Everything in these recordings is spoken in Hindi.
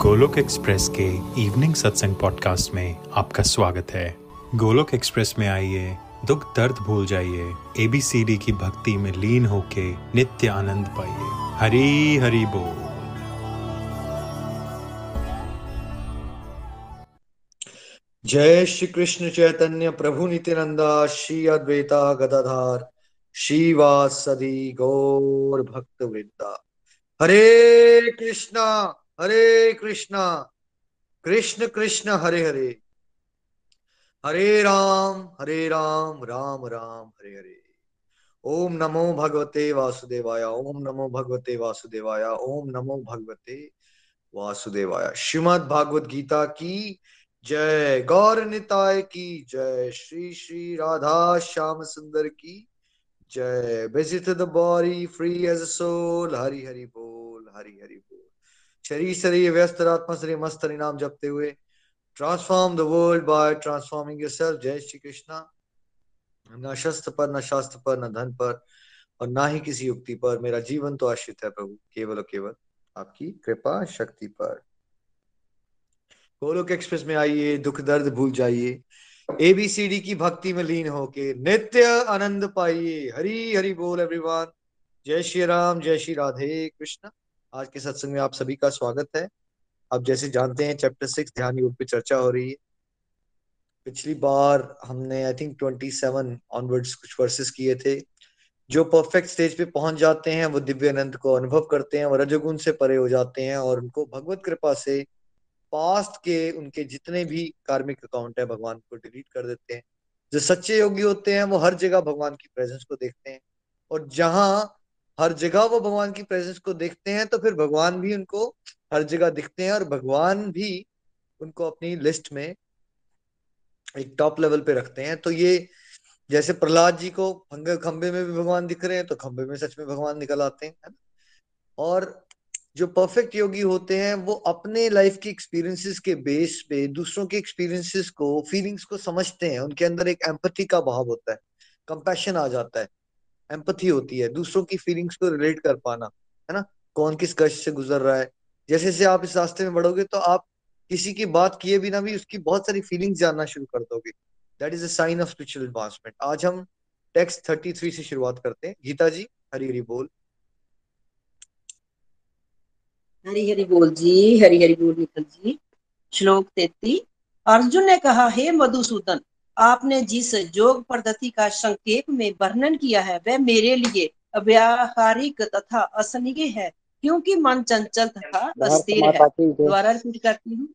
गोलोक एक्सप्रेस के इवनिंग सत्संग पॉडकास्ट में आपका स्वागत है। गोलोक एक्सप्रेस में आइए, दुख दर्द भूल जाइए एबीसीडी की भक्ति में लीन होके नित्य आनंद पाइए। हरी हरी बोल। जय श्री कृष्ण चैतन्य प्रभु नित्यानंदा, श्री अद्वैता गदाधार सदी गौर भक्त वृंदा हरे कृष्णा। हरे कृष्णा, कृष्ण कृष्ण हरे हरे। हरे राम हरे राम राम राम, हरे हरे। ओम नमो भगवते वासुदेवाय, ओम नमो भगवते वासुदेवाय, ओम नमो भगवते वासुदेवाय। श्रीमद भागवत गीता की जय। गौर निताय की जय। श्री श्री राधा श्याम सुंदर की जय। The body free as a soul Hari Hari बोल, हरि हरि शरीर शरीर व्यस्त, आत्मा, शरीर मस्त नाम जपते हुए। Transform the world by transforming yourself जय श्री कृष्णा। न शस्त्र पर, न शास्त्र पर, न धन पर, और ना ही किसी युक्ति पर। मेरा जीवन तो आश्रित है प्रभु। केवल और केवल आपकी कृपा, शक्ति पर। गोलोक एक्सप्रेस में आइए, दुख, दर्द भूल जाइए। एबीसीडी की भक्ति में लीन होके नित्य आनंद पाइए। हरी हरी बोल एवरीवन जय श्री राम, जय श्री राधे कृष्ण। आज के सत्संग में आप सभी का स्वागत है। आप जैसे जानते हैं चैप्टर सिक्स ध्यान योग पे चर्चा हो रही है। पिछली बार हमने I think twenty seven onwards कुछ वर्सेस किए थे। जो परफेक्ट स्टेज पे पहुँच जाते हैं, वो दिव्य आनंद को अनुभव करते हैं, वो रजगुण से परे हो जाते हैं और उनको भगवत कृपा से पास्ट के उनके जितने भी कार्मिक अकाउंट है, भगवान को डिलीट कर देते हैं। जो सच्चे योगी होते हैं, वो हर जगह भगवान की प्रेजेंस को देखते हैं। और जहाँ हर जगह वो भगवान की प्रेजेंस को देखते हैं तो फिर भगवान भी उनको हर जगह दिखते हैं और भगवान भी उनको अपनी लिस्ट में एक टॉप लेवल पे रखते हैं। तो ये जैसे प्रहलाद जी को खंबे में भी भगवान दिख रहे हैं तो खंबे में सच में भगवान निकल आते हैं और जो परफेक्ट योगी होते हैं, वो अपने लाइफ के एक्सपीरियंसेस के बेस पे, दूसरों के एक्सपीरियंसेस को फीलिंग्स को समझते हैं। उनके अंदर एक एम्पथी का भाव होता है कंपैशन आ जाता है। एम्पथी होती है, दूसरों की फीलिंग्स को रिलेट कर पाना, है ना? कौन किस कष्ट से गुजर रहा है? जैसे जैसे आप इस रास्ते में बढ़ोगे तो आप किसी की बात किए बिना भी उसकी बहुत सारी फीलिंग्स जानना शुरू कर दोगे। That is a sign of spiritual advancement आज हम टेक्स्ट थर्टी थ्री से शुरुआत करते हैं। गीता जी, हरी हरी बोल। हरी हरी बोल जी, हरी हरी बोल निकल जी। श्लोक तेती अर्जुन ने कहा, हे मधुसूदन आपने जिस योग पद्धति का संक्षेप में वर्णन किया है वह मेरे लिए अव्याहारिक तथा असनीय है क्योंकि मन चंचल तथा अस्थिर है। द्वारा रिपीट करती हूँ।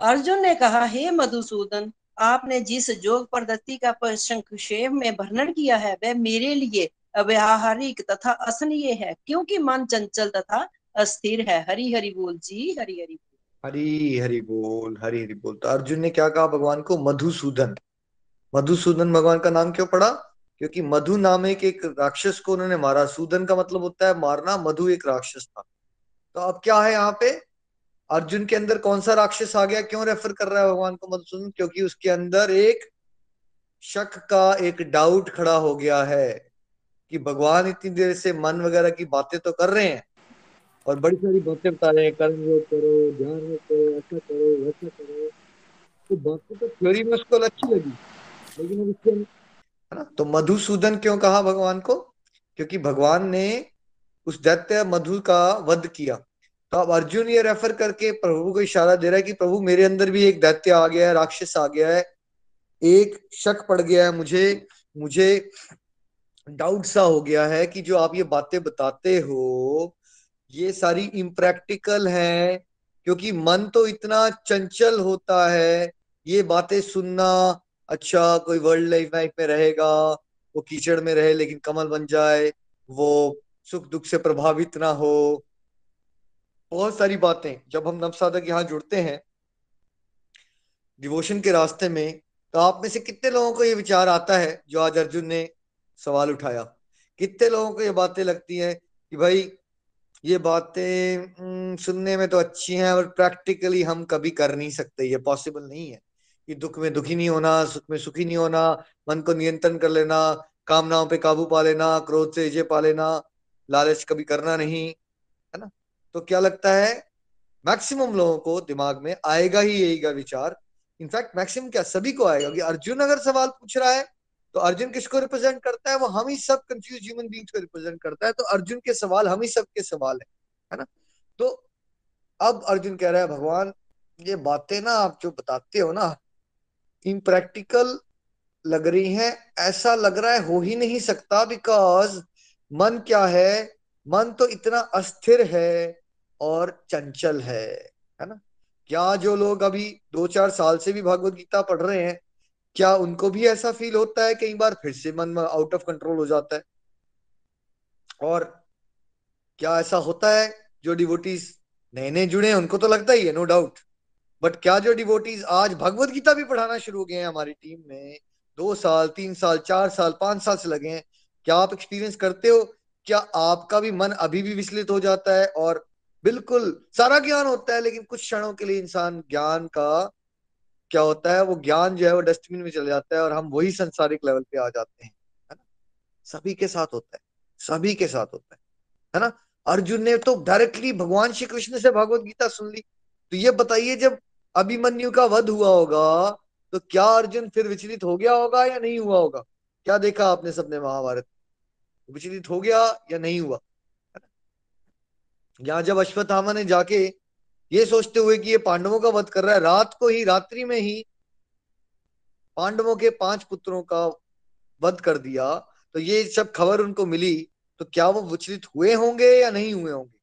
अर्जुन ने कहा हे मधुसूदन आपने जिस योग पद्धति का संक्षेप में वर्णन किया है वह मेरे लिए अव्याहारिक तथा असनीय है क्योंकि मन चंचल तथा अस्थिर है। हरि हरि बोल जी हरि हरि बोल। हरी, हरि बोल, हरी, हरि बोल। तो अर्जुन ने क्या कहा भगवान को? मधुसूदन। मधुसूदन भगवान का नाम क्यों पड़ा? क्योंकि मधु नाम एक एक राक्षस को उन्होंने मारा। सूदन का मतलब होता है मारना, मधु एक राक्षस था। तो अब क्या है यहाँ पे? अर्जुन के अंदर कौन सा राक्षस आ गया? क्यों रेफर कर रहा है भगवान को मधुसूदन? क्योंकि उसके अंदर एक शक का एक डाउट खड़ा हो गया है कि भगवान इतनी देर से मन वगैरह की बातें तो कर रहे हैं। और बड़ी सारी बातें बता रहे हैं कर्म योग करो ध्यान योग करो, ऐसा करो, वैसा करो। तो बातें तो थ्योरी में उसको अच्छी लगी, लेकिन अब इसके तो मधुसूदन क्यों कहा भगवान को? क्योंकि भगवान ने उस दैत्य मधु का वध किया। तो अब अर्जुन ये रेफर करके प्रभु को इशारा दे रहा है कि प्रभु, मेरे अंदर भी एक दैत्य आ गया है, राक्षस आ गया है। एक शक पड़ गया है मुझे मुझे डाउट सा हो गया है कि जो आप ये बातें बताते हो ये सारी इम्प्रैक्टिकल है, क्योंकि मन तो इतना चंचल होता है, ये बातें सुनना अच्छा कोई वर्ल्ड लाइफ लाइफ में रहेगा, वो कीचड़ में रहे, लेकिन कमल बन जाए, वो सुख दुख से प्रभावित ना हो। बहुत सारी बातें, जब हम नवसाधक यहाँ जुड़ते हैं डिवोशन के रास्ते में तो आप में से कितने लोगों को ये विचार आता है, जो आज अर्जुन ने सवाल उठाया? कितने लोगों को ये बातें लगती हैं कि भाई ये बातें सुनने में तो अच्छी हैं और प्रैक्टिकली हम कभी कर नहीं सकते, ये पॉसिबल नहीं है। कि दुख में दुखी नहीं होना, सुख में सुखी नहीं होना, मन को नियंत्रण कर लेना, कामनाओं पे काबू पा लेना, क्रोध से इजे पा लेना, लालच कभी करना नहीं, है ना? तो क्या लगता है, मैक्सिमम लोगों को दिमाग में आएगा ही यही का विचार। इनफैक्ट मैक्सिमम क्या सभी को आएगा कि अर्जुन अगर सवाल पूछ रहा है तो अर्जुन किसको रिप्रेजेंट करता है? वो हम ही सब कंफ्यूज ह्यूमन बींग्स को रिप्रेजेंट करता है। तो अर्जुन के सवाल हम ही सबके सवाल है है ना? तो अब अर्जुन कह रहा है, भगवान, ये बातें ना आप जो बताते हो ना इम्प्रैक्टिकल लग रही हैं। ऐसा लग रहा है, हो ही नहीं सकता बिकॉज़ मन क्या है? मन तो इतना अस्थिर है और चंचल है है ना? क्या जो लोग अभी दो चार साल से भी भगवत गीता पढ़ रहे हैं क्या उनको भी ऐसा फील होता है कई बार फिर से मन में आउट ऑफ़ कंट्रोल हो जाता है? और क्या ऐसा होता है जो डिवोटीज नए नए जुड़े हैं? उनको तो लगता ही है नो डाउट बट क्या जो डिवोटीज आज भगवत गीता भी पढ़ाना शुरू हो गए हैं हमारी टीम में, दो साल, तीन साल, चार साल, पाँच साल से लगे हैं, क्या आप एक्सपीरियंस करते हो? क्या आपका भी मन अभी भी विचलित हो जाता है? और बिल्कुल सारा ज्ञान होता है, लेकिन कुछ क्षणों के लिए इंसान ज्ञान का क्या होता है, वो ज्ञान जो है वो डस्टबिन में चले जाता है और हम वही संसारिक लेवल पे आ जाते हैं, है ना? सभी के साथ होता है, सभी के साथ होता है है ना? अर्जुन ने तो डायरेक्टली भगवान श्री कृष्ण से भगवत गीता सुन ली। तो ये बताइए, जब अभिमन्यु का वध हुआ होगा तो क्या अर्जुन फिर विचलित हो गया होगा या नहीं हुआ होगा? क्या देखा आपने सबने महाभारत? विचलित हो गया या नहीं हुआ? यहाँ जब अश्वत्थामा ने जाके ये सोचते हुए कि ये पांडवों का वध कर रहा है। रात को ही, रात्रि में ही पांडवों के पाँच पुत्रों का वध कर दिया। तो ये सब खबर उनको मिली। तो क्या वो विचलित हुए होंगे या नहीं हुए होंगे?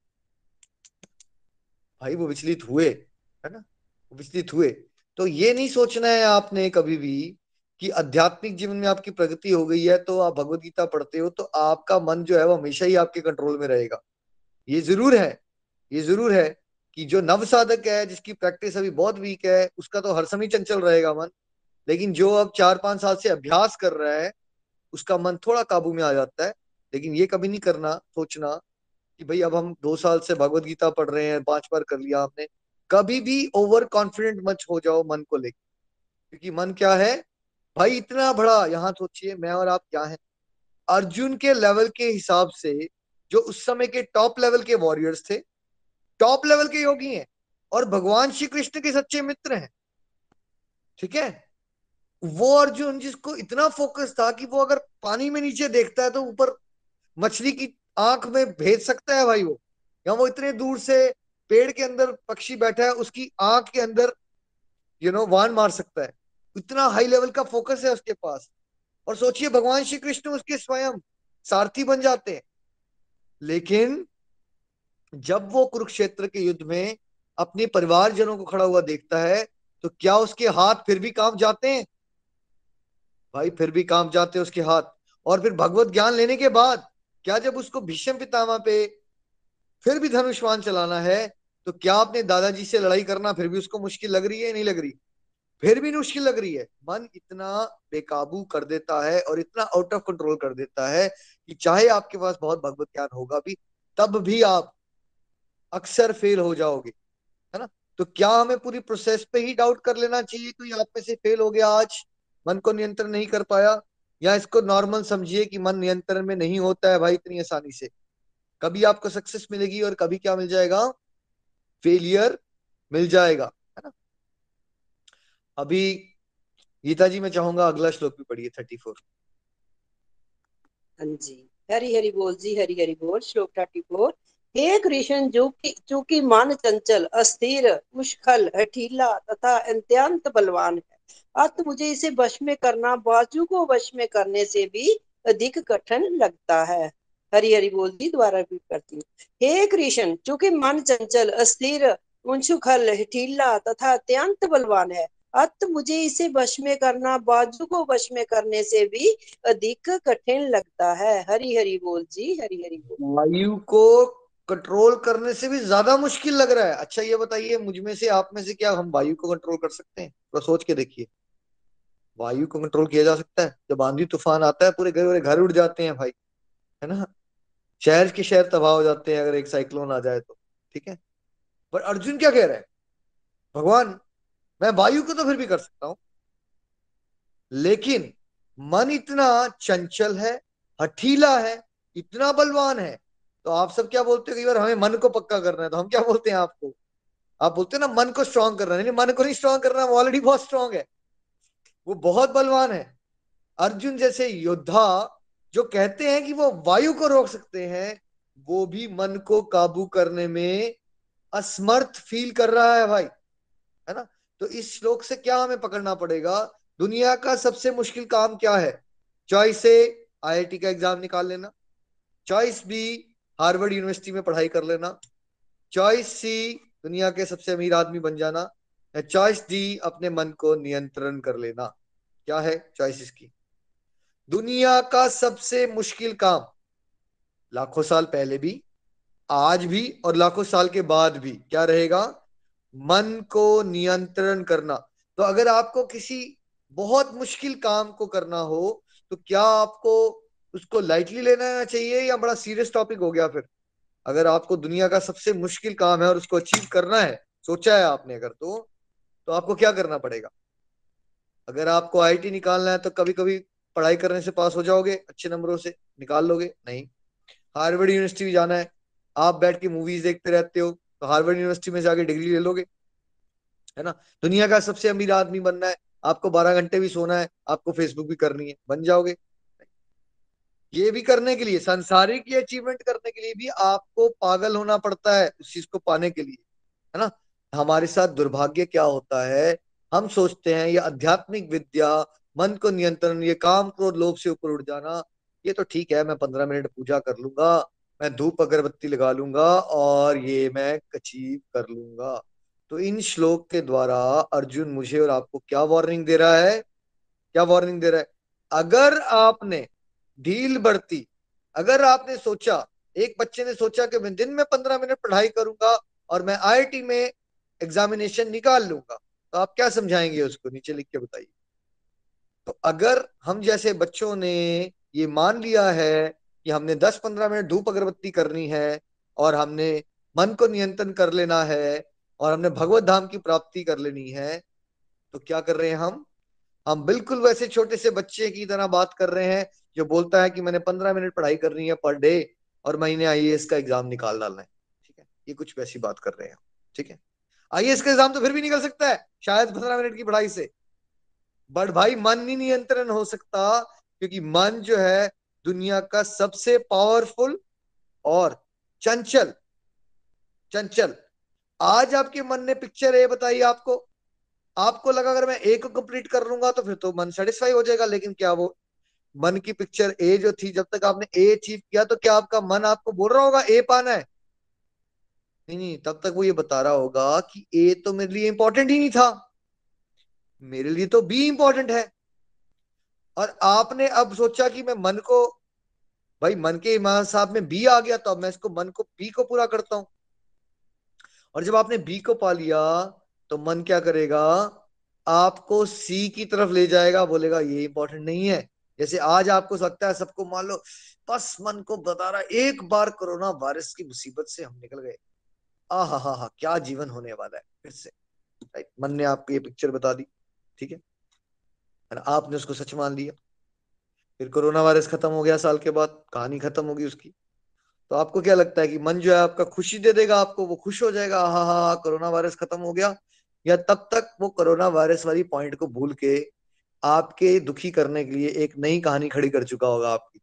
भाई, वो विचलित हुए, है ना? विचलित हुए। तो ये नहीं सोचना है आपने कभी भी कि आध्यात्मिक जीवन में आपकी प्रगति हो गई है तो आप भगवदगीता पढ़ते हो तो आपका मन जो है वो हमेशा ही आपके कंट्रोल में रहेगा। ये ज़रूर है, ये ज़रूर है कि जो नव साधक है, जिसकी प्रैक्टिस अभी बहुत वीक है, उसका तो हर समय चंचल रहेगा मन। लेकिन जो अब चार पाँच साल से अभ्यास कर रहा है, उसका मन थोड़ा काबू में आ जाता है। लेकिन ये कभी नहीं करना, सोचना कि भाई अब हम दो साल से भगवत गीता पढ़ रहे हैं, पाँच बार कर लिया आपने। कभी भी ओवर कॉन्फिडेंट मत हो जाओ मन को लेकर क्योंकि मन क्या है? भाई इतना बड़ा, यहाँ सोचिए, मैं और आप क्या है? अर्जुन के लेवल के हिसाब से, जो उस समय के टॉप लेवल के वॉरियर्स थे टॉप लेवल के योगी हैं और भगवान श्री कृष्ण के सच्चे मित्र हैं। ठीक है? वो अर्जुन जिसको इतना फोकस था कि वो अगर पानी में नीचे देखता है तो ऊपर मछली की आँख में भेज सकता है भाई वो। या वो इतने दूर से पेड़ के अंदर पक्षी बैठा है, उसकी आँख के अंदर यू नो वान मार सकता है। इतना हाई लेवल का फोकस है उसके पास। और सोचिए, भगवान श्री कृष्ण उसके स्वयं सारथी बन जाते हैं। लेकिन जब वो कुरुक्षेत्र के युद्ध में अपने परिवारजनों को खड़ा हुआ देखता है तो क्या उसके हाथ फिर भी काम जाते हैं? भाई, फिर भी काम जाते हैं उसके हाथ। और फिर भगवत ज्ञान लेने के बाद, क्या जब उसको भीष्म पितामा पे फिर भी धनुष्वान चलाना है तो क्या अपने दादाजी से लड़ाई करना फिर भी उसको मुश्किल लग रही है नहीं लग रही? फिर भी मुश्किल लग रही है। मन इतना बेकाबू कर देता है और इतना आउट ऑफ़ कंट्रोल कर देता है कि चाहे आपके पास बहुत भगवत ज्ञान होगा भी, तब भी आप अक्सर फेल हो जाओगे, है ना? तो क्या हमें पूरी प्रोसेस पे ही डाउट कर लेना चाहिए कोई आप में से फेल हो गया आज, मन को नियंत्रण नहीं कर पाया? या इसको नॉर्मल समझिए कि मन नियंत्रण में नहीं होता है भाई इतनी आसानी से? कभी आपको सक्सेस मिलेगी और कभी क्या मिल जाएगा? फेलियर मिल जाएगा, है ना? अभी गीता जी, मैं चाहूँगा अगला श्लोक भी पढ़िए थर्टी फोर हाँ जी। हरी हरी बोल जी हरी हरी बोल, श्लोक थर्टी फोर हे कृष्ण जो कि चूँकि मन चंचल, अस्थिर, मुश्किल, हठीला तथा अत्यंत बलवान है। अत मुझे इसे वश में करना, बाजू को वश में करने से भी अधिक कठिन लगता है। हरी हरी बोल जी द्वारा रिपीट करती हूँ। हे कृष्ण चूँकि मन चंचल, अस्थिर उछुखल हठीला तथा अत्यंत बलवान है। अत मुझे इसे वश में करना, बाजू को वश में करने से भी अधिक कठिन लगता है। हरी हरी बोल जी हरी हरी बोल। वायु को कंट्रोल करने से भी ज़्यादा मुश्किल लग रहा है। अच्छा ये बताइए, मुझमें से, आप में से क्या हम वायु को कंट्रोल कर सकते हैं? थोड़ा सोच के देखिए। वायु को कंट्रोल किया जा सकता है? जब आंधी तूफ़ान आता है, पूरे घर घर उड़ जाते हैं भाई, है ना? शहर के शहर तबाह हो जाते हैं अगर एक साइक्लोन आ जाए तो ठीक है? पर अर्जुन क्या कह रहा है? भगवान, मैं वायु को तो फिर भी कर सकता हूँ। लेकिन मन इतना चंचल है, हठीला है, इतना बलवान है तो आप सब क्या बोलते हो कई बार हमें मन को पक्का करना है? तो हम क्या बोलते हैं आपको? आप बोलते हैं ना, मन को स्ट्रांग करना नहीं मन को नहीं स्ट्रांग करना, वो ऑलरेडी बहुत स्ट्रांग है। वो बहुत बलवान है। अर्जुन जैसे योद्धा जो कहते हैं कि वो वायु को रोक सकते हैं, वो भी मन को काबू करने में असमर्थ फील कर रहा है भाई। है ना? तो इस श्लोक से क्या हमें पकड़ना पड़ेगा? दुनिया का सबसे मुश्किल काम क्या है? चॉइस ए आईआईटी का एग्ज़ाम निकाल लेना। चॉइस बी हार्वर्ड यूनिवर्सिटी में पढ़ाई कर लेना। चॉइस सी, दुनिया के सबसे अमीर आदमी बन जाना। या चॉइस डी, अपने मन को नियंत्रण कर लेना। क्या है चॉइस इसकी दुनिया का सबसे मुश्किल काम। लाखों साल पहले भी, आज भी और लाखों साल के बाद भी क्या रहेगा? मन को नियंत्रण करना। तो अगर आपको किसी बहुत मुश्किल काम को करना हो तो क्या आपको उसको लाइटली लेना चाहिए या बड़ा सीरियस टॉपिक हो गया फिर? अगर आपको दुनिया का सबसे मुश्किल काम है और उसको अचीव करना है, सोचा है आपने अगर तो तो आपको क्या करना पड़ेगा? अगर आपको आईटी निकालना है तो कभी कभी पढ़ाई करने से पास हो जाओगे, अच्छे नंबरों से निकाल लोगे, नहीं। हार्वर्ड यूनिवर्सिटी भी जाना है, आप बैठ के मूवीज़ देखते रहते हो तो हार्वर्ड यूनिवर्सिटी में जाके डिग्री ले लोगे, है ना? दुनिया का सबसे अमीर आदमी बनना है, आपको बारह घंटे भी सोना है, आपको फेसबुक भी करनी है, बन जाओगे। ये भी करने के लिए, संसारिक अचीवमेंट करने के लिए भी आपको पागल होना पड़ता है उस चीज़ को पाने के लिए, है ना? हमारे साथ दुर्भाग्य क्या होता है? हम सोचते हैं ये आध्यात्मिक विद्या, मन को नियंत्रण, ये काम क्रोध, लोभ से ऊपर उठ जाना, ये तो ठीक है, मैं पंद्रह मिनट पूजा कर लूँगा, मैं धूप अगरबत्ती लगा लूँगा और ये मैं अचीव कर लूँगा। तो इन श्लोक के द्वारा अर्जुन मुझे और आपको क्या वार्निंग दे रहा है? क्या वार्निंग दे रहा है? अगर आपने ढील बढ़ती। अगर आपने सोचा, एक बच्चे ने सोचा कि मैं दिन में पंद्रह मिनट पढ़ाई करूँगा और मैं आईआईटी में एग्जामिनेशन निकाल लूँगा तो आप क्या समझाएँगे उसको? नीचे लिख के बताइए। तो अगर हम जैसे बच्चों ने ये मान लिया है कि हमने 10-15 मिनट धूप अगरबत्ती करनी है और हमने मन को नियंत्रण कर लेना है और हमने भगवत धाम की प्राप्ति कर लेनी है तो क्या कर रहे हैं हम? हम बिल्कुल वैसे छोटे से बच्चे की तरह बात कर रहे हैं, जो बोलता है कि मैंने पंद्रह मिनट पढ़ाई करनी है पर डे और महीने आई का एग्ज़ाम निकाल डालना है। ठीक है? ये कुछ वैसी बात कर रहे हैं ठीक है? आई का एग्ज़ाम तो फिर भी निकल सकता है, शायद पंद्रह मिनट की पढ़ाई से। बट भाई, मन ही नियंत्रण हो सकता, क्योंकि मन जो है, दुनिया का सबसे पावरफुल और चंचल चंचल। आज आपके मन ने पिक्चर ए बताई आपको आपको लगा अगर मैं ए को कंप्लीट कर लूँगा तो फिर तो मन सेटिस्फाई हो जाएगा, लेकिन क्या वो मन की पिक्चर ए जो थी, जब तक आपने ए अचीव किया तो क्या आपका मन आपको बोल रहा होगा ए पाना है? नहीं नहीं, तब तक वो ये बता रहा होगा कि ए तो मेरे लिए इंपॉर्टेंट ही नहीं था। मेरे लिए तो बी इंपॉर्टेंट है। और आपने अब सोचा कि मैं मन को, भाई मन के इमाम साहब में बी आ गया तो अब मैं इसको, मन को बी को पूरा करता हूँ। और जब आपने बी को पा लिया तो मन क्या करेगा? आपको सी की तरफ़ ले जाएगा, बोलेगा, ये इंपॉर्टेंट नहीं है। जैसे आज आपको सकता है सबको मान लो, बस मन को बता रहा एक बार कोरोना वायरस की मुसीबत से हम निकल गए। आ हा हा हा क्या जीवन होने वाला है फिर से। मन ने आपको ये पिक्चर बता दी, ठीक है? आपने उसको सच मान लिया। फिर कोरोना वायरस खत्म हो गया साल के बाद, कहानी खत्म होगी उसकी। तो आपको क्या लगता है कि मन जो है आपका खुशी दे देगा, आपको वो खुश हो जाएगा हा हा कोरोना वायरस खत्म हो गया या तब तक वो कोरोना वायरस वाली पॉइंट को भूल के आपके दुखी करने के लिए एक नई कहानी खड़ी कर चुका होगा आपकी।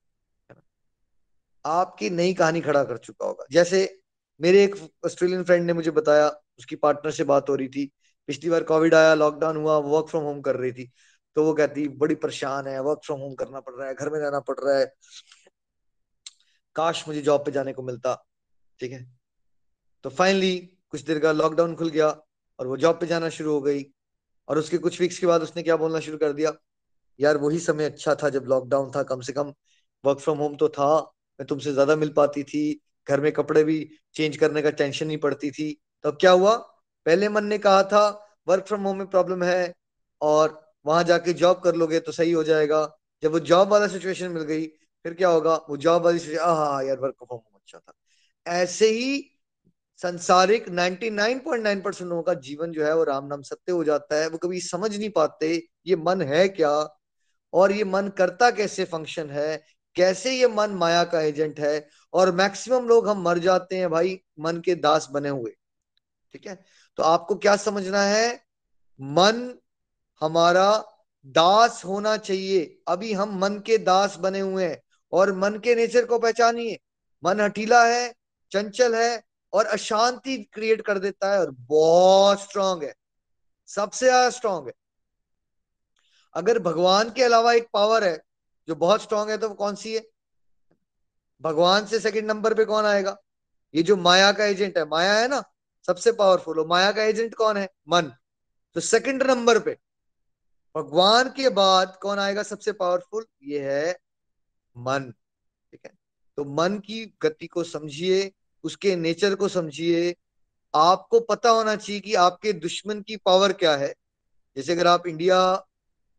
आपकी नई कहानी खड़ा कर चुका होगा। जैसे मेरे एक ऑस्ट्रेलियन फ्रेंड ने मुझे बताया, उसकी पार्टनर से बात हो रही थी। पिछली बार कोविड आया लॉकडाउन हुआ वर्क फ्रॉम होम कर रही थी। तो वो कहती, बड़ी परेशान है वर्क फ्रॉम होम करना पड़ रहा है, घर में रहना पड़ रहा है। काश मुझे जॉब पे जाने को मिलता। ठीक है? तो फाइनली कुछ देर का लॉकडाउन खुल गया। और वो जॉब पे जाना शुरू हो गई। और उसके कुछ वीक्स के बाद उसने क्या बोलना शुरू कर दिया? यार, वही समय अच्छा था जब लॉकडाउन था, कम से कम वर्क फ्रॉम होम तो था। मैं तुमसे ज़्यादा मिल पाती थी। घर में कपड़े भी चेंज करने का टेंशन नहीं पड़ती थी। तो क्या हुआ? पहले मन ने कहा था वर्क फ्रॉम होम में प्रॉब्लम है और वहाँ जाके जॉब कर लोगे तो सही हो जाएगा। जब वो जॉब वाला सिचुएशन मिल गई, फिर क्या होगा? वो जॉब वाली हाँ यार वर्क फ्रॉम होम अच्छा था। ऐसे ही संसारिक 99.9 परसेंट लोगों का जीवन जो है वो राम नाम सत्य हो जाता है। वो कभी समझ नहीं पाते, ये मन है क्या? और ये मन करता कैसे फ़ंक्शन है? कैसे ये मन माया का एजेंट है? और मैक्सिमम लोग हम मर जाते हैं भाई, मन के दास बने हुए। ठीक है? तो आपको क्या समझना है? मन हमारा दास होना चाहिए। अभी हम मन के दास बने हुए हैं और मन के नेचर को पहचानिए। मन हटीला है, चंचल है और अशांति क्रिएट कर देता है और बहुत स्ट्रांग है। सबसे ज़्यादा स्ट्रांग है। अगर भगवान के अलावा एक पावर है, जो बहुत स्ट्रांग है तो कौन सी है? भगवान से सेकंड नंबर पे कौन आएगा? ये जो माया का एजेंट है, माया है ना? सबसे पावरफुल हो। माया का एजेंट कौन है? मन। तो सेकंड नंबर पे भगवान के बाद कौन आएगा सबसे पावरफुल ये है मन। ठीक है? तो मन की गति को समझिए उसके नेचर को समझिए। आपको पता होना चाहिए कि आपके दुश्मन की पावर क्या है। जैसे अगर आप इंडिया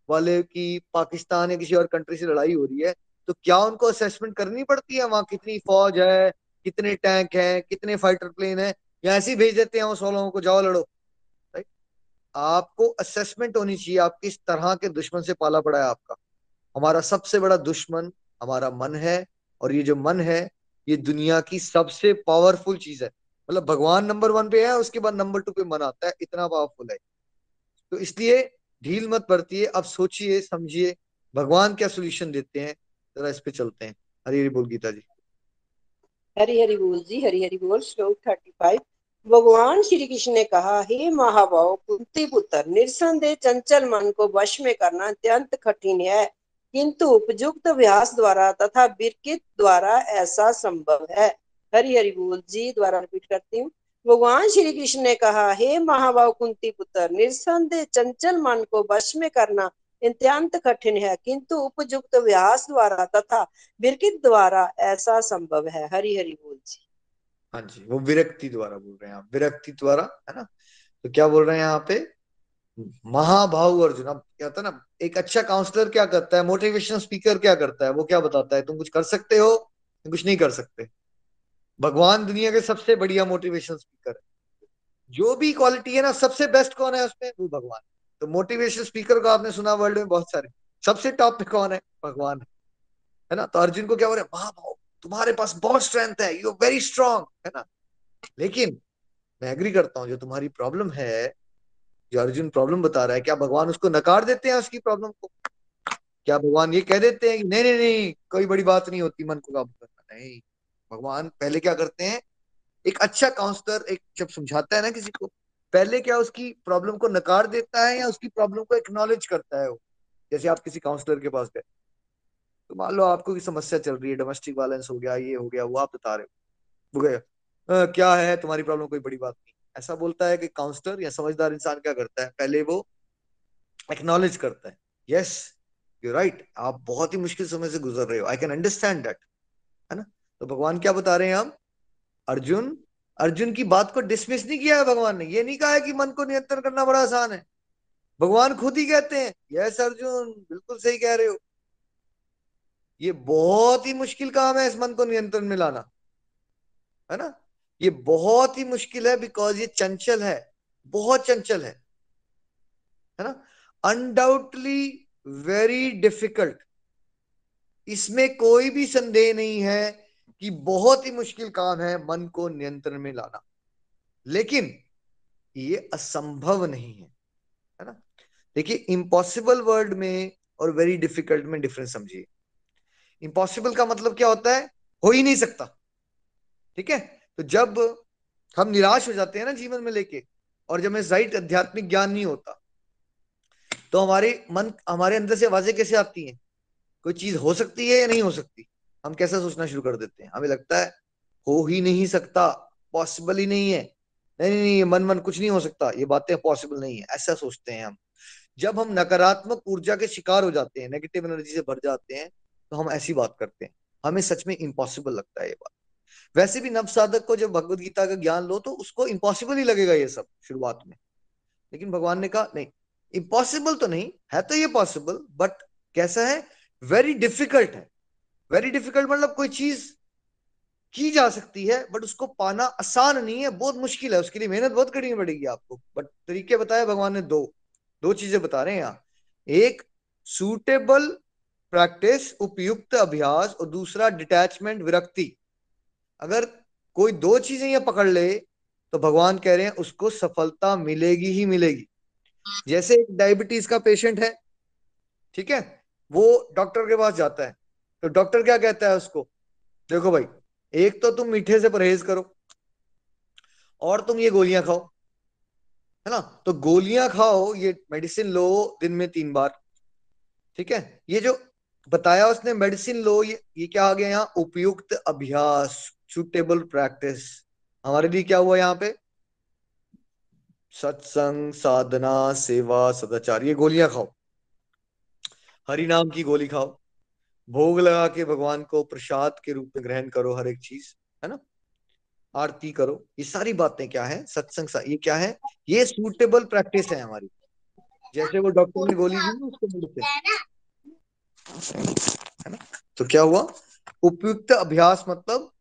वाले की पाकिस्तान या किसी और कंट्री से लड़ाई हो रही है तो क्या उनको असेसमेंट करनी पड़ती है? वहाँ कितनी फौज है, कितने टैंक हैं, कितने फाइटर प्लेन है? या ऐसे ही भेज देते हैं उस वालों को, जाओ लड़ो। राइट आपको असेसमेंट होनी चाहिए आप किस तरह के दुश्मन से पाला पड़ा है आपका। हमारा सबसे बड़ा दुश्मन हमारा मन है, और ये जो मन है ये दुनिया की सबसे पावरफुल चीज़ है। मतलब भगवान नंबर वन पे है उसके बाद नंबर टू पे मन आता है, इतना पावरफुल है। तो इसलिए ढील मत बरतिए, अब सोचिए, समझिए, भगवान क्या सोल्यूशन देते हैं, जरा इस पे चलते हैं। हरी हरी बोल गीता जी। हरी हरी बोल जी, हरी हरी बोल, श्लोक थर्टी फाइव भगवान श्री कृष्ण ने कहा, हे महाभाव, कुंती पुत्र निसंदेह चंचल मन को वश में करना अत्यंत कठिन है। किंतु उपयुक्त अभ्यास द्वारा तथा विरकित द्वारा ऐसा संभव है। हरि हरि बोल जी द्वारा रिपीट करती हूँ। भगवान श्री कृष्ण ने कहा, हे महाभाव कुंती पुत्र निसंदेह चंचल मन को वश में करना अत्यंत कठिन है, किंतु उपयुक्त व्यास द्वारा तथा विरकित द्वारा ऐसा संभव है। हरि हरि बोल जी। हाँ जी, वो विरक्ति द्वारा बोल रहे हैं आप। विरक्ति द्वारा, है ना? तो क्या बोल रहे हैं यहाँ पे? महाभाव अर्जुन, अब क्या था ना, एक अच्छा काउंसलर क्या करता है मोटिवेशनल स्पीकर क्या करता है, वो क्या बताता है, तुम कुछ कर सकते हो कुछ नहीं कर सकते। भगवान दुनिया के सबसे बढ़िया मोटिवेशन स्पीकर है। जो भी क्वालिटी है ना, सबसे बेस्ट कौन है उसमें? वो भगवान। तो मोटिवेशन स्पीकर को आपने सुना वर्ल्ड में बहुत सारे। सबसे टॉप पे कौन है? भगवान है। ना? तो अर्जुन को क्या बोल? रहे महाभाव, तुम्हारे पास बहुत स्ट्रेंथ है यू वेरी स्ट्रांग है ना? लेकिन मैं एग्री करता हूँ, जो तुम्हारी प्रॉब्लम है जो अर्जुन प्रॉब्लम बता रहा है, क्या भगवान उसको नकार देते हैं उसकी प्रॉब्लम को? क्या भगवान ये कह देते हैं कि नहीं नहीं नहीं, कोई बड़ी बात नहीं होती, मन को काबू करना, नहीं। भगवान पहले क्या करते हैं, एक अच्छा काउंसलर एक जब समझाता है ना किसी को, पहले क्या उसकी प्रॉब्लम को नकार देता है या उसकी प्रॉब्लम को एक्नॉलेज करता है वो? जैसे आप किसी काउंसलर के पास गए तो मान लो आपको की समस्या चल रही है डोमेस्टिक वायलेंस हो गया, ये हो गया, वो आप बता रहे हो, वो गया क्या है, तुम्हारी प्रॉब्लम कोई बड़ी बात नहीं। ऐसा बोलता है कि काउंसलर या समझदार इंसान क्या करता है? पहले वो एक्नॉलेज करता है। यस यू राइट आप बहुत ही मुश्किल समय से गुजर रहे हो। आई कैन अंडरस्टैंड दैट है ना? तो भगवान क्या बता रहे हैं हम? अर्जुन अर्जुन की बात को डिसमिस नहीं किया है भगवान ने। ये नहीं कहा है कि मन को नियंत्रण करना बड़ा आसान है। भगवान खुद ही कहते हैं यस अर्जुन, बिल्कुल सही कह रहे हो। ये बहुत ही मुश्किल काम है इस मन को नियंत्रण में लाना। है ना? ये बहुत ही मुश्किल है बिकॉज़ ये चंचल है, बहुत चंचल है है ना? अनडाउटली वेरी डिफ़िकल्ट इसमें कोई भी संदेह नहीं है कि बहुत ही मुश्किल काम है मन को नियंत्रण में लाना। लेकिन ये असंभव नहीं है है ना? देखिए इम्पॉसिबल वर्ड में और वेरी डिफ़िकल्ट में डिफरेंस समझिए। इम्पॉसिबल का मतलब क्या होता है? हो ही नहीं सकता, ठीक है? तो जब हम निराश हो जाते हैं ना जीवन में लेके, और जब हमें राइट आध्यात्मिक ज्ञान नहीं होता तो हमारे मन, हमारे अंदर से आवाज़ें कैसे आती हैं? कोई चीज़ हो सकती है या नहीं हो सकती? हम कैसा सोचना शुरू कर देते हैं? हमें लगता है, हो ही नहीं सकता पॉसिबल ही नहीं है। नहीं नहीं नहीं मन मन कुछ नहीं हो सकता, ये बातें पॉसिबल नहीं है, ऐसा सोचते हैं हम। जब हम नकारात्मक ऊर्जा के शिकार हो जाते हैं नेगेटिव एनर्जी से भर जाते हैं तो हम ऐसी बात करते हैं। हमें सच में इम्पॉसिबल लगता है ये बात। वैसे भी नव साधक को जब भगवत गीता का ज्ञान लो तो उसको इम्पॉसिबल ही लगेगा ये सब शुरुआत में। लेकिन भगवान ने कहा, नहीं इम्पॉसिबल तो नहीं, है तो ये पॉसिबल बट कैसा है? वेरी डिफ़िकल्ट है। वेरी डिफ़िकल्ट मतलब कोई चीज़ की जा सकती है बट उसको पाना आसान नहीं है, बहुत मुश्किल है। उसके लिए मेहनत बहुत करनी पड़ेगी आपको। बट तरीके बताए भगवान ने दो दो चीज़ें बता रहे हैं यहाँ। एक सूटेबल प्रैक्टिस उपयुक्त अभ्यास, और दूसरा डिटैचमेंट विरक्ति। अगर कोई दो चीज़ें ये पकड़ ले तो भगवान कह रहे हैं उसको सफलता मिलेगी ही मिलेगी। जैसे एक डायबिटीज़ का पेशेंट है, ठीक है? वो डॉक्टर के पास जाता है तो डॉक्टर क्या कहता है उसको? देखो भाई, एक तो तुम मीठे से परहेज करो, और तुम ये गोलियाँ खाओ, है ना? तो गोलियाँ खाओ, ये मेडिसिन लो दिन में तीन बार, ठीक है? ये जो बताया उसने मेडिसिन लो, ये ये क्या आ गया यहाँ? उपयुक्त अभ्यास। सुटेबल प्रैक्टिस हमारे लिए क्या हुआ यहाँ पे? सत्संग, साधना, सेवा, सदाचार, ये गोलियाँ खाओ। हरि नाम की गोली खाओ। भोग लगा के भगवान को प्रसाद के रूप में ग्रहण करो हर एक चीज़, है ना? आरती करो। ये सारी बातें क्या है? सत्संग ये क्या है? ये सूटेबल प्रैक्टिस है हमारी। जैसे वो डॉक्टर ने गोली दी उसको है ना? तो क्या हुआ? उपयुक्त अभ्यास मतलब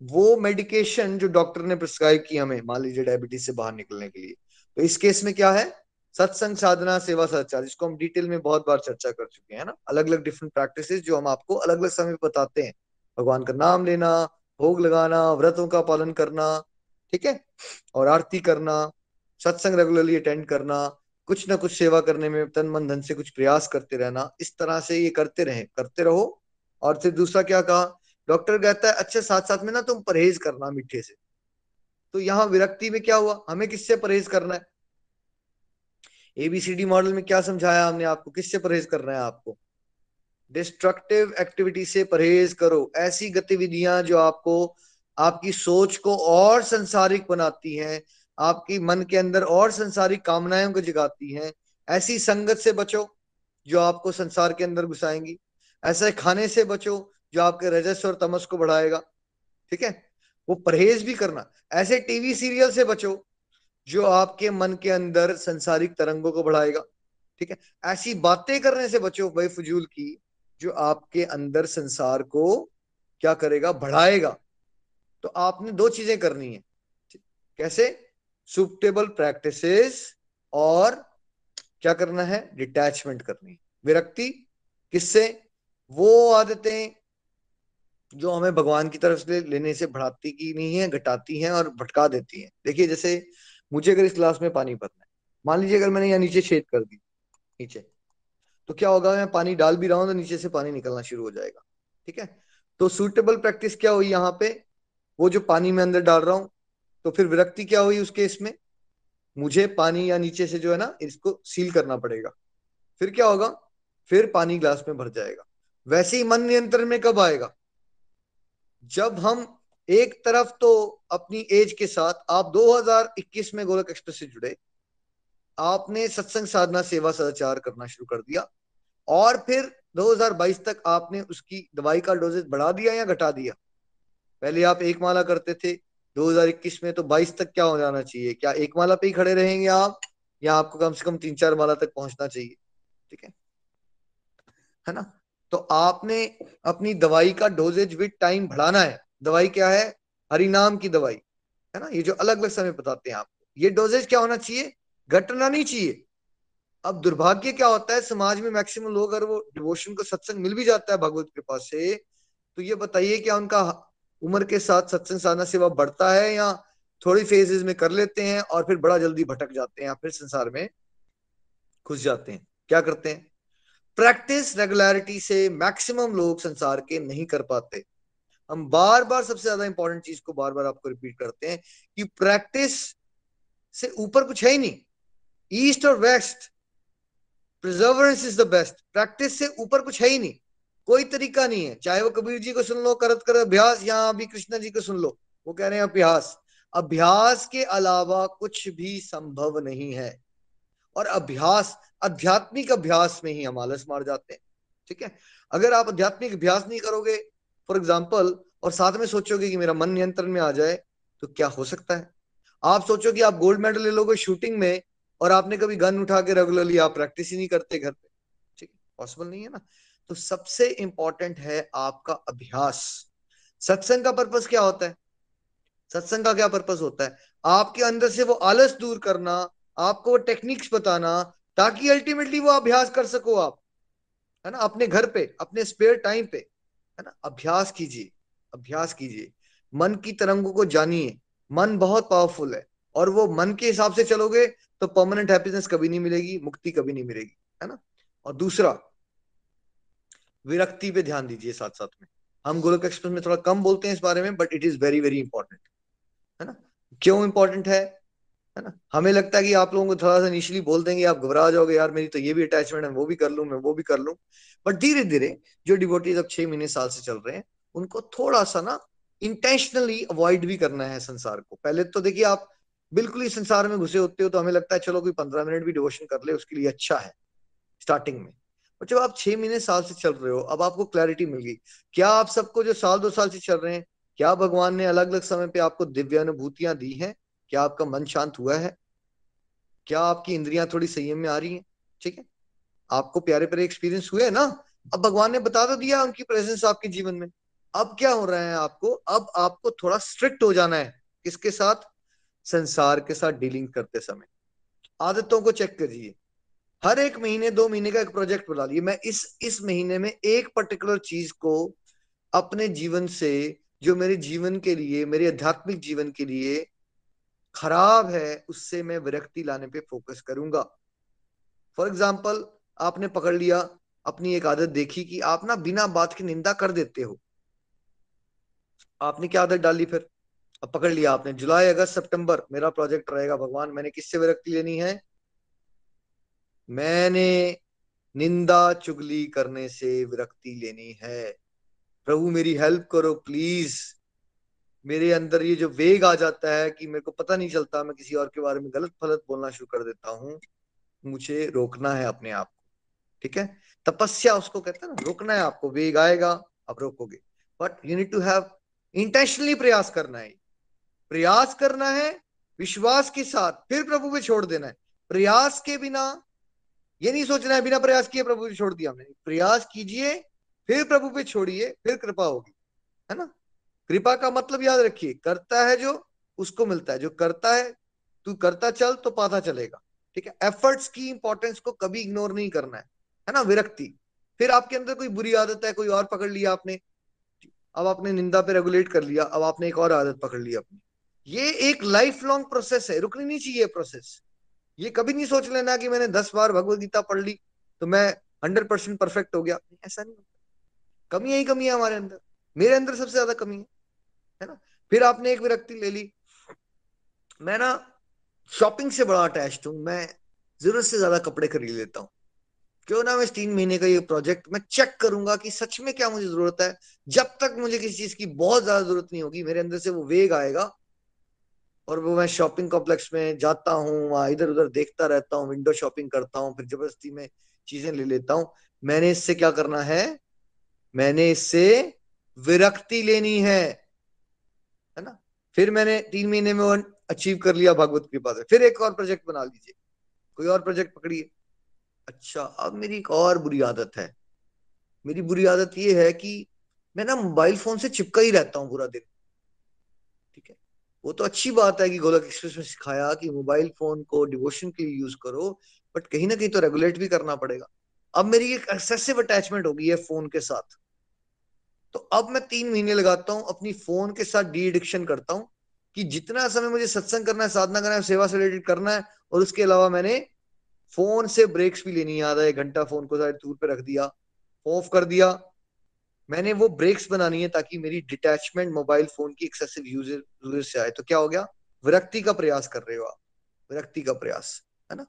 वो मेडिकेशन जो डॉक्टर ने प्रिस्क्राइब की हमें, मान लीजिए डायबिटीज़ से बाहर निकलने के लिए तो इस केस में क्या है? सत्संग साधना सेवा सदाचार जिसको हम डिटेल में बहुत बार चर्चा कर चुके हैं ना? अलग अलग डिफरेंट प्रैक्टिस जो हम आपको अलग अलग समय बताते हैं। भगवान का नाम लेना, भोग लगाना, व्रतों का पालन करना, ठीक है? और आरती करना, सत्संग रेगुलरली अटेंड करना, कुछ ना कुछ सेवा करने में तन मन धन से कुछ प्रयास करते रहना, इस तरह से ये करते रहे, करते रहो। और फिर दूसरा क्या कहा? डॉक्टर कहता है अच्छा साथ साथ में ना तुम परहेज करना मीठे से। तो यहाँ विरक्ति में क्या हुआ? हमें किससे परहेज करना है? एबीसीडी मॉडल में क्या समझाया हमने आपको? किससे परहेज करना है आपको? डिस्ट्रक्टिव एक्टिविटी से परहेज करो। ऐसी गतिविधियाँ जो आपको, आपकी सोच को और संसारिक बनाती हैं, आपकी मन के अंदर और संसारिक कामनाएँ को जगाती हैं, ऐसी संगत से बचो जो आपको संसार के अंदर घुसाएँगी। ऐसे खाने से बचो जो आपके रजस और तमस को बढ़ाएगा, ठीक है? वो परहेज भी करना। ऐसे टीवी सीरियल से बचो, जो आपके मन के अंदर संसारिक तरंगों को बढ़ाएगा, ठीक है? ऐसी बातें करने से बचो भाई फजूल की, जो आपके अंदर संसार को क्या करेगा? बढ़ाएगा। तो आपने दो चीज़ें करनी है कैसे? सुटेबल प्रैक्टिसेस और क्या करना है? डिटैचमेंट करनी विरक्ति किससे? वो आदतें जो हमें भगवान की तरफ़ से लेने से बढ़ाती की नहीं है, घटाती हैं और भटका देती हैं। देखिए, जैसे मुझे अगर इस क्लास में पानी भरना है, मान लीजिए अगर मैंने यहाँ नीचे छेद कर दी नीचे तो क्या होगा, मैं पानी डाल भी रहा हूँ तो नीचे से पानी निकलना शुरू हो जाएगा, ठीक है? तो सुटेबल प्रैक्टिस क्या हुई यहाँ पे? वो जो पानी में अंदर डाल रहा हूँ तो फिर विरक्ति क्या हुई उस केस में मुझे पानी या नीचे से जो है ना, इसको सील करना पड़ेगा। फिर क्या होगा? फिर पानी ग्लास में भर जाएगा। वैसे ही मन नियंत्रण में कब आएगा? जब हम एक तरफ़ तो अपनी एज के साथ, आप 2021 में गोलक एक्सप्रेस से जुड़े, आपने सत्संग साधना सेवा सदाचार करना शुरू कर दिया, और फिर 2022 तक आपने उसकी दवाई का डोजेज बढ़ा दिया या घटा दिया? पहले आप एक माला करते थे 2021 में तो 22 तक क्या हो जाना चाहिए? क्या एक माला पे ही खड़े रहेंगे आप, या आपको कम से कम तीन चार माला तक पहुँचना चाहिए? ठीक है? है ना? तो आपने अपनी दवाई का डोजेज विद टाइम बढ़ाना है। दवाई क्या है? हरिनाम की दवाई, है ना? ये जो अलग अलग समय बताते हैं आपको। ये डोजेज क्या होना चाहिए? घटना नहीं चाहिए। अब दुर्भाग्य क्या होता है? समाज में मैक्सिमम लोग अगर वो डिवोशन को सत्संग मिल भी जाता है भगवत कृपा से तो ये बताइए क्या उनका उम्र के साथ सत्संग साधना सेवा बढ़ता है या थोड़ी फेजेस में कर लेते हैं और फिर बड़ा जल्दी भटक जाते हैं या फिर संसार में घुस जाते हैं? क्या करते हैं? प्रैक्टिस रेगुलरिटी से मैक्सिमम लोग संसार के नहीं कर पाते। हम बार बार सबसे ज़्यादा इंपॉर्टेंट चीज़ को बार बार आपको रिपीट करते हैं कि प्रैक्टिस से ऊपर कुछ है ही नहीं। ईस्ट और west preservance is the best practice से ऊपर कुछ है ही नहीं। कोई तरीका नहीं है। चाहे वो कबीर जी को सुन लो, करत कर अभ्यास, या अभी कृष्णा जी को सुन लो, वो कह रहे हैं अभ्यास। अभ्यास के अलावा कुछ भी संभव नहीं है। और अभ्यास, आध्यात्मिक अभ्यास में ही हम आलस मार जाते हैं, ठीक है? अगर आप आध्यात्मिक अभ्यास नहीं करोगे फॉर एग्ज़ाम्पल और साथ में सोचोगे कि मेरा मन नियंत्रण में आ जाए तो क्या हो सकता है? आप सोचो कि आप गोल्ड मेडल ले लोगे शूटिंग में, और आपने कभी गन उठा के रेगुलरली आप प्रैक्टिस ही नहीं करते घर पे, ठीक है? पॉसिबल नहीं है ना? तो सबसे इंपॉर्टेंट है आपका अभ्यास। सत्संग का पर्पस क्या होता है? सत्संग का क्या पर्पस होता है? आपके अंदर से वो आलस दूर करना आपको वो टेक्निक्स बताना ताकि अल्टीमेटली वो अभ्यास कर सको आप, है ना, अपने घर पे, अपने स्पेयर टाइम पे, है ना, अभ्यास कीजिए अभ्यास कीजिए। मन की तरंगों को जानिए, मन बहुत पावरफुल है और वो मन के हिसाब से चलोगे तो परमानेंट हैप्पीनेस कभी नहीं मिलेगी, मुक्ति कभी नहीं मिलेगी, है ना। और दूसरा, विरक्ति पे ध्यान दीजिए साथ साथ में। हम गोलक एक्सप्रेस में थोड़ा कम बोलते हैं इस बारे में but it is very very important है ना। क्यों इंपॉर्टेंट है? है ना? हमें लगता है कि आप लोगों को थोड़ा सा इनिशियली बोल देंगे, आप घबरा जाओगे, यार, मेरी तो ये भी अटैचमेंट है, वो भी कर लू, मैं वो भी कर लू. बट धीरे धीरे जो डिवोटीज अब छह महीने साल से चल रहे हैं, उनको थोड़ा सा ना इंटेंशनली अवॉइड भी करना है संसार को। पहले तो देखिए, आप बिल्कुल ही संसार में घुसे होते हो तो हमें लगता है, चलो, कोई पंद्रह मिनट भी डिवोशन कर ले, उसके लिए अच्छा है स्टार्टिंग में. और जब आप छह महीने साल से चल रहे हो, अब आपको क्लैरिटी मिल गई। क्या आप सबको जो साल दो साल से चल रहे हैं, क्या भगवान ने अलग अलग समय पे आपको दिव्य अनुभूतियाँ दी हैं? क्या आपका मन शांत हुआ है? क्या आपकी इंद्रियाँ थोड़ी संयम में आ रही हैं? ठीक है? आपको प्यारे प्यारे एक्सपीरियंस हुए ना? अब भगवान ने बता तो दिया उनकी प्रेजेंस आपके जीवन में। अब क्या हो रहा है आपको? अब आपको थोड़ा स्ट्रिक्ट हो जाना है किसके साथ? संसार के साथ डीलिंग करते समय। आदतों को चेक करिए। हर एक महीने, दो महीने का एक प्रोजेक्ट बना लिए मैं इस इस महीने में एक पर्टिकुलर चीज़ को अपने जीवन से, जो मेरे जीवन के लिए, मेरे आध्यात्मिक जीवन के लिए खराब है, उससे मैं विरक्ति लाने पे फोकस करूँगा। फॉर एग्ज़ाम्पल आपने पकड़ लिया, अपनी एक आदत देखी कि आप ना बिना बात की निंदा कर देते हो। आपने क्या आदत डाली फिर? अब पकड़ लिया आपने। जुलाई, अगस्त, सितंबर, मेरा प्रोजेक्ट रहेगा। भगवान, मैंने किससे विरक्ति लेनी है? मैंने निंदा चुगली करने से विरक्ति लेनी है। प्रभु, मेरी हेल्प करो प्लीज़ मेरे अंदर ये जो वेग आ जाता है कि मेरे को पता नहीं चलता, मैं किसी और के बारे में गलत फलत बोलना शुरू कर देता हूँ, मुझे रोकना है अपने आप को, ठीक है? तपस्या उसको कहते हैं ना, रोकना है आपको, वेग आएगा, आप रोकोगे। But you need to have intentionally प्रयास करना है। प्रयास करना है, विश्वास के साथ, फिर प्रभु पे छोड़ देना है। प्रयास के बिना, ये नहीं सोचना है, बिना प्रयास किए प्रभु पे छोड़ दिया हमने। प्रयास कीजिए, फिर प्रभु पे छोड़िए, फिर कृपा होगी, है ना? कृपा का मतलब याद रखिए, करता है जो उसको मिलता है, जो करता है, तू करता चल तो पाता चलेगा, ठीक है? एफर्ट्स की इंपॉर्टेंस को कभी इग्नोर नहीं करना है है ना? विरक्ति। फिर आपके अंदर कोई बुरी आदत है, कोई और पकड़ लिया आपने, अब आपने निंदा पे रेगुलेट कर लिया, अब आपने एक और आदत पकड़ ली अपनी। ये एक लाइफ लॉन्ग प्रोसेस है, रुकनी नहीं चाहिए प्रोसेस ये कभी नहीं सोच लेना कि मैंने दस बार भगवत गीता पढ़ ली तो मैं हंड्रेड परसेंट परफेक्ट हो गया। ऐसा नहीं होता। कमी ही कमी है हमारे अंदर। मेरे अंदर सबसे ज़्यादा कमी है। है ना? फिर आपने एक विरक्ति ले ली। मैं ना शॉपिंग से बड़ा अटैच हूँ। मैं ज़रूरत से ज़्यादा कपड़े खरीद लेता हूँ। क्यों ना मैं तीन महीने का ये प्रोजेक्ट मैं चेक करूँगा कि सच में क्या मुझे ज़रूरत है। जब तक मुझे किसी चीज़ की बहुत ज़्यादा ज़रूरत नहीं होगी, मेरे अंदर से वो वेग आएगा और वो मैं शॉपिंग कॉम्प्लेक्स में जाता हूँ, वहाँ इधर उधर देखता रहता हूँ विंडो शॉपिंग करता हूँ, फिर ज़बरदस्ती में चीज़ें ले लेता हूँ। मैंने इससे क्या करना है? मैंने इससे विरक्ति लेनी है। फिर मैंने तीन महीने में वो अचीव कर लिया भगवत कृपा से फिर एक और प्रोजेक्ट बना लीजिए। कोई और प्रोजेक्ट पकड़िए। अच्छा अब मेरी एक और बुरी आदत है। मेरी बुरी आदत ये है कि मैं ना मोबाइल फ़ोन से चिपका ही रहता हूँ पूरा दिन। ठीक है? वो तो अच्छी बात है कि गोलक एक्सप्रेस में सिखाया कि मोबाइल फ़ोन को डिवोशन के लिए यूज़ करो बट कहीं ना कहीं तो रेगुलेट भी करना पड़ेगा। अब मेरी एक एक्सेसिव अटैचमेंट हो गई है फ़ोन के साथ। तो अब मैं तीन महीने लगाता हूँ, अपनी फ़ोन के साथ डी एडिक्शन करता हूँ कि जितना समय मुझे सत्संग करना है, साधना करना है, सेवा से रिलेटेड करना है, और उसके अलावा मैंने फ़ोन से ब्रेक्स भी लेनी याद है एक घंटा फ़ोन को दूर पे रख दिया ऑफ़ कर दिया। मैंने वो ब्रेक्स बनानी है ताकि मेरी डिटैचमेंट मोबाइल फ़ोन की एक्सेसिव यूज़र से आए। तो क्या हो गया? विरक्ति का प्रयास कर रहे हो आप। विरक्ति का प्रयास, है ना?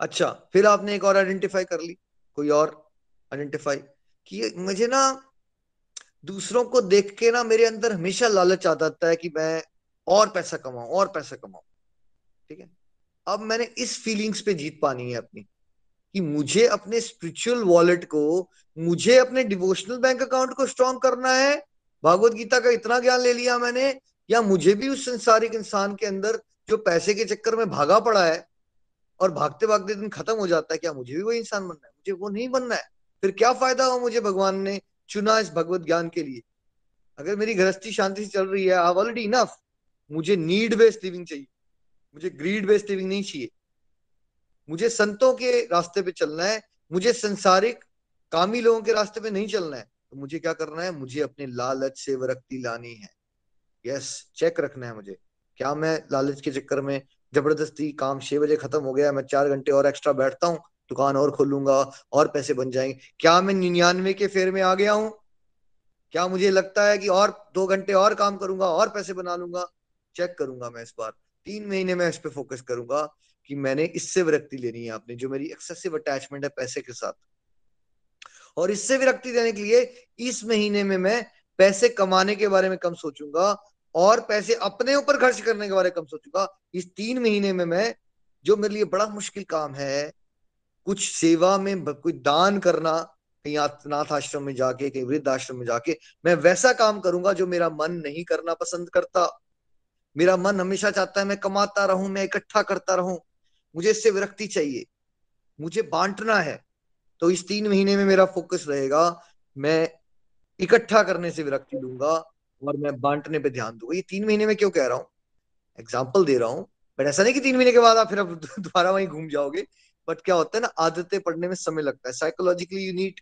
अच्छा फिर आपने एक और आइडेंटिफाई कर ली, कोई और आइडेंटिफाई कि मुझे ना दूसरों को देख के ना मेरे अंदर हमेशा लालच आ जाता है कि मैं और पैसा कमाऊं, और पैसा कमाऊं। ठीक है? अब मैंने इस फीलिंग्स पे जीत पानी है अपनी कि मुझे अपने स्पिरिचुअल वॉलेट को, मुझे अपने डिवोशनल बैंक अकाउंट को स्ट्रॉन्ग करना है। भागवत गीता का इतना ज्ञान ले लिया मैंने, या मुझे भी उस संसारिक इंसान के अंदर जो पैसे के चक्कर में भागा पड़ा है और भागते भागते दिन खत्म हो जाता है, क्या मुझे भी वही इंसान बनना है? मुझे वो नहीं बनना है। फिर क्या फ़ायदा हुआ मुझे भगवान ने चुना इस भगवत ज्ञान के लिए? अगर मेरी गृहस्थी शांति से चल रही है आई ऑलरेडी इनफ मुझे नीड बेस्ड लिविंग चाहिए। मुझे ग्रीड बेस्ड लिविंग नहीं चाहिए। मुझे संतों के रास्ते पे चलना है। मुझे संसारिक कामी लोगों के रास्ते पे नहीं चलना है। तो मुझे क्या करना है? मुझे अपने लालच से विरक्ति लानी है। यस चेक रखना है मुझे। क्या मैं लालच के चक्कर में ज़बरदस्ती काम छह बजे खत्म हो गया, मैं चार घंटे और एक्स्ट्रा बैठता हूँ? दुकान और खोलूँगा, और पैसे बन जाएँगे। क्या मैं निन्यानवे के फेर में आ गया हूँ? क्या मुझे लगता है कि और दो घंटे और काम करूँगा, और पैसे बना लूँगा? चेक करूँगा मैं इस बार। तीन महीने में इस पर फोकस करूँगा कि मैंने इससे विरक्ति लेनी है आपने, जो मेरी एक्सेसिव अटैचमेंट है पैसे के साथ। और इससे विरक्ति देने के लिए इस महीने में मैं पैसे कमाने के बारे में कम सोचूँगा, और पैसे अपने ऊपर खर्च करने के बारे में कम सोचूँगा। इस तीन महीने में मैं, जो मेरे लिए बड़ा मुश्किल काम है कुछ सेवा में कोई दान करना, कहीं नाथ आश्रम में जाके, कहीं वृद्ध आश्रम में जाके, मैं वैसा काम करूँगा जो मेरा मन नहीं करना पसंद करता। मेरा मन हमेशा चाहता है मैं कमाता रहूँ, मैं इकट्ठा करता रहूँ। मुझे इससे विरक्ति चाहिए। मुझे बांटना है। तो इस तीन महीने में मेरा फोकस रहेगा, मैं इकट्ठा करने से विरक्ति लूँगा और मैं बांटने पे ध्यान दूँगा। ये तीन महीने में क्यों कह रहा हूँ? एग्ज़ाम्पल दे रहा हूँ बट ऐसा नहीं कि तीन महीने के बाद आप फिर दोबारा वहीं घूम जाओगे। बट क्या होता है ना, आदतें पढ़ने में समय लगता है। साइकोलॉजिकली यू नीड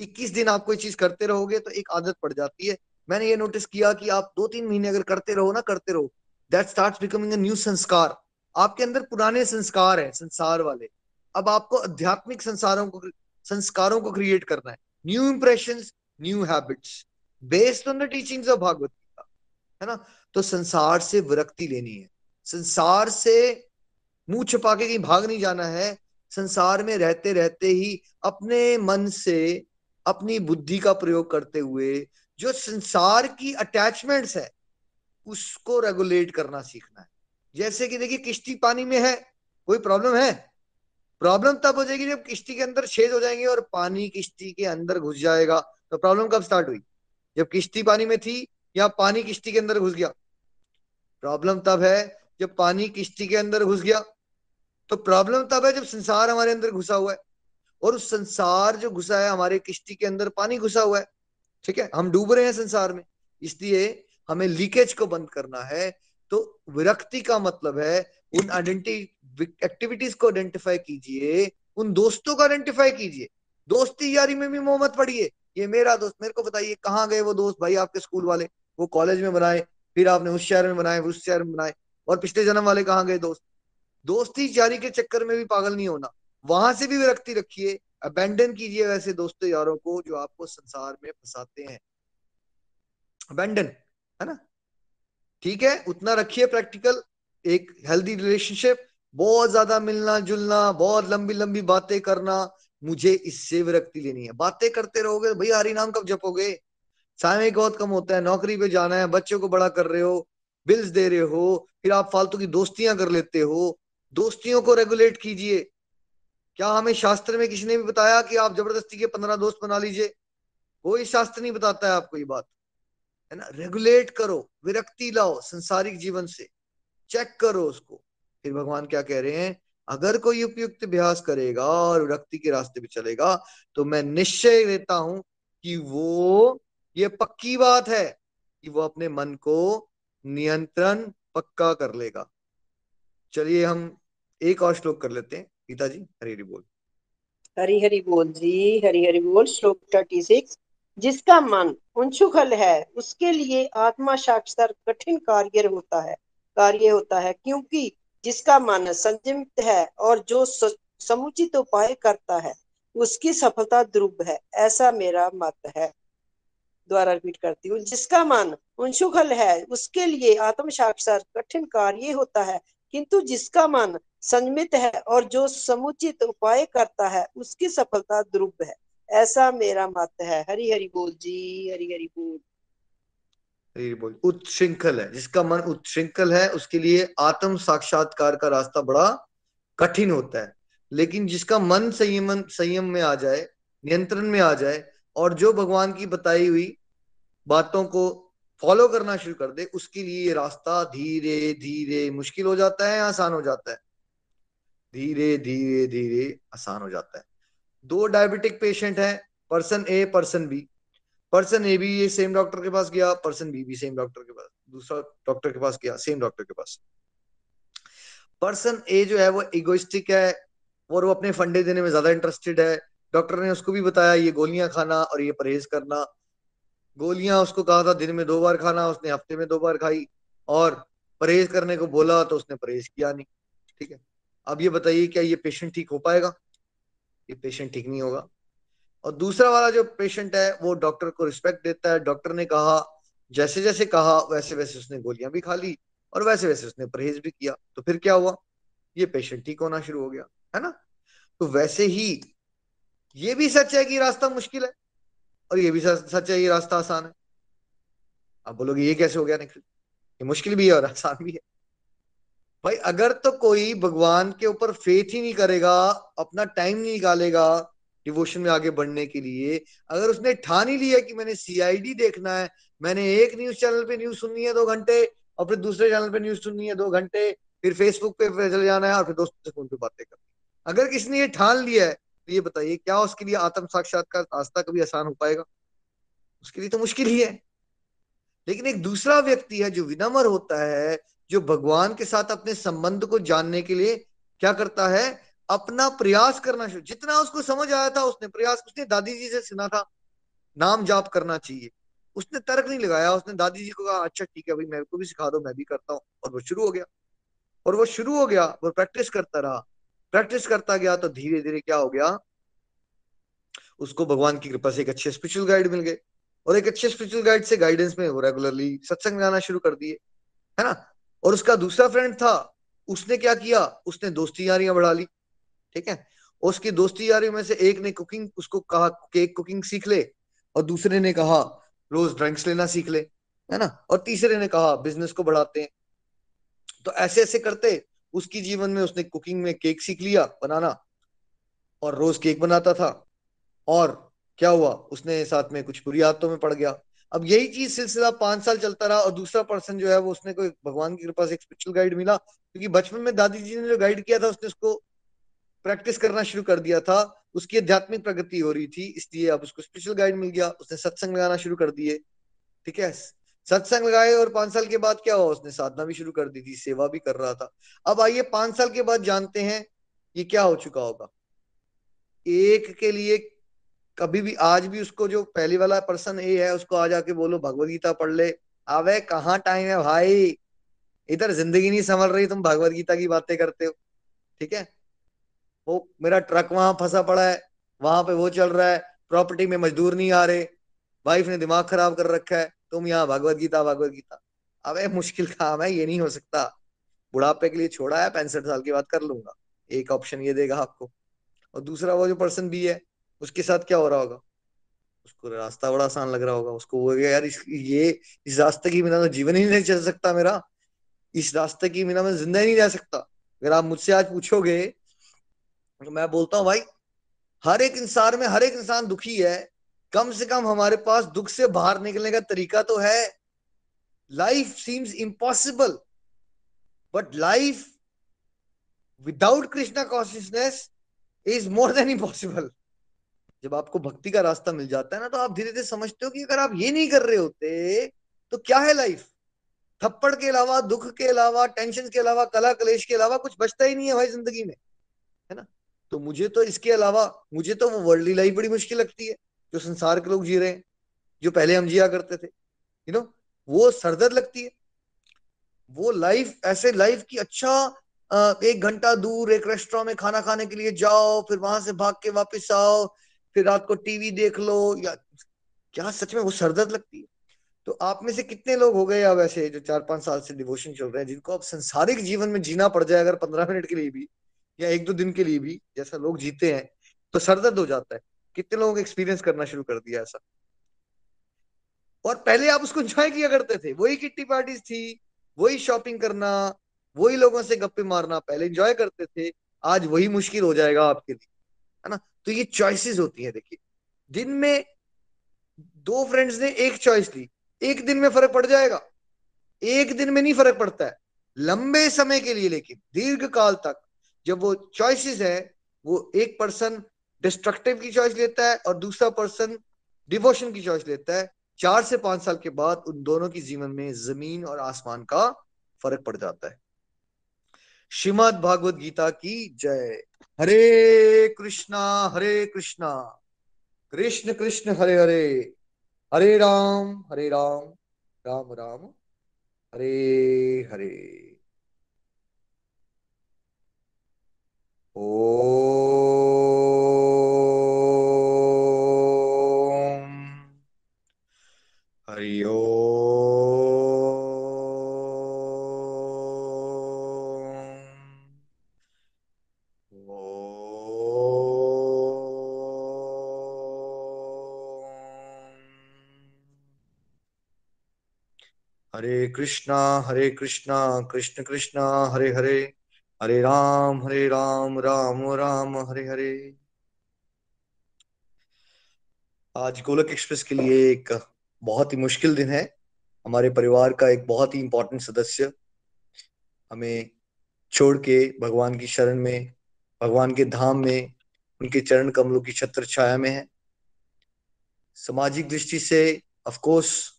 इक्कीस दिन आप कोई चीज़ करते रहोगे तो एक आदत पड़ जाती है। मैंने ये नोटिस किया कि आप दो तीन महीने अगर करते रहो ना, करते रहो दैट स्टार्ट बिकमिंग न्यू संस्कार। आपके अंदर पुराने संस्कार है, संसार वाले। अब आपको आध्यात्मिक संसारों को, संस्कारों को क्रिएट करना है। New impression new habits based on the teachings of Bhagavad Gita है ना? तो संसार से विरक्ति लेनी है। संसार से मुँह छुपा के कहीं भाग नहीं जाना है। संसार में रहते रहते ही अपने मन से अपनी बुद्धि का प्रयोग करते हुए जो संसार की अटैचमेंट्स है, उसको रेगुलेट करना सीखना है। जैसे कि देखिए, किश्ती पानी में है, कोई प्रॉब्लम है? प्रॉब्लम तब हो जाएगी जब किश्ती के अंदर छेद हो जाएँगे और पानी किश्ती के अंदर घुस जाएगा। तो प्रॉब्लम कब स्टार्ट हुई? जब किश्ती पानी में थी या पानी किश्ती के अंदर घुस गया? प्रॉब्लम तब है जब पानी किश्ती के अंदर घुस गया। तो प्रॉब्लम तब है जब संसार हमारे अंदर घुसा हुआ है। और उस संसार जो घुसा है, हमारे किश्ती के अंदर पानी घुसा हुआ है। ठीक है? हम डूब रहे हैं संसार में। इसलिए हमें लीकेज को बंद करना है। तो विरक्ति का मतलब है, उन आइडेंटिटी एक्टिविटीज़ को आइडेंटिफाई कीजिए, उन दोस्तों को आइडेंटिफाई कीजिए। दोस्ती यारी में भी मोहम्मद पढ़िए ये मेरा दोस्त, मेरे को बताइए, कहाँ गए वो दोस्त भाई आपके स्कूल वाले? वो कॉलेज में बनाए, फिर आपने उस शहर में बनाए उस शहर में बनाए, और पिछले जन्म वाले कहाँ गए दोस्त? दोस्ती जारी के चक्कर में भी पागल नहीं होना। वहाँ से भी विरक्ति रखिए अबेंडन कीजिए वैसे दोस्तों यारों को जो आपको संसार में फंसाते हैं। अबेंडन है ना? ठीक है, उतना रखिए प्रैक्टिकल एक हेल्दी रिलेशनशिप बहुत ज़्यादा मिलना जुलना, बहुत लंबी लंबी बातें करना, मुझे इससे विरक्ति लेनी है। बातें करते रहोगे भैया हरी नाम कब जपोगे? समय बहुत कम होता है, नौकरी पे जाना है, बच्चों को बड़ा कर रहे हो बिल्स दे रहे हो, फिर आप फालतू की दोस्तियाँ कर लेते हो दोस्तियों को रेगुलेट कीजिए। क्या हमें शास्त्र में किसी ने भी बताया कि आप ज़बरदस्ती के पंद्रह दोस्त बना लीजिए? कोई शास्त्र नहीं बताता है आपको ये बात। है ना? रेगुलेट करो, विरक्ति लाओ संसारिक जीवन से। चेक करो उसको। फिर भगवान क्या कह रहे हैं? अगर कोई उपयुक्त अभ्यास करेगा और विरक्ति के रास्ते पे चलेगा तो मैं निश्चय लेता हूँ कि वो, ये पक्की बात है कि वो अपने मन को नियंत्रण पक्का कर लेगा। चलिए हम एक और श्लोक कर लेते हैं। गीता जी हरी हरी बोल। हरी हरी बोल जी, हरी हरी बोल। श्लोक थर्टी सिक्स जिसका मन उंशुखल है, उसके लिए आत्मा साक्षात कठिन कार्य होता है। कार्य होता है क्योंकि जिसका मन संयमित है और जो समुचित उपाय करता है, उसकी सफलता ध्रुव है। ऐसा मेरा मत है। द्वारा रिपीट करती हूँ। जिसका मन उंशुखल है, उसके लिए आत्म साक्षर कठिन कार्य होता है किंतु जिसका मन संयमित है और जो समुचित उपाय करता है, उसकी सफलता ध्रुव है। ऐसा मेरा मत है। हरी हरी बोल जी, हरी हरी बोल। हरी बोल। उत्श्रृंखल है। जिसका मन उत्श्रृंखल है, उसके लिए आत्म साक्षात्कार का रास्ता बड़ा कठिन होता है। लेकिन जिसका मन संयम संयम में आ जाए, नियंत्रण में आ जाए, और जो भगवान की बताई हुई बातों को फॉलो करना शुरू कर दे, उसके लिए ये रास्ता धीरे धीरे मुश्किल हो जाता है आसान हो जाता है? धीरे धीरे धीरे आसान हो जाता है। दो डायबिटिक पेशेंट है person A person B person A भी ये सेम डॉक्टर के पास गया पर्सन बी भी सेम डॉक्टर के पास, दूसरा डॉक्टर के पास गया सेम डॉक्टर के पास। पर्सन ए जो है वो इगोइस्टिक है और वो अपने फंडे देने में ज़्यादा इंटरेस्टेड है। डॉक्टर ने उसको भी बताया, ये गोलियाँ खाना और ये परहेज करना। गोलियाँ उसको कहा था, दिन में दो बार खाना, उसने हफ़्ते में दो बार खाई और परहेज करने को बोला तो उसने परहेज किया नहीं, ठीक है? अब ये बताइए, क्या ये पेशेंट ठीक हो पाएगा? ये पेशेंट ठीक नहीं होगा। और दूसरा वाला जो पेशेंट है, वो डॉक्टर को रिस्पेक्ट देता है। डॉक्टर ने कहा जैसे जैसे कहा वैसे वैसे उसने गोलियाँ भी खा ली और वैसे वैसे उसने परहेज भी किया। तो फिर क्या हुआ? ये पेशेंट ठीक होना शुरू हो गया, है ना? तो वैसे ही ये भी सच है कि रास्ता मुश्किल है। और ये भी सच है, ये रास्ता आसान है। आप बोलोगे, ये कैसे हो गया, निखिल? ये मुश्किल भी है और आसान भी है। भाई, अगर तो कोई भगवान के ऊपर फेथ ही नहीं करेगा, अपना टाइम नहीं निकालेगा डिवोशन में आगे बढ़ने के लिए, अगर उसने ठान ही लिया कि मैंने सीआईडी देखना है, मैंने एक न्यूज़ चैनल पे न्यूज़ सुननी है दो घंटे, और फिर दूसरे चैनल पे न्यूज़ सुननी है दो घंटे, फिर फेसबुक पे चले जाना है, और फिर दोस्तों से फ़ोन पे बातें करनी अगर किसी ने ये ठान लिया है ये बताइए, क्या उसके लिए आत्म साक्षात्कार रास्ता कभी आसान हो पाएगा? उसके लिए तो मुश्किल ही है। लेकिन एक दूसरा व्यक्ति है जो विनम्र होता है, जो भगवान के साथ अपने संबंध को जानने के लिए क्या करता है? अपना प्रयास करना शुरू, जितना उसको समझ आया था, उसने प्रयास, उसने दादी जी से सुना था, नाम जाप करना चाहिए। उसने तर्क नहीं लगाया, उसने दादी जी को कहा अच्छा ठीक है भाई, मेरे को भी सिखा दो, मैं भी करता हूँ। और वो शुरू हो गया। और वो शुरू हो गया, वो प्रैक्टिस करता रहा। प्रैक्टिस करता गया तो धीरे धीरे क्या हो गया? उसको भगवान की कृपा से एक अच्छे स्पिरिचुअल गाइड मिल गए। और एक अच्छे स्पिरिचुअल गाइड से गाइडेंस में वो रेगुलरली सत्संग गाना शुरू कर दिए, है ना? और उसका दूसरा फ्रेंड था, उसने क्या किया? उसने दोस्ती यारियाँ बढ़ा ली, ठीक है? उसकी दोस्ती यारियों में से एक ने कुकिंग उसको कहा केक कुकिंग सीख ले, और दूसरे ने कहा रोज ड्रिंक्स लेना सीख ले, है ना? और तीसरे ने कहा बिज़नेस को बढ़ाते हैं। तो ऐसे ऐसे करते उसकी जीवन में उसने कुकिंग में केक सीख लिया, बनाना। और रोज केक बनाता था। और क्या हुआ? उसने साथ में कुछ बुरी आदतों में पड़ गया। अब यही चीज़ सिलसिला पाँच साल चलता रहा और दूसरा पर्सन जो है वो उसने कोई भगवान की कृपा से एक स्पिरिचुअल गाइड मिला। क्योंकि बचपन में दादी जी ने जो गाइड किया था, उसने उसको प्रैक्टिस करना शुरू कर दिया था। उसकी आध्यात्मिक प्रगति हो रही थी, इसलिए अब उसको स्पिरिचुअल गाइड मिल गया। उसने सत्संग लगाना शुरू कर दिए। ठीक है? सत्संग लगाए और पाँच साल के बाद क्या हुआ? उसने साधना भी शुरू कर दी थी, सेवा भी कर रहा था। अब आइए, पाँच साल के बाद जानते हैं ये क्या हो चुका होगा। एक के लिए कभी भी, आज भी उसको जो पहले वाला पर्सन ए है, उसको आ जाके बोलो भगवदगीता पढ़ ले। अवे कहाँ टाइम है भाई? इधर ज़िंदगी नहीं संभल रही, तुम भगवदगीता की बातें करते हो। ठीक है? वो मेरा ट्रक वहाँ फंसा पड़ा है, वहाँ पे वो चल रहा है, प्रॉपर्टी में मजदूर नहीं आ रहे। वाइफ ने दिमाग खराब कर रखा है। तुम यहाँ भगवत गीता भगवत गीता। अब मुश्किल काम है ये नहीं हो सकता। बुढ़ापे के लिए छोड़ा है पैंसठ साल के बाद कर लूँगा। एक ऑप्शन ये देगा आपको। और दूसरा वो जो पर्सन भी है उसके साथ क्या हो रहा होगा? उसको रास्ता बड़ा आसान लग रहा होगा। उसको वो यार इस, ये इस रास्ते की बिना तो जीवन ही नहीं चल सकता मेरा। इस रास्ते की बिना मैं ज़िंदा ही नहीं रह सकता। अगर आप मुझसे आज पूछोगे तो मैं बोलता हूँ भाई हर एक इंसान में हर एक इंसान दुखी है कम से कम हमारे पास दुख से बाहर निकलने का तरीका तो है। Life seems impossible but life without Krishna consciousness is more than impossible जब आपको भक्ति का रास्ता मिल जाता है ना तो आप धीरे धीरे समझते हो कि अगर आप ये नहीं कर रहे होते तो क्या है लाइफ थप्पड़ के अलावा, दुख के अलावा टेंशन के अलावा, कला कलेश के अलावा कुछ बचता ही नहीं है भाई ज़िंदगी में, है ना? तो मुझे तो इसके अलावा, मुझे तो वो वर्ल्डली लाइफ बड़ी मुश्किल लगती है। जो संसार के लोग जी रहे हैं, जो पहले हम जिया करते थे यू नो वो सरदर्द लगती है। वो लाइफ ऐसे लाइफ की अच्छा एक घंटा दूर एक रेस्टोरेंट में खाना खाने के लिए जाओ, फिर वहाँ से भाग के वापस आओ, फिर रात को टीवी देख लो, या क्या सच में वो सरदर्द लगती है? तो आप में से कितने लोग हो गए या वैसे जो चार पाँच साल से डिवोशन चल रहे हैं, जिनको अब संसारिक जीवन में जीना पड़ जाए अगर पंद्रह मिनट के लिए भी, या एक दो दिन के लिए भी, जैसा लोग जीते हैं तो सरदर्द हो जाता है। कितने लोगों को एक्सपीरियंस करना शुरू कर दिया ऐसा? और पहले आप उसको एंजॉय किया करते थे। वही किट्टी पार्टीज़ थी, वही शॉपिंग करना, वही लोगों से गप्पे मारना, पहले एंजॉय करते थे, आज वही मुश्किल हो जाएगा आपके लिए, है ना? तो ये चॉइसेस होती है, देखिए। दिन में दो फ्रेंड्स ने एक चॉइस ली, एक दिन में फ़र्क पड़ जाएगा, एक दिन में नहीं फ़र्क पड़ता है, लंबे समय के लिए लेकिन दीर्घ काल तक, जब वो चॉइसेस है, वो एक पर्सन डिस्ट्रक्टिव की चॉइस लेता है और दूसरा पर्सन डिवोशन की चॉइस लेता है। चार से पाँच साल के बाद उन दोनों की जीवन में ज़मीन और आसमान का फ़र्क पड़ जाता है। श्रीमद भागवत गीता की जय। हरे कृष्णा हरे कृष्णा। कृष्ण कृष्ण, हरे हरे। हरे राम हरे राम। राम राम। हरे हरे। ओम कृष्णा हरे कृष्णा कृष्ण कृष्णा हरे हरे हरे राम हरे राम राम राम हरे हरे आज गोलक एक्सप्रेस के लिए एक बहुत ही मुश्किल दिन है। हमारे परिवार का एक बहुत ही इंपॉर्टेंट सदस्य हमें छोड़ के भगवान की शरण में, भगवान के धाम में, उनके चरण कमलों की छत्र छाया में है। सामाजिक दृष्टि से ऑफ़ कोर्स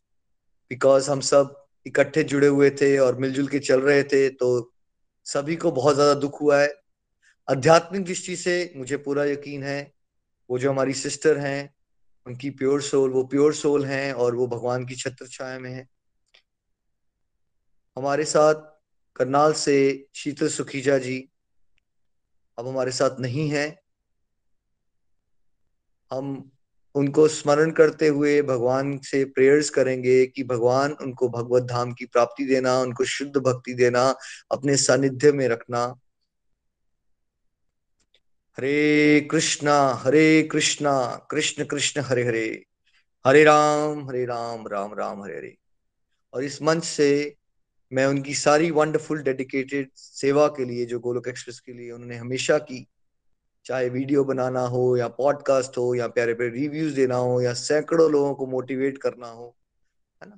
बिकॉज़ हम सब इकट्ठे जुड़े हुए थे और मिलजुल के चल रहे थे तो सभी को बहुत ज़्यादा दुख हुआ है। आध्यात्मिक दृष्टि से मुझे पूरा यकीन है, वो जो हमारी सिस्टर हैं, उनकी प्योर सोल, वो प्योर सोल हैं और वो भगवान की छत्र छाया में है। हमारे साथ करनाल से शीतल सुखीजा जी अब हमारे साथ नहीं है। हम उनको स्मरण करते हुए भगवान से प्रेयर्स करेंगे कि भगवान उनको भगवत धाम की प्राप्ति देना, उनको शुद्ध भक्ति देना, अपने सानिध्य में रखना। हरे कृष्णा हरे कृष्णा, कृष्ण कृष्ण, हरे हरे। हरे राम हरे राम राम राम, हरे हरे। और इस मंच से मैं उनकी सारी वंडरफुल डेडिकेटेड सेवा के लिए, जो गोलोक एक्सप्रेस के लिए उन्होंने हमेशा की चाहे वीडियो बनाना हो या पॉडकास्ट हो या प्यारे प्यारे रिव्यूज़ देना हो या सैकड़ों लोगों को मोटिवेट करना हो, है ना?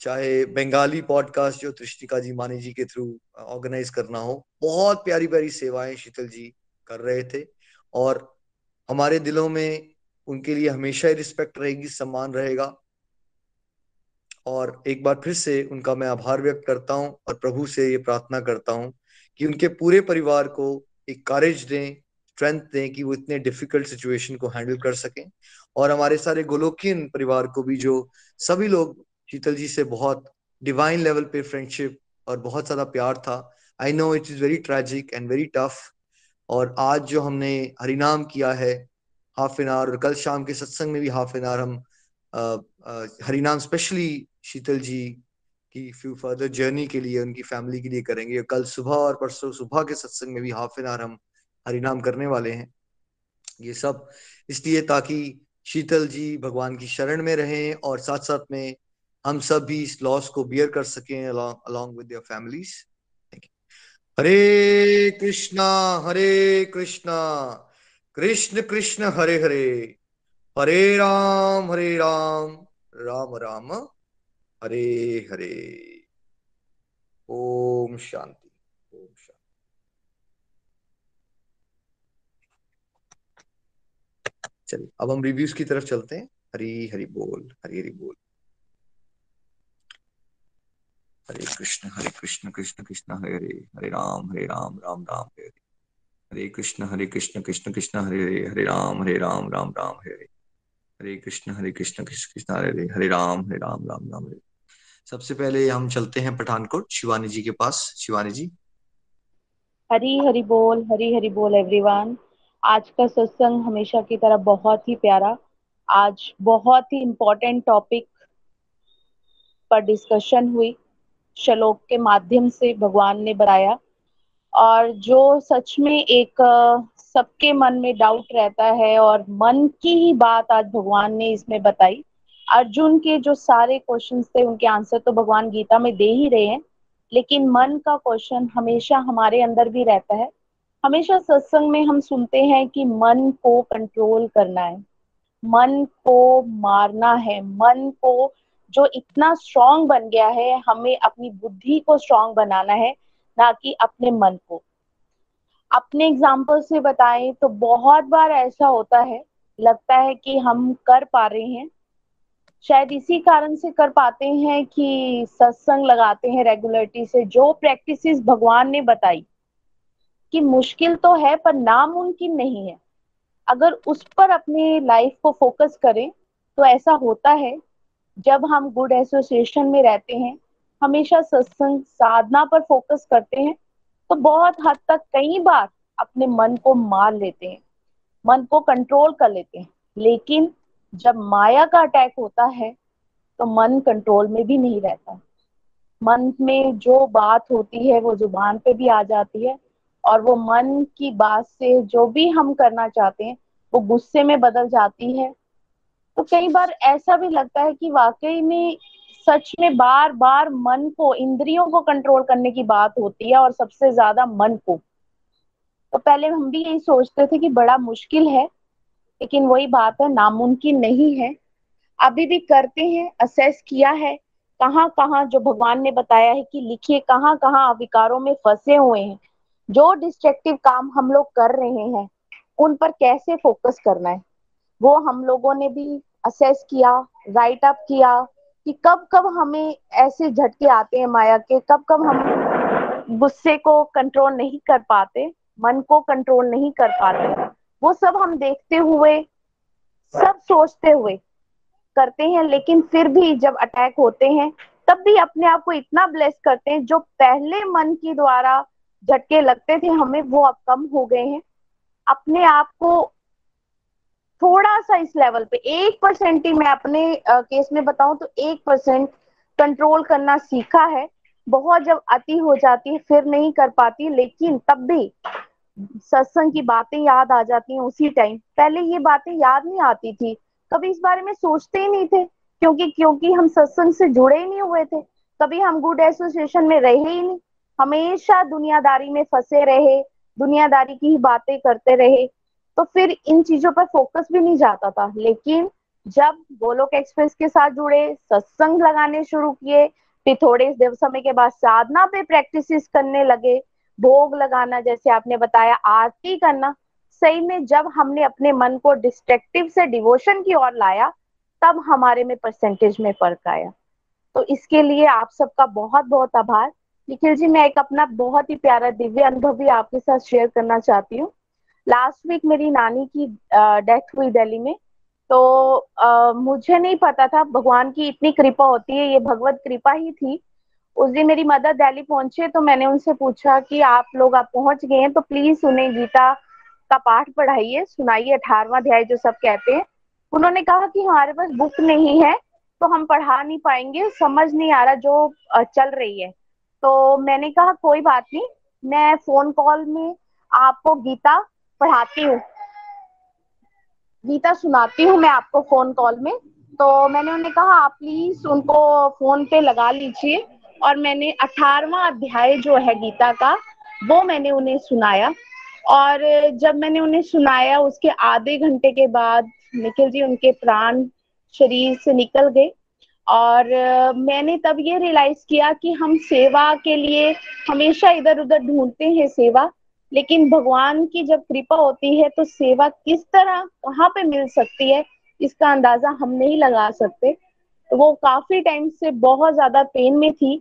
चाहे बंगाली पॉडकास्ट जो त्रिष्टिका जी मानी जी के थ्रू ऑर्गेनाइज करना हो, बहुत प्यारी प्यारी सेवाएँ शीतल जी कर रहे थे और हमारे दिलों में उनके लिए हमेशा ही रिस्पेक्ट रहेगी, सम्मान रहेगा। और एक बार फिर से उनका मैं आभार व्यक्त करता हूँ और प्रभु से ये प्रार्थना करता हूँ कि उनके पूरे परिवार को एक करेज दें स्ट्रेंथ दें कि वो इतने डिफ़िकल्ट सिचुएशन को हैंडल कर सकें। और हमारे सारे गोलोकियन परिवार को भी जो सभी लोग, शीतल जी से बहुत डिवाइन लेवल पे फ्रेंडशिप और बहुत ज़्यादा प्यार था। I know it is very tragic and very tough और आज जो हमने हरिनाम किया है हाफ़ एन आवर और कल शाम के सत्संग में भी हाफ़ एन आवर हम हरिनाम स्पेशली शीतल जी की फ्यू फर्दर जर्नी के लिए, उनकी फैमिली के लिए करेंगे। कल सुबह और परसों सुबह के सत्संग में भी हाफ़ एन आवर हम हरिनाम करने वाले हैं। ये सब इसलिए ताकि शीतल जी भगवान की शरण में रहें और साथ साथ में हम सब भी इस लॉस को बियर कर सकें along with their families Hare Krishna Hare Krishna, Krishna Krishna Hare Hare Hare Ram Hare Ram Ram Ram, Hare Hare. ओम शांति ओम शांति चलिए, अब हम रिव्यूज़ की तरफ़ चलते हैं। हरी हरि बोल, हरी हरि बोल। हरे कृष्ण हरे कृष्ण कृष्ण कृष्ण, हरे हरे हरे राम हरे राम राम राम, हरे हरे। हरे कृष्ण हरे कृष्ण कृष्ण कृष्ण, हरे हरे हरे राम हरे राम राम राम, हरे हरे। हरे कृष्ण हरे कृष्ण कृष्ण कृष्ण, हरे हरे हरे राम हरे राम राम राम, हरे सबसे पहले हम चलते हैं पठानकोट, शिवानी जी के पास। शिवानी जी। हरी हरि बोल, हरी हरि बोल एवरीवन आज का सत्संग हमेशा की तरह बहुत ही प्यारा। आज बहुत ही इम्पोर्टेंट टॉपिक पर डिस्कशन हुई, श्लोक के माध्यम से भगवान ने बताया और जो सच में एक सबके मन में डाउट रहता है और मन की ही बात आज भगवान ने इसमें बताई। अर्जुन के जो सारे क्वेश्चंस थे, उनके आंसर तो भगवान गीता में दे ही रहे हैं। लेकिन मन का क्वेश्चन हमेशा हमारे अंदर भी रहता है। हमेशा सत्संग में हम सुनते हैं कि मन को कंट्रोल करना है। मन को मारना है। मन को जो इतना स्ट्रांग बन गया है, हमें अपनी बुद्धि को स्ट्रांग बनाना है, ना कि अपने मन को। अपने एग्ज़ाम्पल से बताएँ तो बहुत बार ऐसा होता है, लगता है कि हम कर पा रहे हैं। शायद इसी कारण से कर पाते हैं कि सत्संग लगाते हैं रेगुलरिटी से, जो प्रैक्टिसेस भगवान ने बताई। कि मुश्किल तो है, पर नामुमकिन नहीं है। अगर उस पर अपने लाइफ को फोकस करें तो ऐसा होता है, जब हम गुड एसोसिएशन में रहते हैं, हमेशा सत्संग साधना पर फोकस करते हैं तो बहुत हद तक कई बार अपने मन को मार लेते हैं, मन को कंट्रोल कर लेते हैं। लेकिन जब माया का अटैक होता है तो मन कंट्रोल में भी नहीं रहता। मन में जो बात होती है, वो ज़ुबान पे भी आ जाती है और वो मन की बात से जो भी हम करना चाहते हैं, वो गुस्से में बदल जाती है। तो कई बार ऐसा भी लगता है कि वाकई में सच में बार बार मन को, इंद्रियों को कंट्रोल करने की बात होती है और सबसे ज़्यादा मन को। तो पहले हम भी यही सोचते थे कि बड़ा मुश्किल है, लेकिन वही बात है, नामुमकिन नहीं है। अभी भी करते हैं असेस किया है कहाँ कहाँ जो भगवान ने बताया है कि लिखिए कहाँ कहाँ विकारों में फंसे हुए हैं। जो डिस्ट्रक्टिव काम हम लोग कर रहे हैं, उन पर कैसे फोकस करना है? वो हम लोगों ने भी असेस किया राइट अप किया कि कब कब हमें ऐसे झटके आते हैं माया के, कब कब हम गुस्से को कंट्रोल नहीं कर पाते, मन को कंट्रोल नहीं कर पाते। वो सब हम देखते हुए, सब सोचते हुए करते हैं, लेकिन फिर भी जब अटैक होते हैं, तब भी अपने आप को इतना ब्लेस करते हैं जो पहले मन के द्वारा झटके लगते थे, हमें वो अब कम हो गए हैं। अपने आप को थोड़ा सा इस लेवल पे, एक परसेंट ही मैं अपने केस में बताऊँ तो एक परसेंट कंट्रोल करना सीखा है। बहुत जब अति हो जाती है, फिर नहीं कर पाती, लेकिन तब भी सत्संग की बातें याद आ जाती हैं उसी टाइम पहले ये बातें याद नहीं आती थी। कभी इस बारे में सोचते ही नहीं थे, क्योंकि क्योंकि हम सत्संग से जुड़े ही नहीं हुए थे। कभी हम गुड एसोसिएशन में रहे ही नहीं। हमेशा दुनियादारी में फंसे रहे, दुनियादारी की ही बातें करते रहे तो फिर इन चीज़ों पर फोकस भी नहीं जाता था। लेकिन जब गोलोक एक्सप्रेस के साथ जुड़े, सत्संग लगाने शुरू किए, फिर थोड़े देव समय के बाद साधना पे प्रैक्टिस करने लगे, भोग लगाना जैसे आपने बताया, आरती करना, सही में जब हमने अपने मन को डिस्ट्रक्टिव से डिवोशन की ओर लाया, तब हमारे में परसेंटेज में फ़र्क आया। तो इसके लिए आप सबका बहुत बहुत आभार। निखिल जी मैं एक अपना बहुत ही प्यारा दिव्य अनुभव भी आपके साथ शेयर करना चाहती हूँ। लास्ट वीक मेरी नानी की डेथ हुई दिल्ली में तो आ, मुझे नहीं पता था भगवान की इतनी कृपा होती है ये भगवत कृपा ही थी। उस दिन मेरी मदर दिल्ली पहुँचे तो मैंने उनसे पूछा कि आप लोग आप पहुँच गए हैं तो प्लीज़ उन्हें गीता का पाठ पढ़ाइए सुनाइए अठारवा अध्याय जो सब कहते हैं। उन्होंने कहा कि हमारे पास बुक नहीं है तो हम पढ़ा नहीं पाएँगे समझ नहीं आ रहा जो चल रही है। तो मैंने कहा, कोई बात नहीं, मैं फ़ोन कॉल में आपको गीता पढ़ाती हूँ। गीता सुनाती हूँ मैं आपको फ़ोन कॉल में। तो मैंने उन्हें कहा, आप प्लीज़ उनको फ़ोन पे लगा लीजिए। और मैंने अठारवा अध्याय जो है गीता का, वो मैंने उन्हें सुनाया। और जब मैंने उन्हें सुनाया, उसके आधे घंटे के बाद निखिल जी उनके प्राण शरीर से निकल गए। और मैंने तब ये रियलाइज़ किया कि हम सेवा के लिए हमेशा इधर उधर ढूंढते हैं सेवा, लेकिन भगवान की जब कृपा होती है तो सेवा किस तरह, कहाँ पे मिल सकती है, इसका अंदाज़ा हम नहीं लगा सकते। तो वो काफ़ी टाइम से बहुत ज़्यादा पेन में थी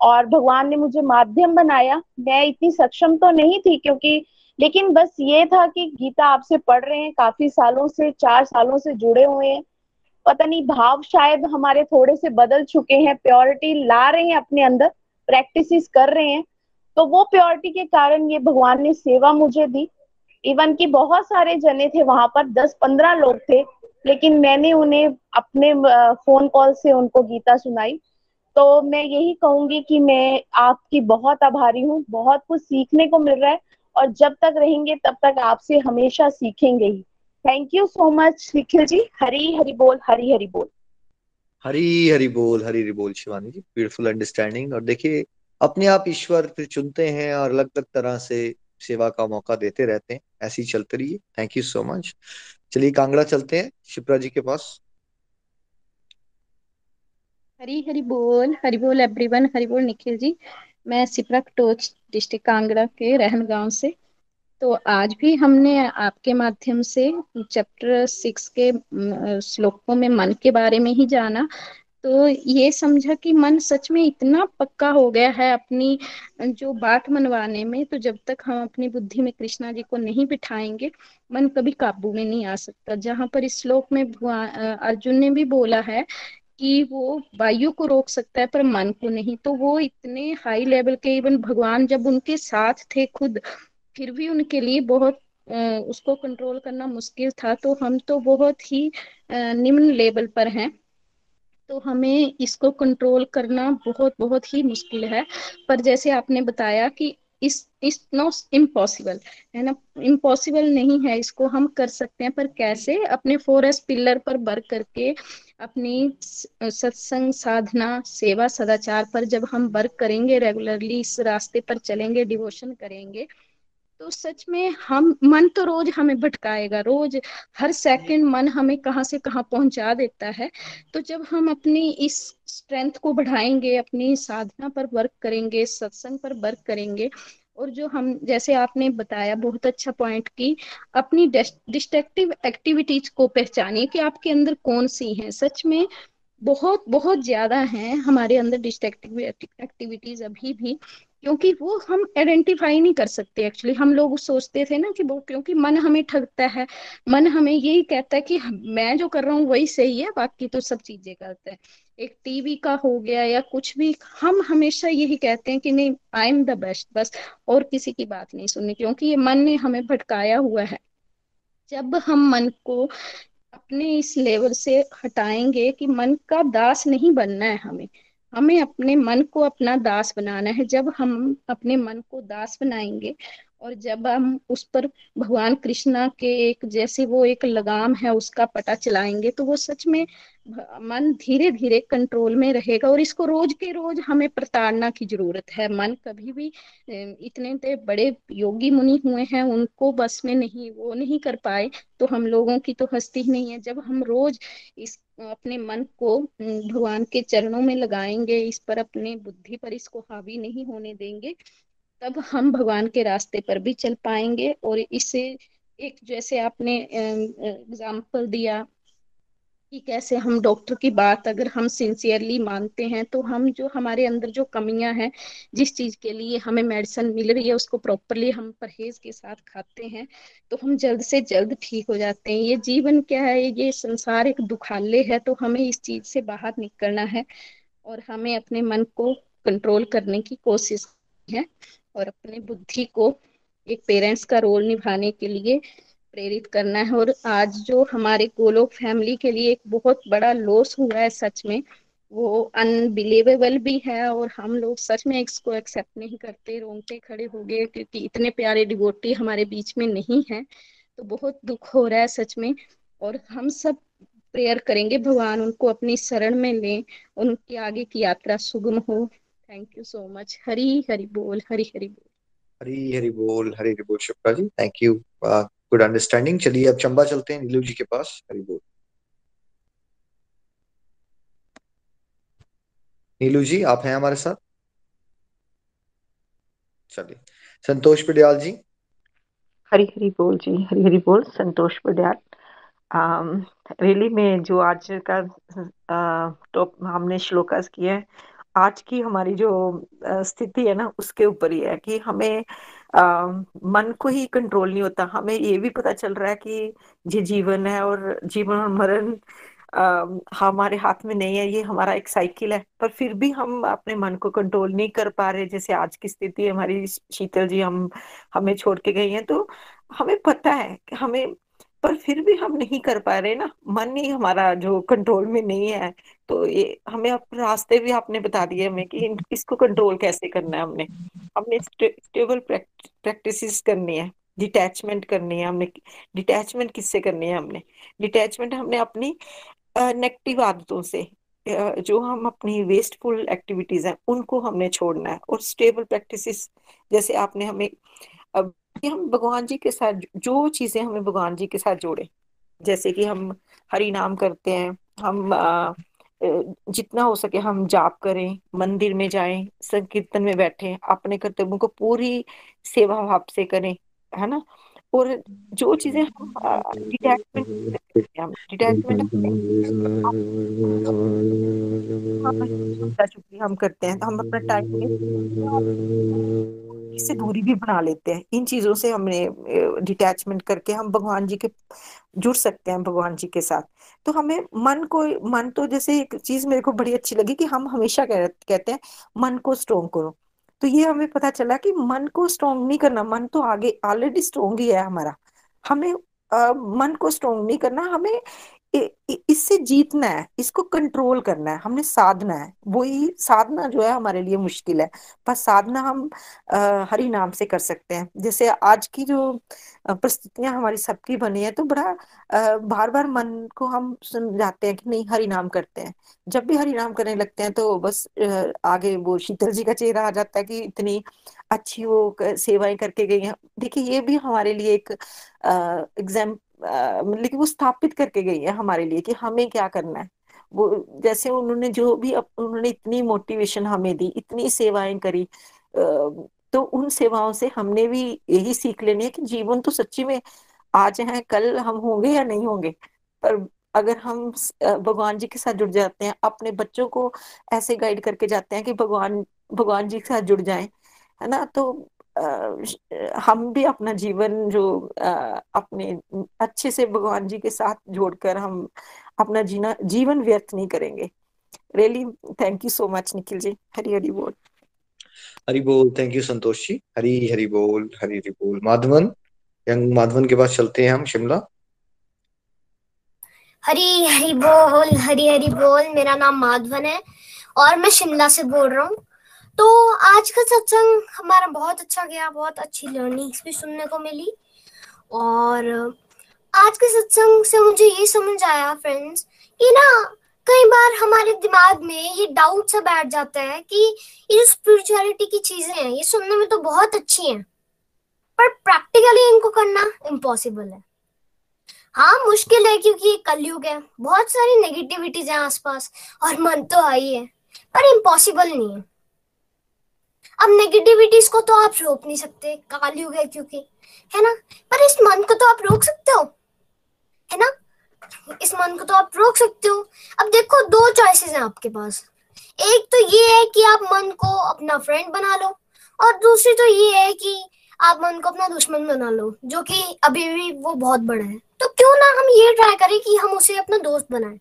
और भगवान ने मुझे माध्यम बनाया। मैं इतनी सक्षम तो नहीं थी क्योंकि, लेकिन बस ये था कि गीता आपसे पढ़ रहे हैं, काफ़ी सालों से, चार सालों से जुड़े हुए हैं। पता नहीं, भाव शायद हमारे थोड़े से बदल चुके हैं प्योरिटी ला रहे हैं अपने अंदर प्रैक्टिस कर रहे हैं। तो वो प्योरिटी के कारण ये भगवान ने सेवा मुझे दी। इवन की बहुत सारे जने थे, वहाँ पर दस पंद्रह लोग थे, लेकिन मैंने उन्हें अपने फ़ोन कॉल से उनको गीता सुनाई। तो मैं यही कहूँगी कि मैं आपकी बहुत आभारी हूँ, बहुत कुछ सीखने को मिल रहा है, और जब तक रहेंगे, तब तक आपसे हमेशा सीखेंगे ही। Thank you so much Nikhil ji Hari Hari बोल हरी हरी बोल हरी हरी बोल हरी हरी बोल शिवानी जी ब्यूटीफुल अंडरस्टैंडिंग और देखिए अपने आप ईश्वर फिर चुनते हैं और अलग अलग तरह से सेवा का मौका देते रहते हैं। ऐसे ही चलते रहिए। थैंक यू सो मच चलिए कांगड़ा चलते हैं शिप्रा जी के पास। हरी हरी बोल हरी बोल एवरीवन हरी बोल निखिल जी मैं सिपरा टोच डिस्ट्रिक्ट कांगड़ा के रहन गाँव से। तो आज भी हमने आपके माध्यम से चैप्टर सिक्स के श्लोकों में मन के बारे में ही जाना। तो ये समझा कि मन सच में इतना पक्का हो गया है अपनी, जो बात मनवाने में तो जब तक हम अपनी बुद्धि में कृष्णा जी को नहीं बिठाएँगे, मन कभी काबू में नहीं आ सकता। जहाँ पर इस श्लोक में अर्जुन ने भी बोला है कि वो वायु को रोक सकता है, पर मन को नहीं। तो वो इतने हाई लेवल के इवन भगवान जब उनके साथ थे खुद फिर भी उनके लिए बहुत उसको कंट्रोल करना मुश्किल था। तो हम तो बहुत ही निम्न लेवल पर हैं। तो हमें इसको कंट्रोल करना बहुत बहुत ही मुश्किल है। पर जैसे आपने बताया कि इस इस नो इम्पॉसिबल है ना? इम्पॉसिबल नहीं है इसको हम कर सकते हैं, पर कैसे अपने फोरेस्ट पिलर पर वर्क करके अपनी सत्संग साधना, सेवा सदाचार पर जब हम वर्क करेंगे रेगुलरली इस रास्ते पर चलेंगे डिवोशन करेंगे तो सच में हम मन तो रोज हमें भटकाएगा रोज हर सेकंड मन हमें कहाँ से कहाँ पहुँचा देता है। तो जब हम अपनी इस स्ट्रेंथ को बढ़ाएँगे अपनी साधना पर वर्क करेंगे सत्संग पर वर्क करेंगे और जो हम जैसे आपने बताया बहुत अच्छा पॉइंट की अपनी डिस्ट्रक्टिव एक्टिविटीज़ को पहचानिए कि आपके अंदर कौन सी हैं। सच में बहुत बहुत ज़्यादा हैं हमारे अंदर डिस्ट्रक्टिव एक्टिविटीज़ अभी भी। क्योंकि वो हम आइडेंटिफाई नहीं कर सकते एक्चुअली हम लोग सोचते थे ना कि वो, क्योंकि मन हमें ठगता है, मन हमें यही कहता है कि मैं जो कर रहा हूँ वही सही है, बाकी तो सब चीज़ें गलत है। एक टीवी का हो गया या कुछ भी, हम हमेशा यही कहते हैं कि नहीं आई एम द बेस्ट बस और किसी की बात नहीं सुननी, क्योंकि ये मन ने हमें भटकाया हुआ है। जब हम मन को अपने इस लेवल से हटाएँगे कि मन का दास नहीं बनना है हमें हमें अपने मन को अपना दास बनाना है। जब हम अपने मन को दास बनाएँगे और जब हम उस पर भगवान कृष्णा के एक जैसे वो एक लगाम है, उसका पता चलाएँगे तो वो सच में मन धीरे धीरे कंट्रोल में रहेगा और इसको रोज के रोज हमें प्रताड़ना की ज़रूरत है। मन कभी भी इतने बड़े योगी मुनि हुए हैं, उनको बस में नहीं, वो नहीं कर पाए तो हम लोगों की तो हस्ती ही नहीं है। जब हम रोज इस, अपने मन को भगवान के चरणों में लगाएँगे, इस पर अपने बुद्धि पर इसको हावी नहीं होने देंगे तब हम भगवान के रास्ते पर भी चल पाएँगे और इसे एक जैसे आपने एग्ज़ाम्पल दिया कि कैसे हम डॉक्टर की बात अगर हम सिंसियरली मानते हैं तो हम जो हमारे अंदर जो कमियाँ हैं, जिस चीज़ के लिए हमें मेडिसिन मिल रही है, उसको प्रॉपरली हम परहेज के साथ खाते हैं तो हम जल्द से जल्द ठीक हो जाते हैं। ये जीवन क्या है? ये संसार एक दुखाले है तो हमें इस चीज़ से बाहर निकलना है और हमें अपने मन को कंट्रोल करने की कोशिश है। और अपने बुद्धि को एक पेरेंट्स का रोल निभाने के लिए प्रेरित करना है। और आज जो हमारे गोलोक फैमिली के लिए एक बहुत बड़ा लॉस हुआ है सच में, वो अनबिलीवेबल भी है और हम लोग सच में इसको एक्सेप्ट नहीं करते, रोंगटे खड़े हो गए क्योंकि इतने प्यारे डिवोटी हमारे बीच में नहीं है तो बहुत दुख हो रहा है सच में। और हम सब प्रेयर करेंगे, भगवान उनको अपनी शरण में लें, उनकी आगे की यात्रा सुगम हो। Thank you so much Hari Hari बोल हरी हरी बोल हरी हरी बोल हरी हरी बोल Shukla ji thank you good understanding चलिए अब चंबा चलते हैं नीलू जी के पास हरी बोल नीलू जी आप हैं हमारे साथ चलिए संतोष पडियाल जी हरी हरी बोल जी हरी हरी बोल संतोष पडियाल रियली में जो आज का टॉप हमने श्लोकास किया है आज की हमारी जो स्थिति है ना उसके ऊपर ही है कि हमें आ, मन को ही कंट्रोल नहीं होता। हमें ये भी पता चल रहा है कि ये जीवन है और जीवन और मरण हमारे हाथ में नहीं है ये हमारा एक साइकिल है। पर फिर भी हम अपने मन को कंट्रोल नहीं कर पा रहे। जैसे आज की स्थिति हमारी शीतल जी हम हमें छोड़ के गई हैं तो हमें पता है कि हमें पर फिर भी हम नहीं कर पा रहे ना। मन ही हमारा जो कंट्रोल में नहीं है। तो ये हमें अपने रास्ते भी आपने बता दिए हमें कि इसको कंट्रोल कैसे करना है हमने। हमने स्टेबल प्रैक्टिस करनी है डिटैचमेंट करनी है हमने डिटैचमेंट किससे करनी है हमने? डिटैचमेंट हमने अपनी नेगेटिव आदतों से जो हम अपनी वेस्टफुल एक्टिविटीज़ हैं, उनको हमने छोड़ना है। और स्टेबल प्रैक्टिसेस जैसे आपने हमें, अब हम भगवान जी के साथ, जो चीज़ें हमें भगवान जी के साथ जोड़े, जैसे कि हम हरि नाम करते हैं, हम जितना हो सके हम जाप करें मंदिर में जाएँ संकीर्तन में बैठे अपने कर्तव्यों को पूरी सेवा भाव से करें है ना? और जो चीज़ें हम डिटैचमेंट हम डिटैचमेंट हम करते हैं तो हम अपना टाइम इससे दूरी भी बना लेते हैं। इन चीज़ों से हमने डिटैचमेंट करके हम भगवान जी के जुड़ सकते हैं भगवान जी के साथ। तो हमें मन को मन तो जैसे एक चीज़ मेरे को बड़ी अच्छी लगी कि हम हमेशा कह, कहते हैं मन को स्ट्रोंग करो। तो ये हमें पता चला कि मन को स्ट्रोंग नहीं करना मन तो आगे ऑलरेडी स्ट्रोंग ही है हमारा। हमें आ, मन को स्ट्रोंग नहीं करना हमें इससे जीतना है, इसको कंट्रोल करना है, हमने साधना है, वही साधना जो है हमारे लिए मुश्किल है, पर साधना हम हरि नाम से कर सकते हैं। जैसे आज की जो परिस्थितियाँ हमारी सबकी बनी है तो बड़ा बार बार मन को हम सुन जाते हैं कि नहीं, हरि नाम करते हैं। जब भी हरि नाम करने लगते हैं तो बस आगे वो शीतल जी का चेहरा आ जाता है कि इतनी अच्छी वो सेवाएँ करके गई हैं। देखिए, ये भी हमारे लिए एक एग्ज़ाम मतलब वो स्थापित करके गई है हमारे लिए कि हमें क्या करना है। वो जैसे उन्होंने जो भी उन्होंने इतनी मोटिवेशन हमें दी, इतनी सेवाएँ करी तो उन सेवाओं से हमने भी यही सीख लेनी है कि जीवन तो सच्ची में आज है, कल हम होंगे या नहीं होंगे। पर अगर हम भगवान जी के साथ जुड़ जाते हैं, अपने बच्चों को ऐसे गाइड करके जाते हैं कि भगवान भगवान जी के साथ जुड़ जाएँ, है ना? तो हम भी अपना जीवन जो अपने अच्छे से भगवान जी के साथ जोड़कर हम अपना जीना जीवन व्यर्थ नहीं करेंगे। Really thank you so much Nikhil ji. Hari Hari बोल। हरी बोल थैंक यू संतोष जी। हरी हरी बोल हरी हरी बोल। माधवन यंग माधवन के पास चलते हैं हम शिमला। हरी हरी बोल हरी हरी बोल। मेरा नाम माधवन है और मैं शिमला से बोल रहा हूँ। तो आज का सत्संग हमारा बहुत अच्छा गया, बहुत अच्छी लर्निंग्स भी सुनने को मिली। और आज के सत्संग से मुझे ये समझ आया फ्रेंड्स कि ना कई बार हमारे दिमाग में ये डाउट सा बैठ जाता है कि ये जो स्पिरिचुअलिटी की चीज़ें हैं, ये सुनने में तो बहुत अच्छी हैं, पर प्रैक्टिकली इनको करना इम्पॉसिबल है। हाँ मुश्किल है क्योंकि ये कलयुग है, बहुत सारी नेगेटिविटीज हैं आसपास, और मन तो आई है पर इम्पॉसिबल नहीं है। अब नेगेटिविटीज को तो आप रोक नहीं सकते कालयुग है क्योंकि, है ना? पर इस मन को तो आप रोक सकते हो, है ना? इस मन को तो आप रोक सकते हो। अब देखो, दो चॉइसेस हैं आपके पास। एक तो ये है कि आप मन को अपना फ्रेंड बना लो, और दूसरी तो ये है कि आप मन को अपना दुश्मन बना लो, जो कि अभी भी वो बहुत बड़ा है। तो क्यों ना हम ये ट्राई करें कि हम उसे अपना दोस्त बनाएँ?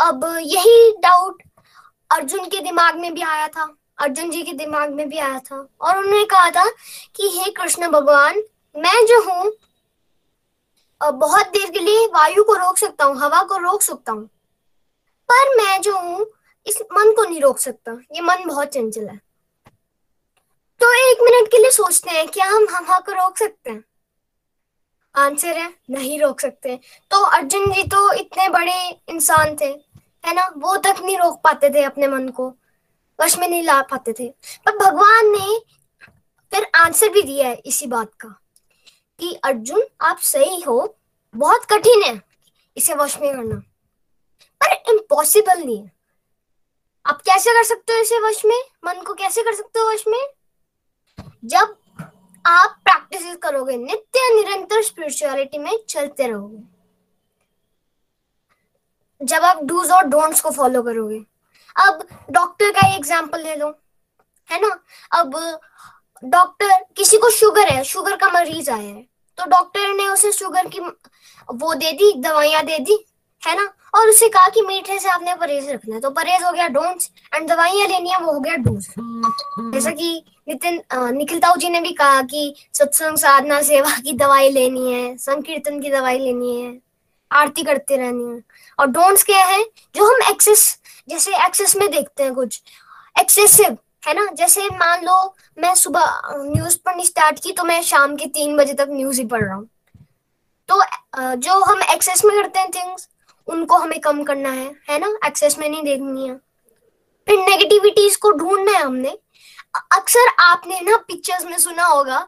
अब यही डाउट अर्जुन के दिमाग में भी आया था। अर्जुन जी के दिमाग में भी आया था और उन्होंने कहा था कि, हे कृष्ण भगवान, मैं जो हूँ बहुत देर के लिए वायु को रोक सकता हूँ, हवा को रोक सकता हूँ, पर मैं जो हूँ, इस मन को नहीं रोक सकता। ये मन बहुत चंचल है। तो एक मिनट के लिए सोचते हैं, क्या हम हवा को रोक सकते हैं? आंसर है, नहीं रोक सकते। तो अर्जुन जी तो इतने बड़े इंसान थे, है ना? वो तक नहीं रोक पाते थे अपने मन को। वश में नहीं ला पाते थे। पर भगवान ने फिर आंसर भी दिया है इसी बात का कि, अर्जुन, आप सही हो। बहुत कठिन है इसे वश में करना। पर इम्पॉसिबल नहीं है। आप कैसे कर सकते हो इसे वश में? मन को कैसे कर सकते हो वश में? जब आप प्रैक्टिस करोगे, नित्य, निरंतर स्पिरिचुअलिटी में चलते रहोगे। जब आप डूज और डोंट्स को फॉलो करोगे अब डॉक्टर का एग्ज़ाम्पल ले लो, है ना? अब डॉक्टर किसी को शुगर है शुगर का मरीज़ आया है तो डॉक्टर ने उसे शुगर की वो दे दी, दवाइयाँ दे दी, है ना? और उसे कहा कि मीठे से आपने परहेज रखना है तो परहेज हो गया डोंट्स एंड दवाइयाँ लेनी है, वो हो गया डोज जैसा कि नितिन निखिल ताऊ जी ने भी कहा कि सत्संग साधना, सेवा की दवाई लेनी है, संकीर्तन की दवाई लेनी है, आरती करते रहनी है। और डोंट्स क्या है? जो हम एक्सेस जैसे एक्सेस में देखते हैं कुछ। एक्सेसिव है ना? जैसे मान लो, मैं सुबह न्यूज़ पढ़नी स्टार्ट की तो मैं शाम के तीन बजे तक न्यूज़ ही पढ़ रहा हूँ। तो जो हम एक्सेस में करते हैं थिंग्स उनको हमें कम करना है है ना? एक्सेस में नहीं देखनी है। फिर नेगेटिविटीज को ढूंढना है हमने। अक्सर आपने ना पिक्चर्स में सुना होगा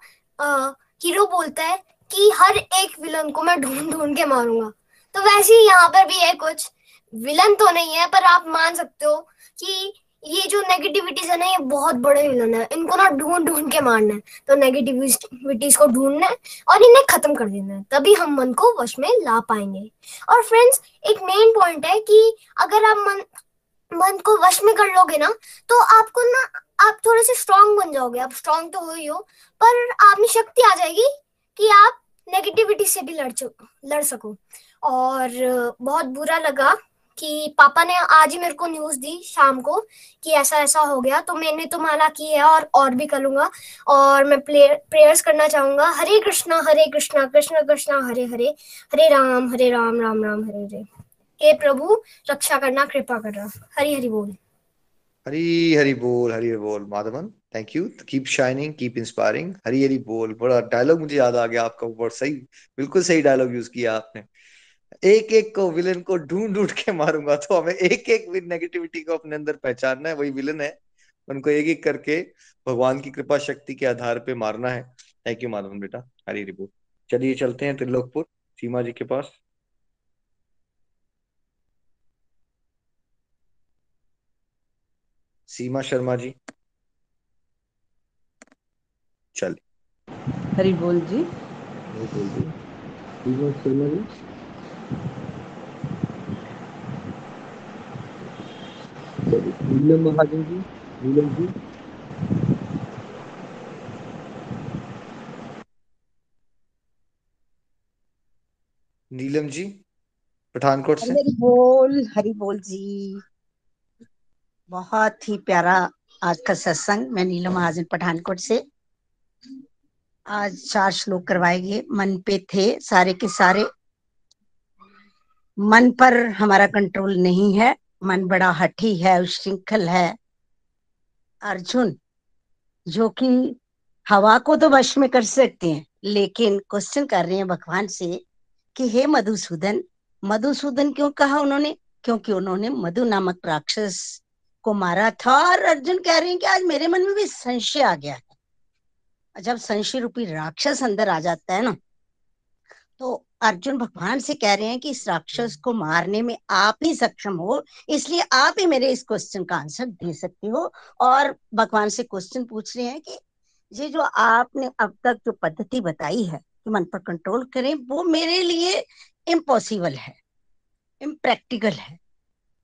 हीरो बोलता है कि हर एक विलन को मैं ढूंढ ढूंढ के मारूँगा। तो वैसे ही यहाँ पर भी है कुछ। विलन तो नहीं है, पर आप मान सकते हो कि ये जो नेगेटिविटीज है ना, ये बहुत बड़े विलन है। इनको ना ढूंढ ढूंढ के मारना है। तो नेगेटिविटीज को ढूंढना है और इन्हें खत्म कर देना है। तभी हम मन को वश में ला पाएँगे। और फ्रेंड्स एक मेन पॉइंट है कि अगर आप मन मन को वश में कर लोगे ना तो आपको ना, आप थोड़े से स्ट्रांग बन जाओगे। आप स्ट्रांग तो हो ही हो, पर आप में शक्ति आ जाएगी कि आप नेगेटिविटी से भी लड़ लड़ सको। और बहुत बुरा लगा कि पापा ने आज ही मेरे को न्यूज़ दी शाम को कि ऐसा ऐसा हो गया। तो मैंने तो माला की है और और भी करूँगा। और मैं प्रेयर्स करना चाहूँगा। हरे कृष्णा हरे कृष्णा, कृष्ण, कृष्णा, हरे हरे। हरे राम हरे राम राम राम, हरे हरे। हे प्रभु, रक्षा करना, कृपा करना। हरी, हरि बोल। हरी हरी बोल, हरी हरी बोल, Madhavan. Thank you keep shining keep inspiring Hari Hari बोल। बड़ा डायलॉग मुझे याद आ गया आपका बहुत सही, बिल्कुल सही डायलॉग यूज़ किया आपने। एक एक को विलन को ढूंढ ढूंढ के मारूँगा तो हमें एक एक नेगेटिविटी को अपने अंदर पहचानना है वही विलन है। उनको एक एक करके भगवान की कृपा शक्ति के आधार पे मारना है। थैंक यू माधवन बेटा। हरी रिपोर्ट चलिए चलते हैं त्रिलोकपुर सीमा जी के पास। सीमा शर्मा जी। चल हरी बोल जी। हरी बोल जी। सीमा शर्मा जी। नीलम महाजन जी नीलम जी। नीलम जी पठानकोट से। हरी बोल हरी बोल जी। बहुत ही प्यारा आज का सत्संग। मैं नीलम महाजन पठानकोट से। आज चार श्लोक करवाए गए मन पे थे सारे के सारे मन पर हमारा कंट्रोल नहीं है, मन बड़ा हठी है, उश्रृंखल है। अर्जुन, जो कि हवा को तो वश में कर सकते हैं, लेकिन क्वेश्चन कर रहे हैं भगवान से कि हे मधुसूदन मधुसूदन क्यों कहा उन्होंने? क्योंकि उन्होंने मधु नामक राक्षस को मारा था और अर्जुन कह रहे हैं कि आज मेरे मन में भी संशय आ गया है। जब संशय रूपी राक्षस अंदर आ जाता है ना तो अर्जुन भगवान से कह रहे हैं कि इस राक्षस को मारने में आप ही सक्षम हो इसलिए आप ही मेरे इस क्वेश्चन का आंसर दे सकते हो। और भगवान से क्वेश्चन पूछ रहे हैं कि ये जो आपने अब तक जो पद्धति बताई है कि मन पर कंट्रोल करें वो मेरे लिए इम्पॉसिबल है इम्प्रैक्टिकल है।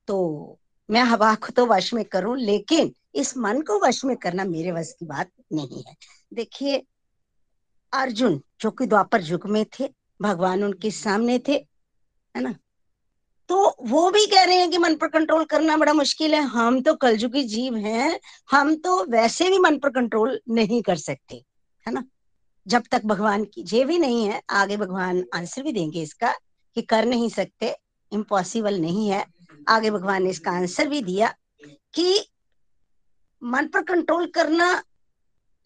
तो मैं हवा को तो वश में करूँ लेकिन इस मन को वश में करना मेरे वश की बात नहीं है। देखिए अर्जुन जो कि द्वापर युग में थे भगवान उनके सामने थे, है ना? तो वो भी कह रहे हैं कि मन पर कंट्रोल करना बड़ा मुश्किल है। हम तो कलजुगी जीव हैं, हम तो वैसे भी मन पर कंट्रोल नहीं कर सकते, है ना? जब तक भगवान की जे भी नहीं है, आगे भगवान आंसर भी देंगे इसका कि कर नहीं सकते इम्पॉसिबल नहीं है। आगे भगवान ने इसका आंसर भी दिया कि मन पर कंट्रोल करना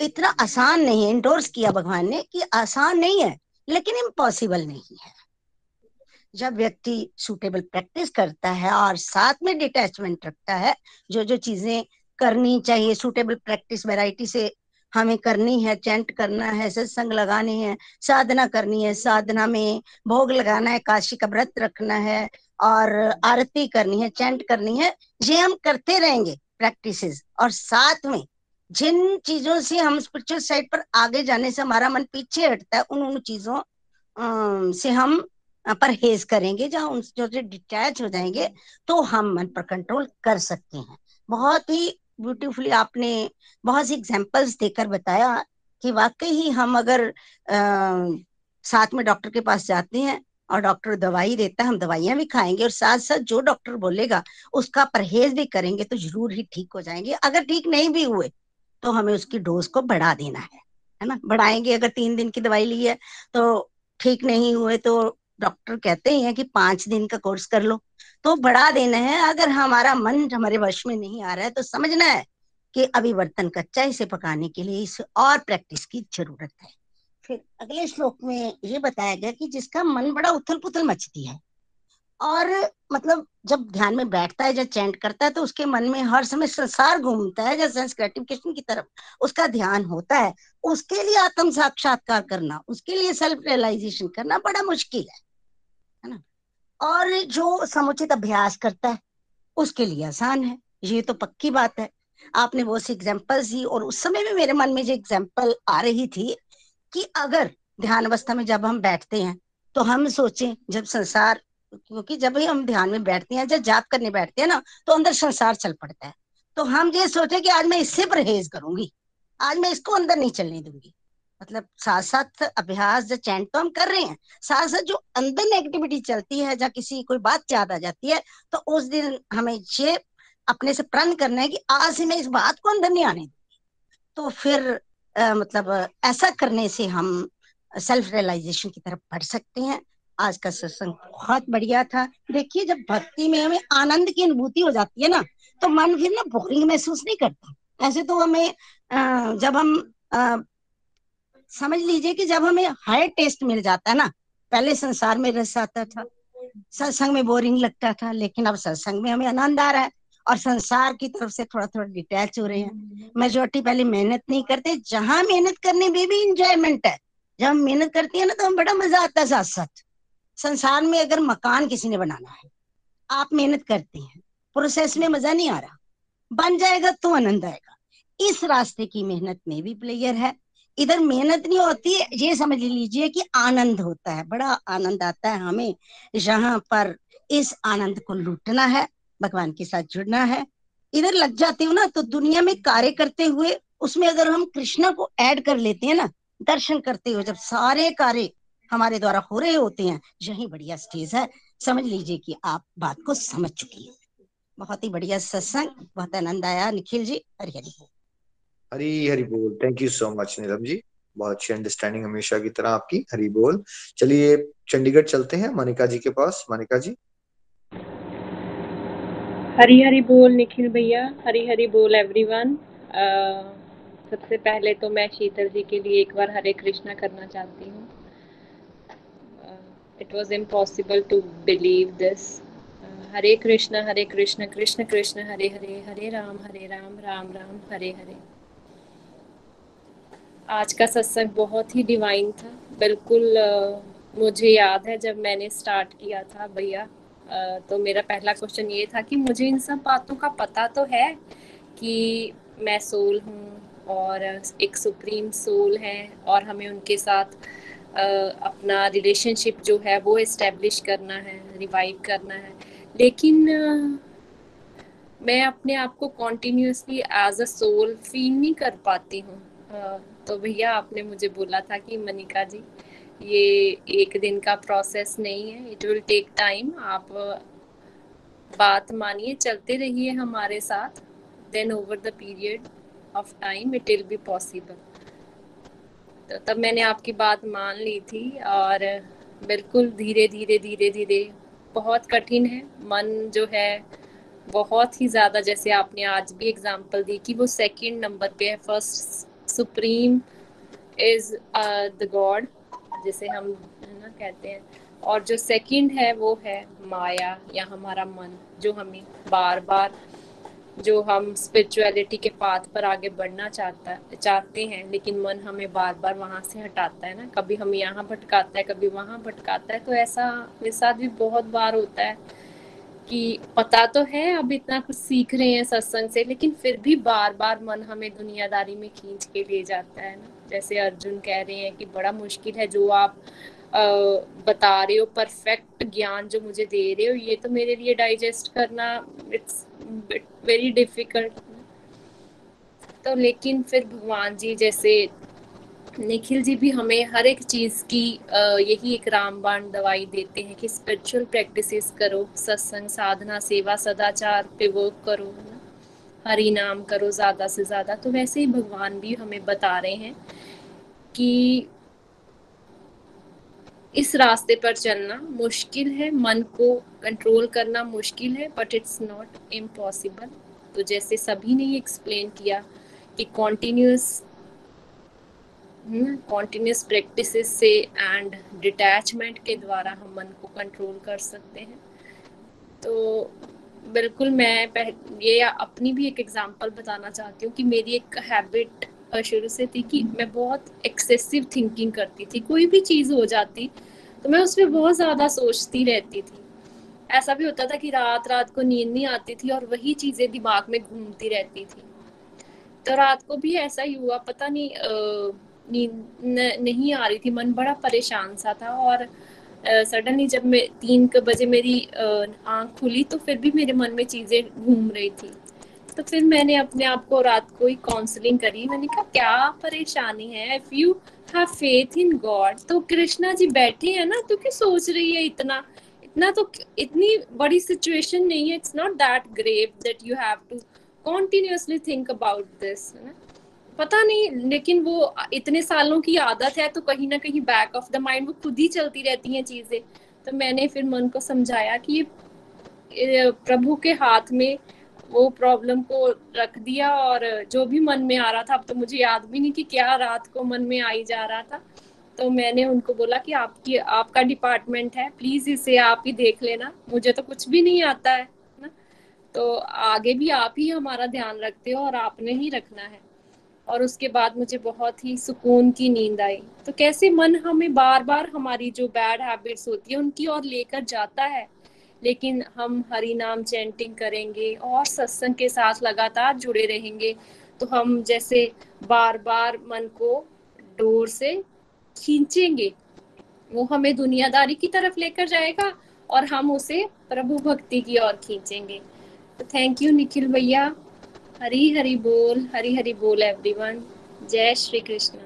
इतना आसान नहीं है। इंडोर्स किया भगवान ने कि आसान नहीं है। लेकिन इम्पॉसिबल नहीं है। जब व्यक्ति सुटेबल प्रैक्टिस करता है और साथ में डिटैचमेंट रखता है, जो जो चीज़ें करनी चाहिए सुटेबल प्रैक्टिस वैरायटी से हमें करनी है चैंट करना है, सत्संग लगाने हैं, साधना करनी है, साधना में भोग लगाना है, काशी का व्रत रखना है और आरती करनी है चैंट करनी है, ये हम करते रहेंगे प्रैक्टिसेस और साथ में जिन चीज़ों से हम स्पिरिचुअल साइड पर आगे जाने से हमारा मन पीछे हटता है उन उन चीज़ों से हम परहेज करेंगे जहाँ उन जो डिटैच हो जाएँगे तो हम मन पर कंट्रोल कर सकते हैं। बहुत ही ब्यूटीफुली आपने बहुत सी एग्जांपल्स देकर बताया कि वाकई ही हम अगर आ, साथ में डॉक्टर के पास जाते हैं और डॉक्टर दवाई देता है हम दवाइयाँ भी खाएँगे और साथ साथ जो डॉक्टर बोलेगा उसका परहेज भी करेंगे तो ज़रूर ही ठीक हो जाएँगे। अगर ठीक नहीं भी हुए तो हमें उसकी डोज को बढ़ा देना है है ना? बढ़ाएँगे, अगर तीन दिन की दवाई ली है तो ठीक नहीं हुए तो डॉक्टर कहते ही हैं कि पाँच दिन का कोर्स कर लो। तो बढ़ा देना है, अगर हमारा मन हमारे वश में नहीं आ रहा है तो समझना है कि अभी बर्तन कच्चा इसे पकाने के लिए इस और प्रैक्टिस की ज़रूरत है। फिर अगले श्लोक में ये बताया गया कि जिसका मन बड़ा उथल पुथल मचती है और मतलब जब ध्यान में बैठता है, जब चैंट करता है तो उसके मन में हर समय संसार घूमता है जब सेंस ग्रेटिफिकेशन की तरफ़ उसका ध्यान होता है। उसके लिए आत्म साक्षात्कार करना, उसके लिए सेल्फ रियलाइजेशन करना बड़ा मुश्किल है है ना? और जो समुचित अभ्यास करता है, उसके लिए आसान है। ये तो पक्की बात है। आपने वो सी एग्जाम्पल्स दी और उस समय भी मेरे मन में जो एग्ज़ाम्पल आ रही थी कि अगर ध्यान अवस्था में जब हम बैठते हैं तो हम सोचें, जब संसार क्योंकि जब भी हम ध्यान में बैठते हैं जब जाप करने बैठते हैं ना तो अंदर संसार चल पड़ता है। तो हम ये सोचे कि आज मैं इससे परहेज करूँगी। आज मैं इसको अंदर नहीं चलने दूँगी। मतलब साथ साथ अभ्यास जो चैंट तो हम कर रहे हैं साथ साथ जो अंदर नेगेटिविटी चलती है या किसी कोई बात याद आ जाती है तो उस दिन हमें ये अपने से प्रण करना है कि आज से मैं इस बात को अंदर नहीं आने दूँगी। तो फिर आ, मतलब ऐसा करने से हम सेल्फ रियलाइजेशन की तरफ़ बढ़ सकते हैं। आज का सत्संग बहुत बढ़िया था। देखिए, जब भक्ति में हमें आनंद की अनुभूति हो जाती है ना तो मन फिर ना बोरिंग महसूस नहीं करता। ऐसे तो हमें जब हम समझ लीजिए कि जब हमें हाई टेस्ट मिल जाता है ना, पहले संसार में रस आता था, सत्संग में बोरिंग लगता था, लेकिन अब सत्संग में हमें आनंद आ रहा है और संसार की तरफ़ से थोड़ा थोड़ा डिटैच हो रहे हैं। मेजोरिटी पहले मेहनत नहीं करते, जहाँ मेहनत करने में भी इंजॉयमेंट है। जब हम मेहनत करती है ना तो हम बड़ा मज़ा आता है साथ साथ संसार में अगर मकान किसी ने बनाना है, आप मेहनत करते हैं प्रोसेस में मज़ा नहीं आ रहा। बन जाएगा तो आनंद आएगा। इस रास्ते की मेहनत में भी प्लेयर है। इधर मेहनत नहीं होती, ये समझ लीजिए कि आनंद होता है। बड़ा आनंद आता है हमें यहाँ पर इस आनंद को लूटना है, भगवान के साथ जुड़ना है। इधर लग जाते हो ना तो दुनिया में कार्य करते हुए उसमें अगर हम कृष्णा को ऐड कर लेते हैं ना, दर्शन करते हुए जब सारे कार्य हमारे द्वारा हो रहे होते हैं। यही बढ़िया स्टेज है। समझ लीजिए कि आप बात को समझ चुकी है। बहुत ही बढ़िया सत्संग। बहुत आनंद आया। निखिल जी हरि हरि हरी हरी बोल। Thank you so much Neelam ji. बहुत अच्छी अंडरस्टैंडिंग हमेशा की तरह आपकी। हरी बोल। चलिए चंडीगढ़ चलते हैं। मनिका जी के पास। मनिका जी। हरी हरी बोल निखिल भैया। हरी हरी बोल एवरीवन सबसे पहले तो मैं शीतल जी के लिए एक बार हरे कृष्णा करना चाहती हूँ। It was impossible to believe this Hare Krishna Hare Krishna Krishna Krishna Hare Hare Hare Ram Hare Ram Ram Ram Hare Hare आज का सत्संग बहुत ही डिवाइन था। बिल्कुल uh, मुझे याद है जब मैंने स्टार्ट किया था भैया। तो मेरा पहला क्वेश्चन ये था कि मुझे इन सब बातों का पता तो है कि मैं सोल हूँ और एक सुप्रीम सोल है और हमें उनके साथ अपना रिलेशनशिप जो है वो इस्टेब्लिश करना है रिवाइव करना है। लेकिन मैं अपने आप को continuously as a soul feel नहीं कर पाती हूँ। तो भैया आपने मुझे बोला था कि मनिका जी, ये एक दिन का प्रोसेस नहीं है इट विल टेक टाइम आप बात मानिए, चलते रहिए हमारे साथ then over the period of time it will be possible तो तब मैंने आपकी बात मान ली थी और बिल्कुल धीरे धीरे धीरे धीरे। बहुत कठिन है। मन जो है, बहुत ही ज़्यादा, जैसे आपने आज भी एग्जांपल दी कि वो सेकंड नंबर पे है। First supreme is the God जिसे हम ना, कहते हैं। और जो सेकंड है, वो है माया, या हमारा मन, जो हमें बार बार जो हम स्पिरिचुअलिटी के पाथ पर आगे बढ़ना चाहता, चाहते हैं, लेकिन मन हमें बार बार वहाँ से हटाता है ना। कभी हम यहाँ भटकाता है, कभी वहाँ भटकाता है तो ऐसा मेरे साथ भी बहुत बार होता है कि पता तो है, अब इतना कुछ सीख रहे हैं सत्संग से, लेकिन फिर भी बार बार मन हमें दुनियादारी में खींच के ले जाता है ना। जैसे अर्जुन कह रहे हैं कि बड़ा मुश्किल है जो आप बता रहे हो परफेक्ट ज्ञान जो मुझे दे रहे हो, ये तो मेरे लिए डाइजेस्ट करना इट्स वेरी डिफ़िकल्ट तो लेकिन फिर भगवान जी जैसे निखिल जी भी हमें हर एक चीज़ की यही एक रामबाण दवाई देते हैं कि स्पिरिचुअल प्रैक्टिसेस करो, सत्संग, साधना, सेवा, सदाचार पे वर्क करो हरि नाम करो, ज़्यादा से ज़्यादा। तो वैसे ही भगवान भी हमें बता रहे हैं कि इस रास्ते पर चलना मुश्किल है, मन को कंट्रोल करना मुश्किल है बट इट्स नॉट इम्पॉसिबल तो जैसे सभी ने एक्सप्लेन किया कि कॉन्टिन्यूस कॉन्टिन्यूस प्रैक्टिस से एंड डिटैचमेंट के द्वारा हम मन को कंट्रोल कर सकते हैं। तो बिल्कुल मैं ये अपनी भी एक एग्जांपल बताना चाहती हूँ कि मेरी एक हैबिट शुरू से थी कि मैं बहुत एक्सेसिव थिंकिंग करती थी। कोई भी चीज़ हो जाती तो मैं उस पर बहुत ज़्यादा सोचती रहती थी। ऐसा भी होता था कि रात रात को नींद नहीं आती थी और वही चीज़ें दिमाग में घूमती रहती थी। तो रात को भी ऐसा ही हुआ, पता नहीं नींद नहीं आ रही थी, मन बड़ा परेशान सा था और सडनली जब मैं तीन बजे मेरी आँख खुली तो फिर भी मेरे मन में चीज़ें घूम रही थी। तो फिर मैंने अपने आप को रात को ही काउंसलिंग करी। मैंने कहा, क्या परेशानी है? If you have faith in God तो कृष्णा जी बैठे हैं ना तो क्या सोच रही है इतना? इतना तो इतनी बड़ी सिचुएशन नहीं है। It's not that grave that you have to continuously think about this पता नहीं, लेकिन वो इतने सालों की आदत है तो कहीं ना कहीं बैक ऑफ़ द माइंड वो खुद ही चलती रहती हैं चीज़ें। तो मैंने फिर मन को समझाया कि ये प्रभु के हाथ में वो प्रॉब्लम को रख दिया और जो भी मन में आ रहा था, अब तो मुझे याद भी नहीं कि क्या रात को मन में आई जा रहा था। तो मैंने उनको बोला कि आपकी, आपका डिपार्टमेंट है प्लीज़ इसे आप ही देख लेना। मुझे तो कुछ भी नहीं आता है, ना? तो आगे भी आप ही हमारा ध्यान रखते हो और आपने ही रखना है। और उसके बाद मुझे बहुत ही सुकून की नींद आई। तो कैसे मन हमें बार बार हमारी जो बैड हैबिट्स होती है, उनकी ओर लेकर जाता है? लेकिन हम हरि नाम चैंटिंग करेंगे और सत्संग के साथ लगातार जुड़े रहेंगे। तो हम जैसे बार बार मन को डोर से खींचेंगे, वो हमें दुनियादारी की तरफ़ लेकर जाएगा और हम उसे प्रभु भक्ति की ओर खींचेंगे। तो थैंक यू निखिल भैया। हरी हरी बोल, हरी हरी बोल एवरीवन जय Shri Krishna.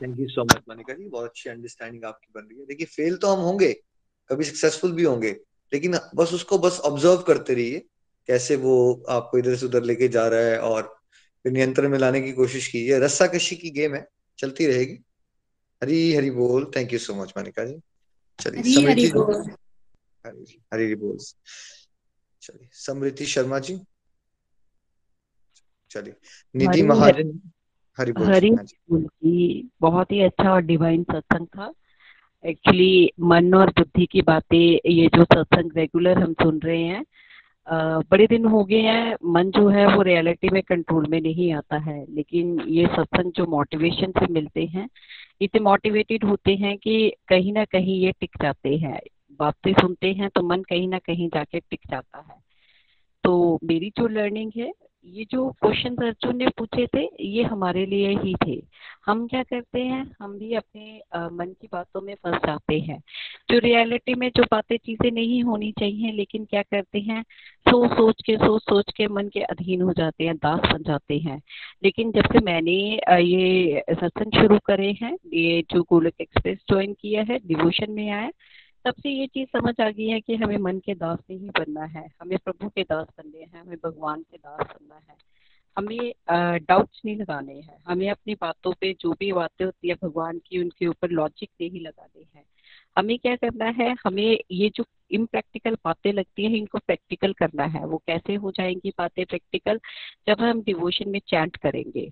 Thank you so much Manika ji. बहुत अच्छी अंडरस्टैंडिंग आपकी बन रही है। देखिए फेल तो हम होंगे कभी सक्सेसफुल भी होंगे। लेकिन बस उसको बस ऑब्ज़र्व करते रहिए कैसे वो आपको इधर से उधर लेके जा रहा है और फिर नियंत्रण में लाने की कोशिश कीजिए। रस्सा कशी की गेम है चलती रहेगी। हरी हरी बोल। Thank you so much Manika ji. चलिए हरी हरी बोल। चलिए समृद्धि शर्मा जी। चलिए निधि महाजन। हरी बोल। हरी हाँ बोल की बहुत ही अच्छा और डिवाइन सत्संग था। एक्चुअली मन और बुद्धि की बातें, ये जो सत्संग रेगुलर हम सुन रहे हैं बड़े दिन हो गए हैं, मन जो है वो रियलिटी में कंट्रोल में नहीं आता है। लेकिन ये सत्संग जो मोटिवेशन से मिलते हैं, इतने मोटिवेटेड होते हैं कि कहीं ना कहीं ये टिक जाते हैं। बातें सुनते हैं तो मन कहीं ना कहीं जाके टिक जाता है। तो मेरी जो लर्निंग है ये जो क्वेश्चन अर्जुन ने पूछे थे, ये हमारे लिए ही थे। हम क्या करते हैं? हम भी अपने मन की बातों में फंस जाते हैं। जो रियलिटी में जो बातें चीज़ें नहीं होनी चाहिए, लेकिन क्या करते हैं? सोच सोच के सोच सोच के मन के अधीन हो जाते हैं, दास बन जाते हैं। लेकिन जब से मैंने ये सत्संग शुरू करे हैं, ये जो गोलक एक्सप्रेस ज्वाइन किया है डिवोशन में आया तब से ये चीज़ समझ आ गई है कि हमें मन के दास नहीं बनना है, हमें प्रभु के दास बनने हैं, हमें भगवान के दास बनना है। हमें डाउट्स नहीं लगाने हैं, हमें अपनी बातों पे जो भी बातें होती है भगवान की, उनके ऊपर लॉजिक नहीं लगाने हैं। हमें क्या करना है, हमें ये जो इम्प्रैक्टिकल बातें लगती हैं, इनको प्रैक्टिकल करना है। वो कैसे हो जाएँगी बातें प्रैक्टिकल जब हम डिवोशन में चैंट करेंगे।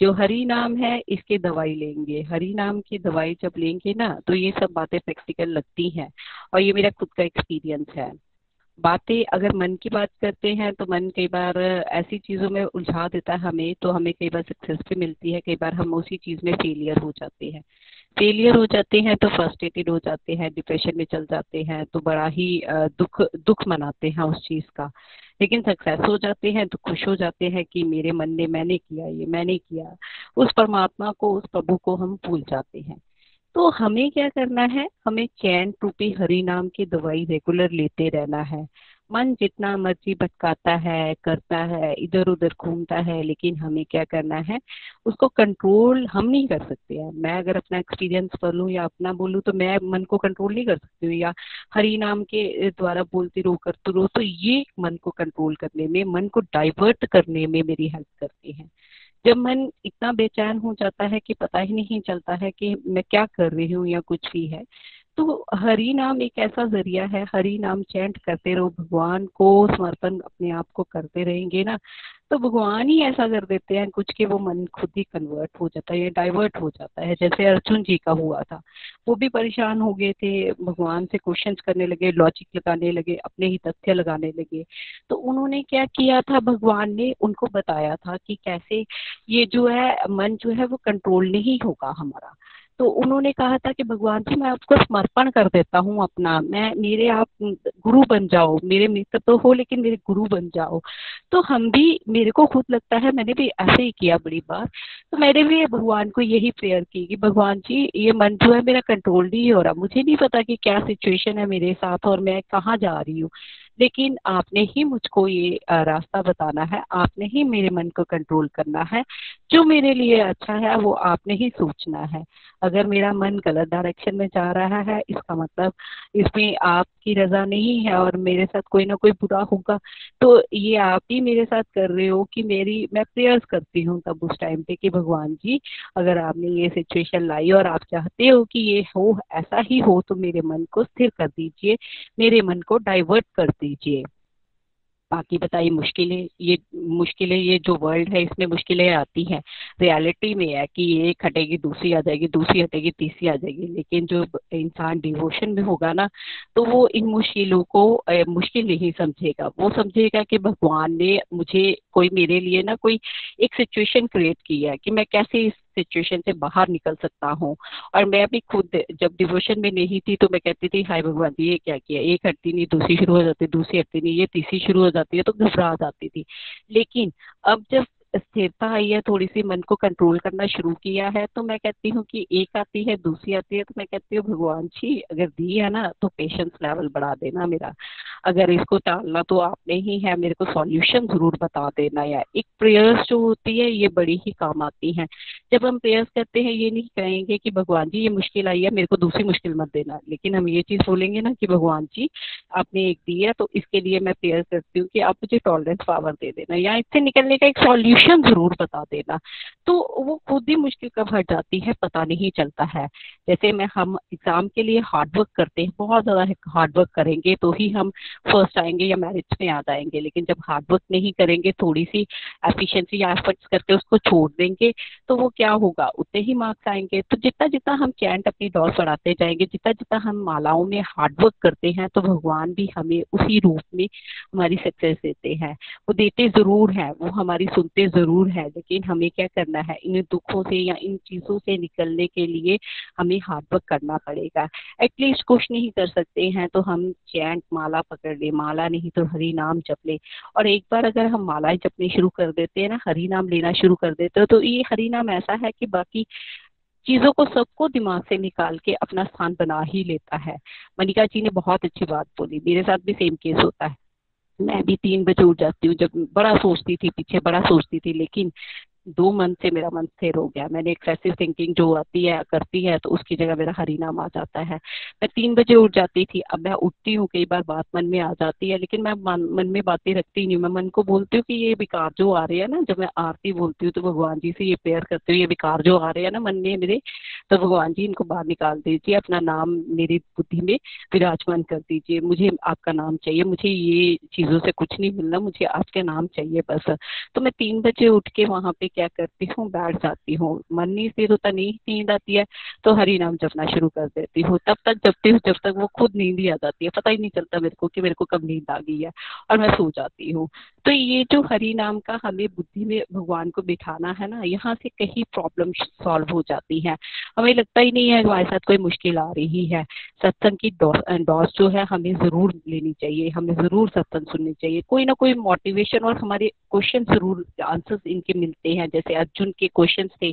जो हरी नाम है, इसके दवाई लेंगे। हरी नाम की दवाई जब लेंगे ना तो ये सब बातें प्रैक्टिकल लगती हैं और ये मेरा खुद का एक्सपीरियंस है। बातें अगर मन की बात करते हैं तो मन कई बार ऐसी चीज़ों में उलझा देता है हमें तो हमें कई बार सक्सेस भी मिलती है, कई बार हम उसी चीज़ में फेलियर हो जाते हैं। फेलियर हो जाते हैं तो फ्रस्ट्रेटेड हो जाते हैं डिप्रेशन में चल जाते हैं तो बड़ा ही दुख दुख मनाते हैं उस चीज़ का। लेकिन सक्सेस हो जाते हैं तो खुश हो जाते हैं कि मेरे मन ने मैंने किया, ये मैंने किया। उस परमात्मा को, उस प्रभु को हम भूल जाते हैं। तो हमें क्या करना है? हमें चैन रूपी हरि नाम की दवाई रेगुलर लेते रहना है। मन जितना मर्ज़ी भटकाता है, करता है इधर उधर घूमता है, लेकिन हमें क्या करना है? उसको कंट्रोल हम नहीं कर सकते हैं मैं अगर अपना एक्सपीरियंस कर लूँ या अपना बोलूँ तो मैं मन को कंट्रोल नहीं कर सकती हूँ। या हरि नाम के द्वारा बोलती रो करते रहो तो ये मन को कंट्रोल करने में, मन को डाइवर्ट करने में मेरी हेल्प करती है। जब मन इतना बेचैन हो जाता है कि पता ही नहीं चलता है कि मैं क्या कर रही हूँ या कुछ भी है तो हरि नाम एक ऐसा ज़रिया है, हरि नाम चैंट करते रहो, भगवान को समर्पण अपने आप को करते रहेंगे ना तो भगवान ही ऐसा कर देते हैं, कुछ के वो मन खुद ही कन्वर्ट हो जाता है या डाइवर्ट हो जाता है, जैसे अर्जुन जी का हुआ था, वो भी परेशान हो गए थे, भगवान से क्वेश्चन करने लगे लॉजिक लगाने लगे, अपने ही तथ्य लगाने लगे तो उन्होंने क्या किया था, भगवान ने उनको बताया था कि कैसे ये जो है, मन जो है वो कंट्रोल नहीं होगा हमारा तो उन्होंने कहा था कि भगवान जी, मैं आपको समर्पण कर देता हूँ अपना। मैं, मेरे आप गुरु बन जाओ। मेरे मित्र तो हो, लेकिन मेरे गुरु बन जाओ। तो हम भी, मेरे को खुद लगता है, मैंने भी ऐसे ही किया बड़ी बार। तो मैंने भी भगवान को यही प्रेयर की कि भगवान जी, ये मन जो है मेरा कंट्रोल नहीं हो रहा। मुझे नहीं पता कि क्या सिचुएशन है मेरे साथ और मैं कहाँ जा रही हूँ। लेकिन आपने ही मुझको ये रास्ता बताना है। आपने ही मेरे मन को कंट्रोल करना है। जो मेरे लिए अच्छा है, वो आपने ही सोचना है। अगर मेरा मन गलत डायरेक्शन में जा रहा है, इसका मतलब इसमें आपकी रजा नहीं है और मेरे साथ कोई ना कोई बुरा होगा तो ये आप ही मेरे साथ कर रहे हो कि मेरी, मैं प्रेयर्स करती हूँ तब उस टाइम पे कि भगवान जी, अगर आपने ये सिचुएशन लाई और आप चाहते हो कि ये हो, ऐसा ही हो तो मेरे मन को स्थिर कर दीजिए, मेरे मन को डाइवर्ट कर दीजिए। बाकी बताइए, मुश्किलें, ये मुश्किलें, ये जो वर्ल्ड है, इसमें मुश्किलें आती हैं। रियलिटी में है कि एक हटेगी, दूसरी आ जाएगी, दूसरी हटेगी, तीसरी आ जाएगी। लेकिन जो इंसान डिवोशन में होगा ना तो वो इन मुश्किलों को मुश्किल नहीं समझेगा। वो समझेगा कि भगवान ने मुझे, कोई मेरे लिए ना कोई एक सिचुएशन क्रिएट की है कि मैं कैसे इस सिचुएशन से बाहर निकल सकता हूँ। और मैं भी खुद जब डिवोशन में नहीं थी तो मैं कहती थी, हाय भगवान जी, ये क्या किया? एक हटती नहीं, दूसरी शुरू हो जाती, दूसरी हटती नहीं, ये तीसरी शुरू हो जाती है तो घबरा जाती थी। लेकिन अब जब स्थिरता आई है थोड़ी सी मन को कंट्रोल करना शुरू किया है तो मैं कहती हूँ कि एक आती है, दूसरी आती है तो मैं कहती हूँ, भगवान जी, अगर दी है ना तो पेशेंस लेवल बढ़ा देना मेरा। अगर इसको टालना तो आपने ही है, मेरे को सॉल्यूशन ज़रूर बता देना। या एक प्रेयर्स जो होती है, ये बड़ी ही काम आती हैं। जब हम प्रेयर्स करते हैं, ये नहीं कहेंगे कि, भगवान जी, ये मुश्किल आई है, मेरे को दूसरी मुश्किल मत देना। लेकिन हम ये चीज़ बोलेंगे ना कि, भगवान जी, आपने एक दी है तो इसके लिए मैं प्रेयर करती हूँ कि आप मुझे टॉलरेंस पावर दे देना। या इससे निकलने का एक सॉल्यूशन सोल्यूशन ज़रूर बता देना। तो वो खुद ही मुश्किल कब हट जाती है, पता नहीं चलता है। जैसे मैं, हम एग्ज़ाम के लिए हार्ड वर्क करते हैं, बहुत ज़्यादा हार्ड वर्क करेंगे तो ही हम फ़र्स्ट आएँगे या मैरिज में आ जाएँगे। लेकिन जब हार्ड वर्क नहीं करेंगे थोड़ी सी एफिशिएंसी या एफर्ट्स करके उसको छोड़ देंगे तो वो क्या होगा? उतने ही मार्क्स आएँगे। तो जितना जितना हम चैंट अपनी डॉल बढ़ाते जाएँगे जितना जितना हम मालाओं में हार्ड वर्क करते हैं तो भगवान भी हमें उसी रूप में हमारी सक्सेस देते हैं। वो देते ज़रूर है, वो हमारी सुनते ज़रूर है, लेकिन हमें क्या करना है? इन दुखों से या इन चीज़ों से निकलने के लिए हमें हार्ड वर्क करना पड़ेगा। एटलीस्ट कुछ नहीं कर सकते हैं तो हम चैंट माला पकड़ ले, माला नहीं तो हरी नाम जप ले। और एक बार अगर हम मालाएँ जपने शुरू कर देते हैं ना, हरी नाम लेना शुरू कर देते हो तो ये हरी नाम ऐसा है कि बाकी चीज़ों को सबको दिमाग से निकाल के अपना स्थान बना ही लेता है। मनिका जी ने बहुत अच्छी बात बोली, मेरे साथ भी सेम केस होता है। मैं भी तीन बजे उठ जाती हूँ, जब बड़ा सोचती थी, पीछे बड़ा सोचती थी, लेकिन दो मन से मेरा मन स्थिर हो गया। मैंने एक्सेसिव थिंकिंग जो आती है, करती है तो उसकी जगह मेरा हरी नाम आ जाता है। मैं तीन बजे उठ जाती थी। अब मैं उठती हूँ, कई बार बात मन में आ जाती है, लेकिन मैं मन में बातें रखती नहीं मैं मन को बोलती हूँ कि ये विकार जो आ रहे हैं ना, जब मैं आरती बोलती हूँ तो भगवान जी से ये प्रेयर करती हूँ, ये विकार जो आ रहे हैं ना मन में मेरे तो भगवान जी इनको बाहर निकाल दीजिए, अपना नाम मेरी बुद्धि में विराजमान कर दीजिए। मुझे आपका नाम चाहिए, मुझे ये चीज़ों से कुछ नहीं मिलना, मुझे आपके नाम चाहिए बस। तो मैं तीन बजे उठ के वहाँ पे क्या करती हूँ? बैठ जाती हूँ। मन नहीं स्थिर होता नहीं नींद आती है तो हरी नाम जपना शुरू कर देती हूँ। तब तक जपती हूँ, जब तक वो खुद नींद ही आ जाती है। पता ही नहीं चलता मेरे को कि मेरे को कब नींद आ गई है और मैं सो जाती हूँ। तो ये जो हरी नाम का हमें बुद्धि में भगवान को बिठाना है ना, यहाँ से कहीं प्रॉब्लम सॉल्व हो जाती है। हमें लगता ही नहीं है, हमारे साथ कोई मुश्किल आ रही है। सत्संग की डॉस जो है, हमें ज़रूर लेनी चाहिए, हमें ज़रूर सत्संग सुननी चाहिए। कोई ना कोई मोटिवेशन और हमारे क्वेश्चन ज़रूर आंसर्स इनके मिलते हैं, जैसे अर्जुन के क्वेश्चन थे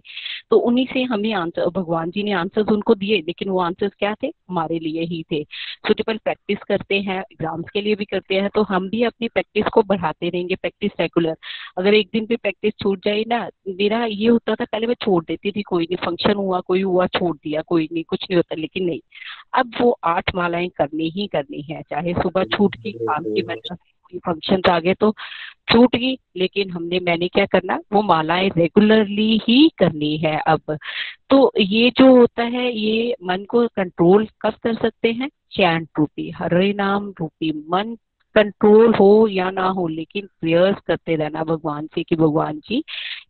तो उन्हीं से हमें आंसर भगवान जी ने आंसर्स उनको दिए, लेकिन वो आंसर्स क्या थे? हमारे लिए ही थे। सुटेबल प्रैक्टिस करते हैं एग्ज़ाम्स के लिए भी करते हैं तो हम भी अपनी प्रैक्टिस को बढ़ाते रहेंगे प्रैक्टिस रेगुलर अगर एक दिन भी प्रैक्टिस छूट जाए ना, मेरा ये होता था, पहले मैं छोड़ देती थी, कोई नहीं फ़ंक्शन हुआ, कोई छोड़ दिया कोई नहीं कुछ नहीं होता लेकिन नहीं। अब वो आठ मालाएँ करनी ही करनी है चाहे सुबह छूट की काम की वजह से फ़ंक्शन आ गए तो छूट गई लेकिन हमने मैंने क्या करना वो मालाएँ रेगुलरली ही करनी है अब। तो ये जो होता है ये मन को कंट्रोल कब कर सकते हैं? चैंट रूपी हरे नाम रूपी मन कंट्रोल हो या ना हो लेकिन प्रेयर्स करते रहना भगवान से कि भगवान जी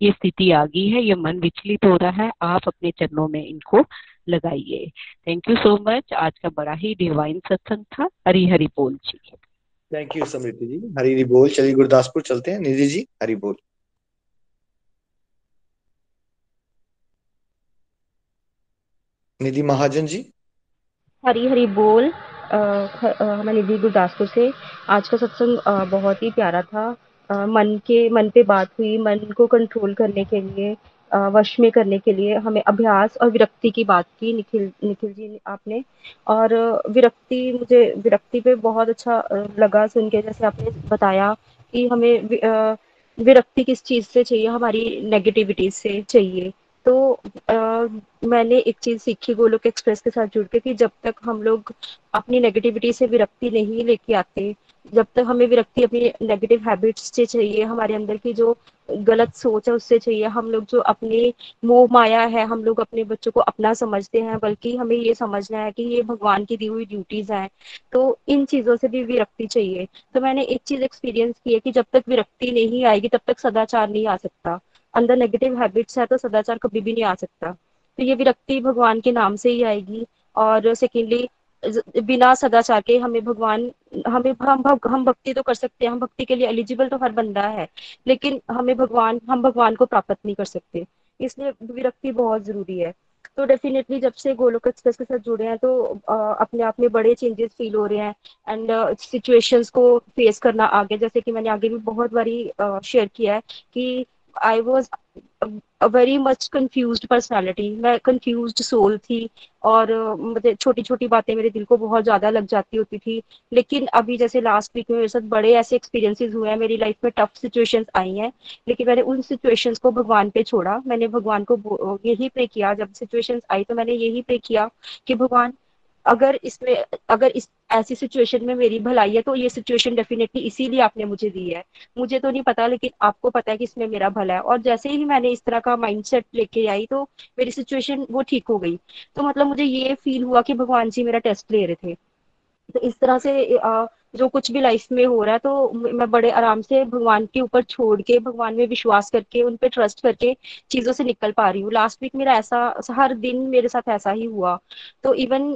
ये स्थिति आ गई है ये मन विचलित हो रहा है आप अपने चरणों में इनको लगाइए। थैंक यू सो मच आज का बड़ा ही डिवाइन सत्संग था। हरी हरी बोल जी। थैंक यू समृति जी हरी बोल। चलिए गुरदासपुर चलते हैं। निधि जी हरी बोल। निधि महाजन जी। हरी हरी बोल मैं निधि गुरदासपुर से। आज का सत्संग बहुत ही प्यारा था। मन के मन पे बात हुई मन को कंट्रोल करने के लिए वश में करने के लिए हमें अभ्यास और विरक्ति की बात की निखिल निखिल जी आपने। और विरक्ति मुझे विरक्ति पे बहुत अच्छा लगा सुन के जैसे आपने बताया कि हमें विरक्ति किस चीज़ से चाहिए हमारी नेगेटिविटी से चाहिए। तो अ, मैंने एक चीज़ सीखी गोलोक एक्सप्रेस के साथ जुड़ के कि जब तक हम लोग अपनी नेगेटिविटी से विरक्ति नहीं लेके आते जब तक हमें विरक्ति अपनी नेगेटिव हैबिट्स से चाहिए, हमारे अंदर की जो गलत सोच है उससे चाहिए। हम लोग जो अपने मोह माया है, हम लोग अपने बच्चों को अपना समझते हैं, बल्कि हमें ये समझना है कि ये भगवान की दी हुई ड्यूटीज़ हैं। तो इन चीज़ों से भी विरक्ति चाहिए। तो मैंने एक चीज़ एक्सपीरियंस की है कि जब तक विरक्ति नहीं आएगी, तब तक सदाचार नहीं आ सकता। अंदर नेगेटिव हैबिट्स है तो सदाचार कभी भी नहीं आ सकता। तो ये विरक्ति भगवान के नाम से ही आएगी। और सेकेंडली बिना सदाचार के हमें भगवान, हमें, हम हम भक्ति तो कर सकते हैं, हम भक्ति के लिए एलिजिबल तो हर बंदा है, लेकिन हमें भगवान, हम भगवान को प्राप्त नहीं कर सकते। इसलिए विरक्ति बहुत ज़रूरी है। तो डेफिनेटली जब से गोलोक एक्सप्रेस के साथ जुड़े हैं तो अपने आप में बड़े चेंजेस फील हो रहे हैं एंड सिचुएशंस को फेस करना आगे, जैसे कि मैंने आगे भी बहुत बारी शेयर किया है कि I was very much confused personality मैं कंफ्यूज्ड सोल थी और मतलब छोटी छोटी बातें मेरे दिल को बहुत ज़्यादा लग जाती होती थी। लेकिन अभी जैसे लास्ट वीक में मेरे साथ बड़े ऐसे एक्सपीरियंसेस हुए हैं, मेरी लाइफ में टफ सिचुएशंस आई हैं। लेकिन मैंने उन सिचुएशंस को भगवान पे छोड़ा। मैंने भगवान को यही प्रे किया। जब सिचुएशंस आई तो मैंने यही प्रे किया कि भगवान, अगर इसमें, अगर इस ऐसी सिचुएशन में मेरी भलाई है तो ये सिचुएशन डेफिनेटली इसीलिए आपने मुझे दी है। मुझे तो नहीं पता लेकिन आपको पता है कि इसमें मेरा भला है। और जैसे ही मैंने इस तरह का माइंडसेट लेके आई तो मेरी सिचुएशन वो ठीक हो गई। तो मतलब मुझे ये फील हुआ कि भगवान जी मेरा टेस्ट ले रहे थे। तो इस तरह से अ, जो कुछ भी लाइफ में हो रहा है तो मैं बड़े आराम से भगवान के ऊपर छोड़ के भगवान में विश्वास करके उन पे ट्रस्ट करके चीज़ों से निकल पा रही हूँ। लास्ट वीक मेरा ऐसा हर दिन मेरे साथ ऐसा ही हुआ। तो इवन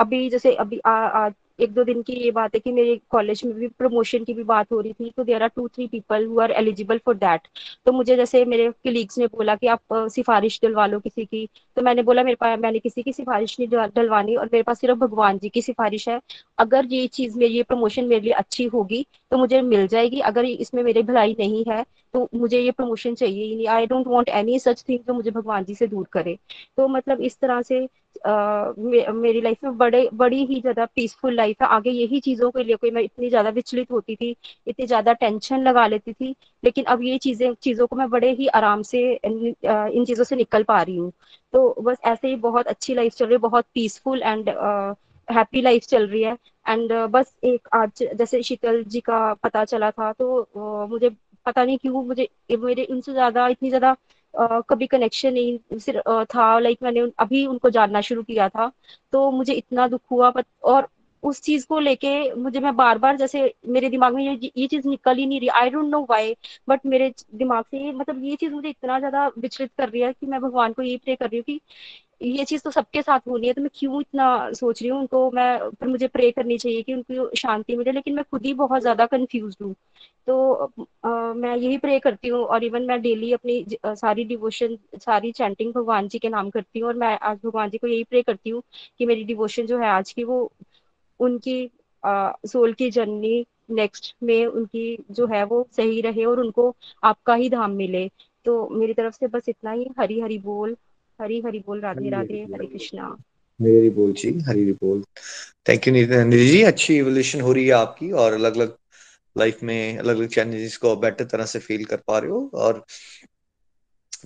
अभी जैसे अभी आ, आ, एक दो दिन की ये बात है कि मेरे कॉलेज में भी प्रमोशन की भी बात हो रही थी तो there are two three people who are eligible for that तो मुझे जैसे मेरे कलीग्स ने बोला कि आप सिफारिश डलवा लो किसी की। तो मैंने बोला मेरे पास मैंने किसी की सिफारिश नहीं डलवानी और मेरे पास सिर्फ़ भगवान जी की सिफारिश है। अगर ये चीज़ मेरी ये प्रमोशन मेरे लिए अच्छी होगी तो मुझे मिल जाएगी। अगर इसमें मेरी भलाई नहीं है तो मुझे ये प्रमोशन चाहिए ही नहीं। I don't want any such thing जो मुझे भगवान जी से दूर करे। तो मतलब इस तरह से अ, मे, मेरी लाइफ में बड़े बड़ी ही ज़्यादा पीसफुल लाइफ है। आगे यही चीज़ों के लिए कोई मैं इतनी ज़्यादा विचलित होती थी इतनी ज़्यादा टेंशन लगा लेती थी लेकिन अब ये चीज़ें चीज़ों को मैं बड़े ही आराम से इन, इन चीज़ों से निकल पा रही हूँ। तो बस ऐसे ही बहुत अच्छी लाइफ चल रही है बहुत पीसफुल एंड हैप्पी लाइफ चल रही है। एंड बस एक आज जैसे शीतल जी का पता चला था तो मुझे पता नहीं क्यों मुझे मेरे उनसे ज़्यादा, इतनी ज़्यादा कभी कनेक्शन नहीं था। लाइक मैंने अभी उनको जानना शुरू किया था तो मुझे इतना दुख हुआ। और उस चीज़ को लेके मुझे, मैं बार बार जैसे मेरे दिमाग में ये ये चीज़ निकल ही नहीं रही। I don't know why but मेरे दिमाग से मतलब ये चीज़ मुझे इतना ज़्यादा विचलित कर रही है कि मैं भगवान को ये प्रे कर रही हूँ कि ये चीज़ तो सबके साथ होनी है तो मैं क्यों इतना सोच रही हूँ? उनको मैं फिर मुझे प्रे करनी चाहिए कि उनको शांति मिले लेकिन मैं खुद ही बहुत ज़्यादा कंफ्यूज हूँ। तो अ, मैं यही प्रे करती हूँ और इवन मैं डेली अपनी ज- अ, सारी डिवोशन सारी चैंटिंग भगवान जी के नाम करती हूँ और मैं आज भगवान जी को यही प्रे करती हूँ कि मेरी डिवोशन जो है आज की वो उनकी सोल की जर्नी नेक्स्ट में उनकी जो है वो सही रहे और उनको आपका ही धाम मिले। तो मेरी तरफ़ से बस इतना ही। हरी हरी बोल। हरी हरी बोल राधे राधे हरे कृष्णा। हरी बोल जी हरी बोल। थैंक यू निधि जी अच्छी इवोल्यूशन हो रही है आपकी और अलग अलग लाइफ में अलग अलग चैलेंजेस को बेटर तरह से फील कर पा रहे हो और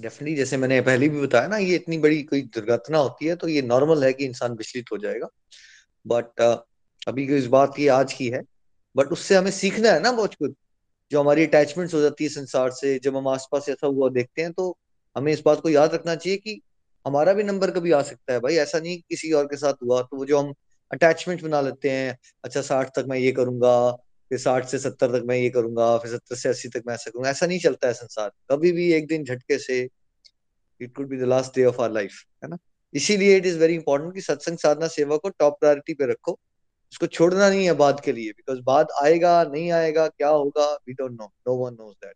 डेफिनेटली जैसे मैंने पहले भी बताया ना ये इतनी बड़ी कोई दुर्घटना होती है तो ये नॉर्मल है कि इंसान विचलित हो जाएगा। बट अभी की इस बात की आज की है बट उससे हमें सीखना है ना बहुत कुछ। जो हमारी अटैचमेंट्स हो जाती है संसार से जब हम आसपास ऐसा हुआ देखते हैं तो हमें इस बात को याद रखना चाहिए कि हमारा भी नंबर कभी आ सकता है भाई, ऐसा नहीं किसी और के साथ हुआ तो वो जो हम अटैचमेंट बना लेते हैं अच्छा साठ तक मैं ये करूँगा, फिर साठ से सत्तर तक मैं ये करूँगा, फिर सत्तर से अस्सी तक मैं ऐसा करूँगा, ऐसा नहीं चलता है संसार। कभी भी एक दिन झटके से it could be the last day of our life है ना? इसीलिए इट इज़ वेरी इंपॉर्टेंट कि सत्संग साधना सेवा को टॉप प्रायोरिटी पे रखो। उसको छोड़ना नहीं है बाद के लिए बिकॉज़ बाद आएगा, नहीं आएगा, क्या होगा we don't know no one knows that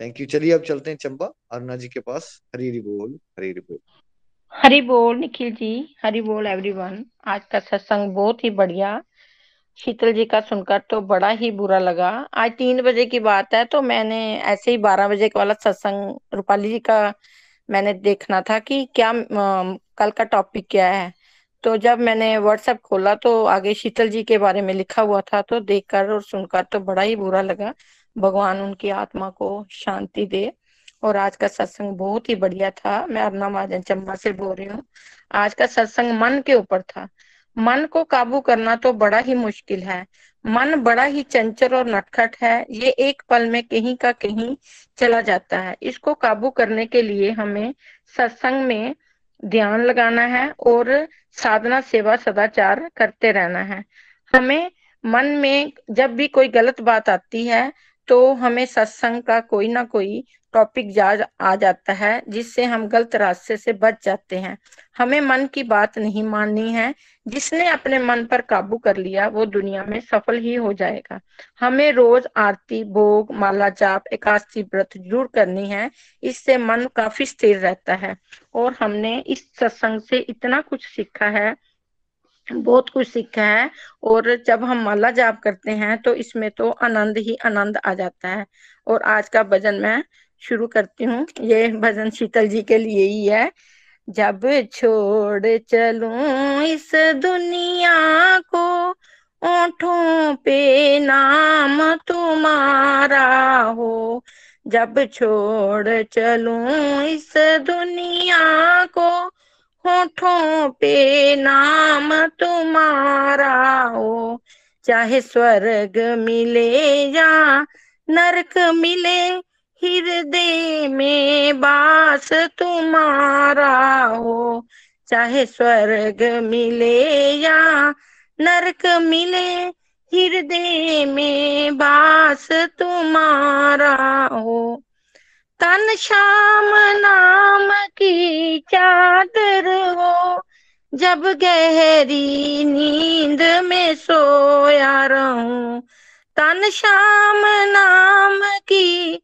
thank you चलिए अब चलते हैं चंबा। अरुणा जी के पास। हरी हरी बोल, हरी हरी बोल। हरी बोल, निखिल जी। हरी बोल एवरीवन आज का सत्संग बहुत ही बढ़िया। शीतल जी का सुनकर तो बड़ा ही बुरा लगा। आज तीन बजे की बात है तो मैंने ऐसे ही बारह बजे का वाला सत्संग रूपाली जी का मैंने देखना था कि क्या कल का टॉपिक क्या है। तो जब मैंने व्हाट्सएप खोला तो आगे शीतल जी के बारे में लिखा हुआ था तो देखकर और सुनकर तो बड़ा ही बुरा लगा। भगवान उनकी आत्मा को शांति दे। और आज का सत्संग बहुत ही बढ़िया था। मैं अर्ना महाजन चंबा से बोल रही हूँ। आज का सत्संग मन के ऊपर था। मन को काबू करना तो बड़ा ही मुश्किल है। मन बड़ा ही चंचल और नटखट है। ये एक पल में कहीं का कहीं चला जाता है। इसको काबू करने के लिए हमें सत्संग में ध्यान लगाना है और साधना, सेवा, सदाचार करते रहना है। हमें मन में जब भी कोई गलत बात आती है तो हमें सत्संग का कोई ना कोई टॉपिक जा, आ जाता है, जिससे हम गलत रास्ते से बच जाते हैं। हमें मन की बात नहीं माननी है। जिसने अपने मन पर काबू कर लिया, वो दुनिया में सफल ही हो जाएगा। हमें रोज आरती, भोग, माला जाप, एकादशी व्रत ज़रूर करनी है। इससे मन काफ़ी स्थिर रहता है। और हमने इस सत्संग से इतना कुछ सीखा है। बहुत कुछ सीखा है और जब हम माला जाप करते हैं तो इसमें तो आनंद ही आनंद आ जाता है। और आज का भजन मैं शुरू करती हूँ। ये भजन शीतल जी के लिए ही है। जब छोड़ चलूँ इस दुनिया को, ओठों पे नाम तुम्हारा हो। जब छोड़ चलूँ इस दुनिया को होठों पे नाम तुम्हारा हो। चाहे स्वर्ग मिले या नरक मिले, हृदय में बास तुम्हारा हो। चाहे स्वर्ग मिले या नरक मिले, हृदय में बास तुम्हारा हो। तन श्याम नाम की चादर हो जब गहरी नींद में सोया रहूँ। तन श्याम नाम की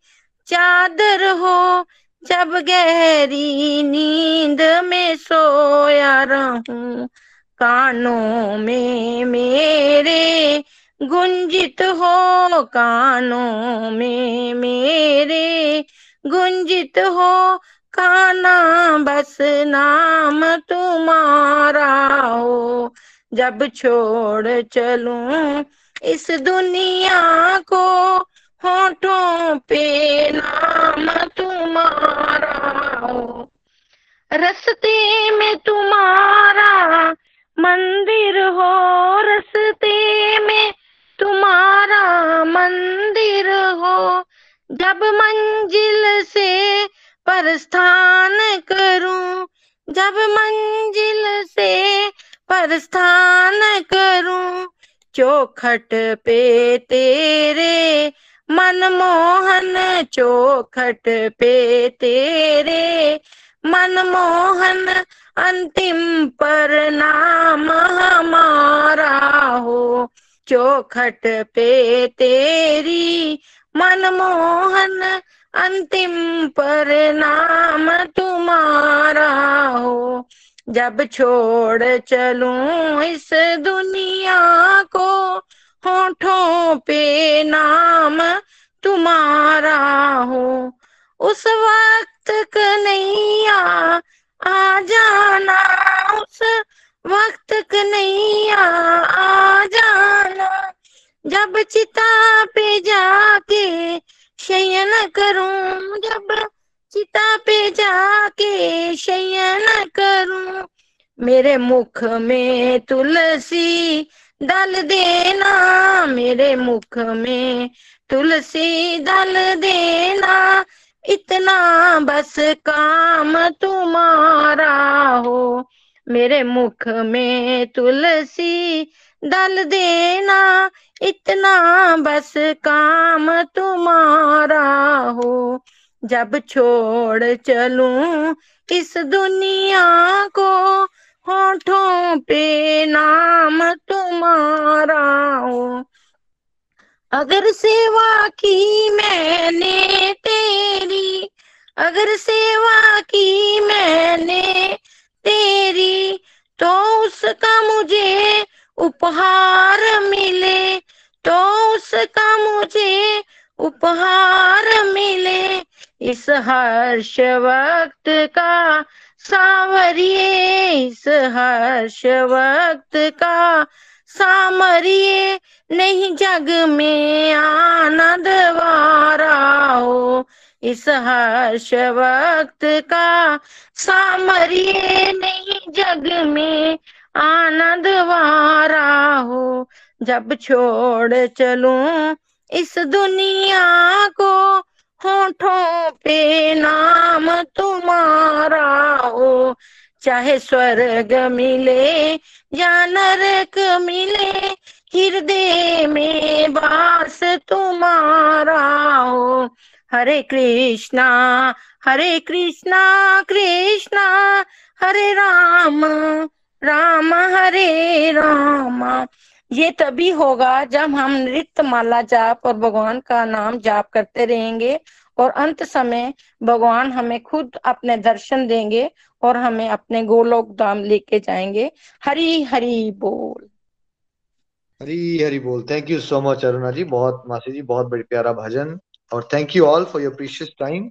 चादर हो, जब गहरी नींद में सोया रहूँ। कानों में मेरे गुंजित हो, कानों में मेरे गुंजित हो काना बस नाम तुम्हारा हो। जब छोड़ चलूँ इस दुनिया को, होठों पे नाम तुम्हारा हो। रस्ते में तुम्हारा मंदिर हो, रस्ते में तुम्हारा मंदिर हो। जब मंजिल से प्रस्थान करूँ, जब मंजिल से प्रस्थान करूँ, चौखट पे तेरे मनमोहन चौखट पे तेरे मनमोहन अंतिम पर नाम हमारा हो, चौखट पे तेरी मनमोहन, अंतिम पर नाम तुम्हारा हो। जब छोड़ चलूँ इस दुनिया को, होठों पे नाम तुम्हारा हो। उस वक्त कन्हैया, आ जाना, उस वक्त कन्हैया, आ जाना। जब चिता पे जाके शयन करूँ, जब चिता पे जाके शयन करूँ, मेरे मुख में तुलसी दल देना, मेरे मुख में तुलसी दल देना, इतना बस काम तुम्हारा हो, मेरे मुख में तुलसी दल देना, इतना बस काम तुम्हारा हो। जब छोड़ चलूँ इस दुनिया को, होठों पे नाम तुम्हारा हो। अगर सेवा की मैंने तेरी, अगर सेवा की मैंने तेरी तो उसका मुझे उपहार मिले तो उसका मुझे उपहार मिले। इस हर्ष वक्त का सावरिए, इस हर्ष वक्त का सामरिए। नहीं जग में आनंद वारा हो, इस हर्ष वक्त का सामरिए। नहीं जग में आनंद वारा हो, जब छोड़ चलूँ इस दुनिया को, होठों पे नाम तुम्हारा हो। चाहे स्वर्ग मिले या नरक मिले, हृदय में बास तुम्हारा हो। हरे कृष्णा हरे कृष्णा कृष्णा, हरे राम राम हरे राम। ये तभी होगा जब हम नृत्य माला जाप और भगवान का नाम जाप करते रहेंगे और अंत समय भगवान हमें खुद अपने दर्शन देंगे और हमें अपने गोलोक धाम लेके जाएँगे। हरी हरी बोल। हरी हरी बोल। Thank you so much Aruna ji बहुत मासी जी, बहुत बड़ी प्यारा भजन। और thank you all for your precious time